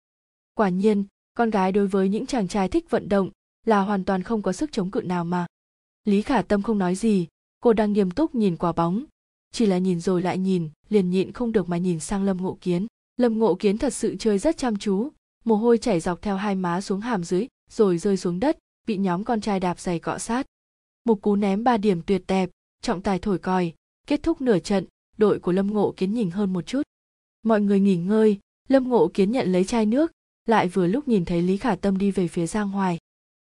Quả nhiên, con gái đối với những chàng trai thích vận động là hoàn toàn không có sức chống cự nào mà. Lý Khả Tâm không nói gì, cô đang nghiêm túc nhìn quả bóng. Chỉ là nhìn rồi lại nhìn, liền nhịn không được mà nhìn sang Lâm Ngộ Kiến. Lâm Ngộ Kiến thật sự chơi rất chăm chú, mồ hôi chảy dọc theo hai má xuống hàm dưới, rồi rơi xuống đất, bị nhóm con trai đạp giày cọ sát. Một cú ném ba điểm tuyệt đẹp, trọng tài thổi còi, kết thúc nửa trận, đội của Lâm Ngộ Kiến nhìn hơn một chút. Mọi người nghỉ ngơi, Lâm Ngộ Kiến nhận lấy chai nước, lại vừa lúc nhìn thấy Lý Khả Tâm đi về phía Giang Hoài.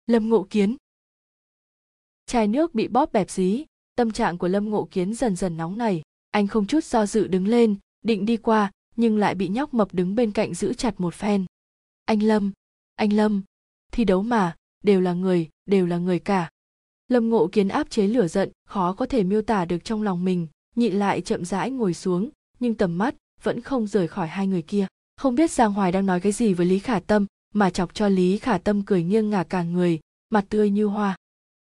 Lâm Ngộ Kiến. Chai nước bị bóp bẹp dí, tâm trạng của Lâm Ngộ Kiến dần dần nóng nảy, anh không chút do dự đứng lên, định đi qua, nhưng lại bị nhóc mập đứng bên cạnh giữ chặt một phen. Anh Lâm, anh Lâm, thi đấu mà, đều là người, đều là người cả. Lâm Ngộ Kiến áp chế lửa giận, khó có thể miêu tả được trong lòng mình, nhịn lại chậm rãi ngồi xuống, nhưng tầm mắt vẫn không rời khỏi hai người kia. Không biết Giang Hoài đang nói cái gì với Lý Khả Tâm, mà chọc cho Lý Khả Tâm cười nghiêng ngả cả người, mặt tươi như hoa.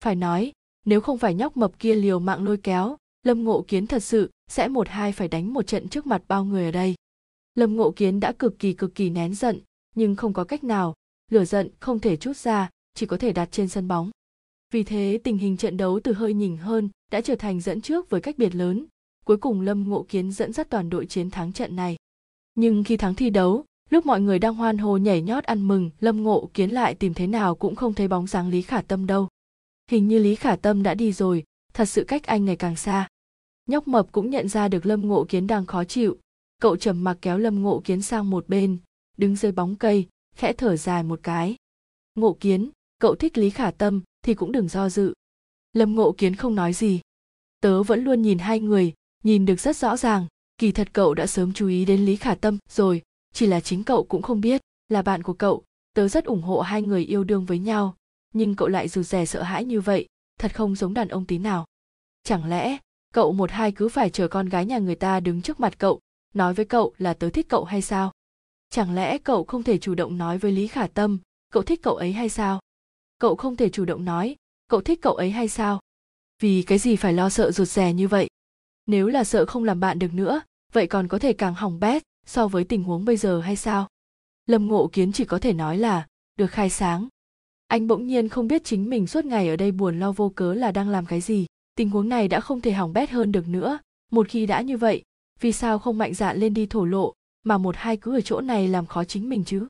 Phải nói, nếu không phải nhóc mập kia liều mạng lôi kéo, Lâm Ngộ Kiến thật sự sẽ một hai phải đánh một trận trước mặt bao người ở đây. Lâm Ngộ Kiến đã cực kỳ cực kỳ nén giận, nhưng không có cách nào, lửa giận không thể chút ra, chỉ có thể đặt trên sân bóng. Vì thế tình hình trận đấu từ hơi nhỉnh hơn đã trở thành dẫn trước với cách biệt lớn. Cuối cùng Lâm Ngộ Kiến dẫn dắt toàn đội chiến thắng trận này. Nhưng khi thắng thi đấu, lúc mọi người đang hoan hô nhảy nhót ăn mừng, Lâm Ngộ Kiến lại tìm thế nào cũng không thấy bóng dáng Lý Khả Tâm đâu. Hình như Lý Khả Tâm đã đi rồi, thật sự cách anh ngày càng xa. nhóc mập cũng nhận ra được lâm ngộ kiến đang khó chịu. Cậu trầm mặc kéo lâm ngộ kiến sang một bên đứng dưới bóng cây khẽ thở dài một cái. Ngộ kiến cậu thích lý khả tâm thì cũng đừng do dự. Lâm ngộ kiến không nói gì. Tớ vẫn luôn nhìn hai người nhìn được rất rõ ràng kỳ thật cậu đã sớm chú ý đến lý khả tâm rồi chỉ là chính cậu cũng không biết là bạn của cậu. Tớ rất ủng hộ hai người yêu đương với nhau nhưng cậu lại rụt rè sợ hãi như vậy, thật không giống đàn ông tí nào. Chẳng lẽ, cậu một hai cứ phải chờ con gái nhà người ta đứng trước mặt cậu, nói với cậu là tớ thích cậu hay sao? Chẳng lẽ cậu không thể chủ động nói với lý khả tâm, cậu thích cậu ấy hay sao? Cậu không thể chủ động nói, cậu thích cậu ấy hay sao? Vì cái gì phải lo sợ rụt rè như vậy? Nếu là sợ không làm bạn được nữa, vậy còn có thể càng hỏng bét so với tình huống bây giờ hay sao? Lâm ngộ kiến chỉ có thể nói là, được khai sáng anh bỗng nhiên không biết chính mình suốt ngày ở đây buồn lo vô cớ là đang làm cái gì. Tình huống này đã không thể hỏng bét hơn được nữa. Một khi đã như vậy, vì sao không mạnh dạn lên đi thổ lộ, mà một hai cứ ở chỗ này làm khó chính mình chứ?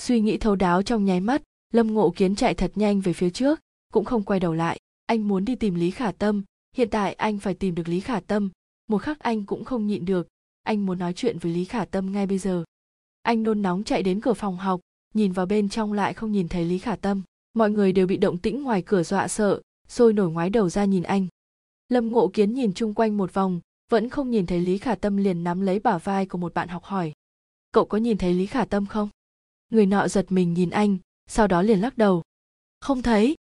Suy nghĩ thấu đáo trong nháy mắt, lâm ngộ kiến chạy thật nhanh về phía trước, cũng không quay đầu lại. Anh muốn đi tìm lý khả tâm. Hiện tại anh phải tìm được lý khả tâm. Một khắc anh cũng không nhịn được. Anh muốn nói chuyện với lý khả tâm ngay bây giờ. Anh nôn nóng chạy đến cửa phòng học, nhìn vào bên trong lại không nhìn thấy lý khả tâm mọi người đều bị động tĩnh ngoài cửa dọa sợ, sôi nổi ngoái đầu ra nhìn anh. Lâm ngộ kiến nhìn chung quanh một vòng, vẫn không nhìn thấy lý khả tâm liền nắm lấy bả vai của một bạn học hỏi. Cậu có nhìn thấy lý khả tâm không? Người nọ giật mình nhìn anh, sau đó liền lắc đầu. Không thấy.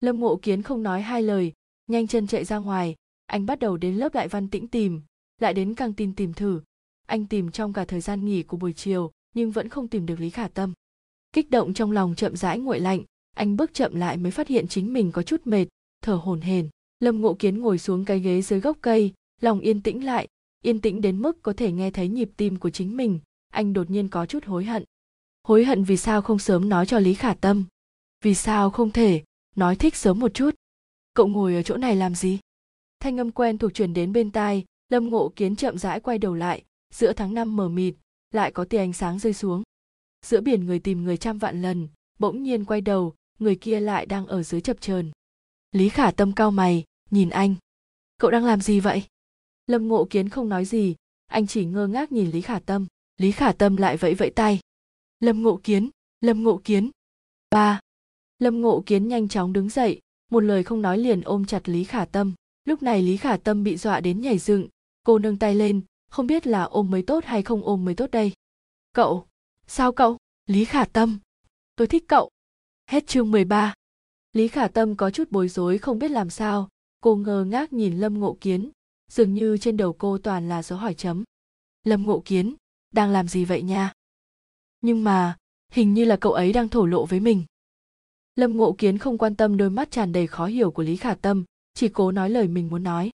Lâm ngộ kiến không nói hai lời, nhanh chân chạy ra ngoài, anh bắt đầu đến lớp đại văn tĩnh tìm, lại đến căng tin tìm thử. Anh tìm trong cả thời gian nghỉ của buổi chiều, nhưng vẫn không tìm được lý khả tâm. Kích động trong lòng chậm rãi nguội lạnh anh bước chậm lại mới phát hiện chính mình có chút mệt, thở hổn hển. Lâm ngộ kiến ngồi xuống cái ghế dưới gốc cây, lòng yên tĩnh lại, yên tĩnh đến mức có thể nghe thấy nhịp tim của chính mình. Anh đột nhiên có chút hối hận. Hối hận vì sao không sớm nói cho lý khả tâm? Vì sao không thể nói thích sớm một chút? Cậu ngồi ở chỗ này làm gì? Thanh âm quen thuộc truyền đến bên tai, lâm ngộ kiến chậm rãi quay đầu lại, giữa tháng năm mờ mịt, lại có tia ánh sáng rơi xuống. Giữa biển người tìm người trăm vạn lần, bỗng nhiên quay đầu người kia lại đang ở dưới chập chờn. Lý khả tâm cao mày, nhìn anh. Cậu đang làm gì vậy? Lâm ngộ kiến không nói gì, anh chỉ ngơ ngác nhìn lý khả tâm. Lý khả tâm lại vẫy vẫy tay. Lâm ngộ kiến, lâm ngộ kiến. Ba. Lâm ngộ kiến nhanh chóng đứng dậy, một lời không nói liền ôm chặt lý khả tâm. Lúc này lý khả tâm bị dọa đến nhảy dựng, cô nâng tay lên, không biết là ôm mới tốt hay không ôm mới tốt đây. Cậu, sao cậu? Lý khả tâm, tôi thích cậu hết chương 13. lý khả tâm có chút bối rối không biết làm sao. Cô ngơ ngác nhìn lâm ngộ kiến. Dường như trên đầu cô toàn là dấu hỏi chấm. Lâm ngộ kiến, đang làm gì vậy nha? Nhưng mà, hình như là cậu ấy đang thổ lộ với mình. Lâm ngộ kiến không quan tâm đôi mắt tràn đầy khó hiểu của lý khả tâm, chỉ cố nói lời mình muốn nói.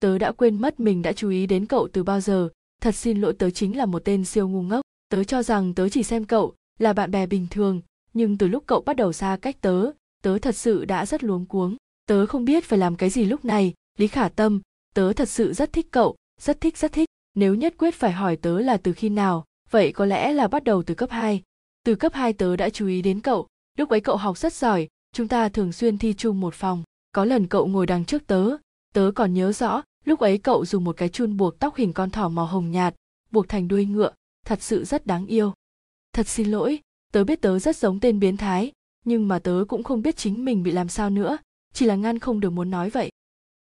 Tớ đã quên mất mình đã chú ý đến cậu từ bao giờ. Thật xin lỗi tớ chính là một tên siêu ngu ngốc. Tớ cho rằng tớ chỉ xem cậu là bạn bè bình thường nhưng từ lúc cậu bắt đầu xa cách tớ tớ thật sự đã rất luống cuống tớ không biết phải làm cái gì lúc này lý khả tâm tớ thật sự rất thích cậu rất thích rất thích nếu nhất quyết phải hỏi tớ là từ khi nào vậy có lẽ là bắt đầu từ cấp 2. Từ cấp 2 tớ đã chú ý đến cậu, lúc ấy cậu học rất giỏi, chúng ta thường xuyên thi chung một phòng. Có lần cậu ngồi đằng trước tớ, tớ còn nhớ rõ, lúc ấy cậu dùng một cái chun buộc tóc hình con thỏ màu hồng nhạt, buộc thành đuôi ngựa, thật sự rất đáng yêu. Thật xin lỗi, tớ biết tớ rất giống tên biến thái, nhưng mà tớ cũng không biết chính mình bị làm sao nữa, chỉ là ngăn không được muốn nói vậy.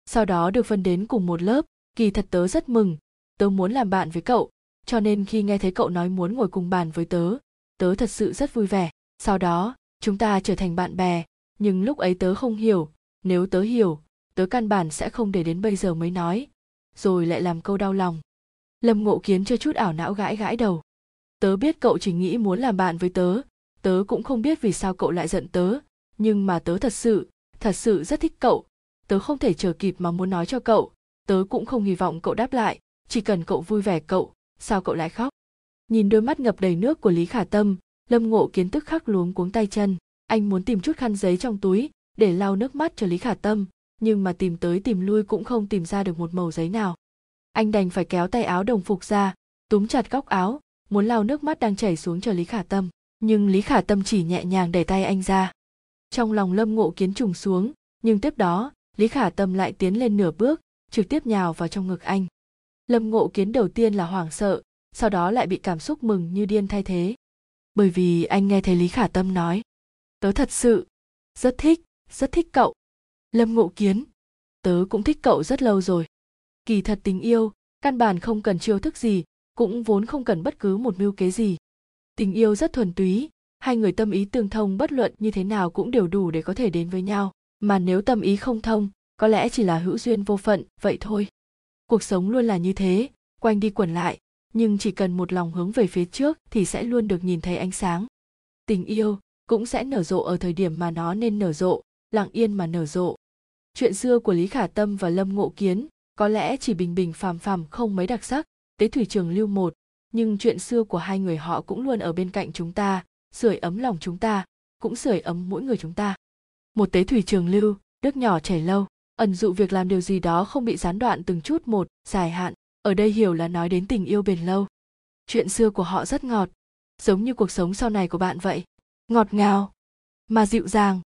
Sau đó được phân đến cùng một lớp, kỳ thật tớ rất mừng, tớ muốn làm bạn với cậu, cho nên khi nghe thấy cậu nói muốn ngồi cùng bàn với tớ tớ thật sự rất vui vẻ. Sau đó chúng ta trở thành bạn bè nhưng lúc ấy tớ không hiểu nếu tớ hiểu tớ căn bản sẽ không để đến bây giờ mới nói rồi lại làm câu đau lòng. Lâm ngộ kiến chưa chút ảo não gãi gãi đầu tớ biết cậu chỉ nghĩ muốn làm bạn với tớ. Tớ cũng không biết vì sao cậu lại giận tớ. Nhưng mà tớ thật sự thật sự rất thích cậu. Tớ không thể chờ kịp mà muốn nói cho cậu. Tớ cũng không hy vọng cậu đáp lại. Chỉ cần cậu vui vẻ cậu, sao cậu lại khóc? Nhìn đôi mắt ngập đầy nước của lý khả tâm, lâm ngộ kiến tức khắc luống cuống tay chân. Anh muốn tìm chút khăn giấy trong túi để lau nước mắt cho lý khả tâm, nhưng mà tìm tới tìm lui cũng không tìm ra được một màu giấy nào. Anh đành phải kéo tay áo đồng phục ra, túm chặt góc áo muốn lau nước mắt đang chảy xuống cho lý khả tâm. Nhưng lý khả tâm chỉ nhẹ nhàng đẩy tay anh ra. Trong lòng lâm ngộ kiến trùng xuống, nhưng tiếp đó, lý khả tâm lại tiến lên nửa bước, trực tiếp nhào vào trong ngực anh. Lâm ngộ kiến đầu tiên là hoảng sợ, sau đó lại bị cảm xúc mừng như điên thay thế. Bởi vì anh nghe thấy lý khả tâm nói, tớ thật sự rất thích rất thích cậu. Lâm ngộ kiến, tớ cũng thích cậu rất lâu rồi. Kỳ thật tình yêu, căn bản không cần chiêu thức gì cũng vốn không cần bất cứ một mưu kế gì. Tình yêu rất thuần túy, hai người tâm ý tương thông bất luận như thế nào cũng đều đủ để có thể đến với nhau. Mà nếu tâm ý không thông, có lẽ chỉ là hữu duyên vô phận, vậy thôi. Cuộc sống luôn là như thế, quanh đi quẩn lại, nhưng chỉ cần một lòng hướng về phía trước thì sẽ luôn được nhìn thấy ánh sáng. Tình yêu cũng sẽ nở rộ ở thời điểm mà nó nên nở rộ, lặng yên mà nở rộ. Chuyện xưa của lý khả tâm và lâm ngộ kiến có lẽ chỉ bình bình phàm phàm, không mấy đặc sắc tế thủy trường lưu một. Nhưng chuyện xưa của hai người họ cũng luôn ở bên cạnh chúng ta, sưởi ấm lòng chúng ta, cũng sưởi ấm mỗi người chúng ta. Một tế thủy trường lưu đức nhỏ chảy lâu, ẩn dụ việc làm điều gì đó không bị gián đoạn từng chút một, dài hạn, ở đây hiểu là nói đến tình yêu bền lâu. Chuyện xưa của họ rất ngọt, giống như cuộc sống sau này của bạn vậy. Ngọt ngào, mà dịu dàng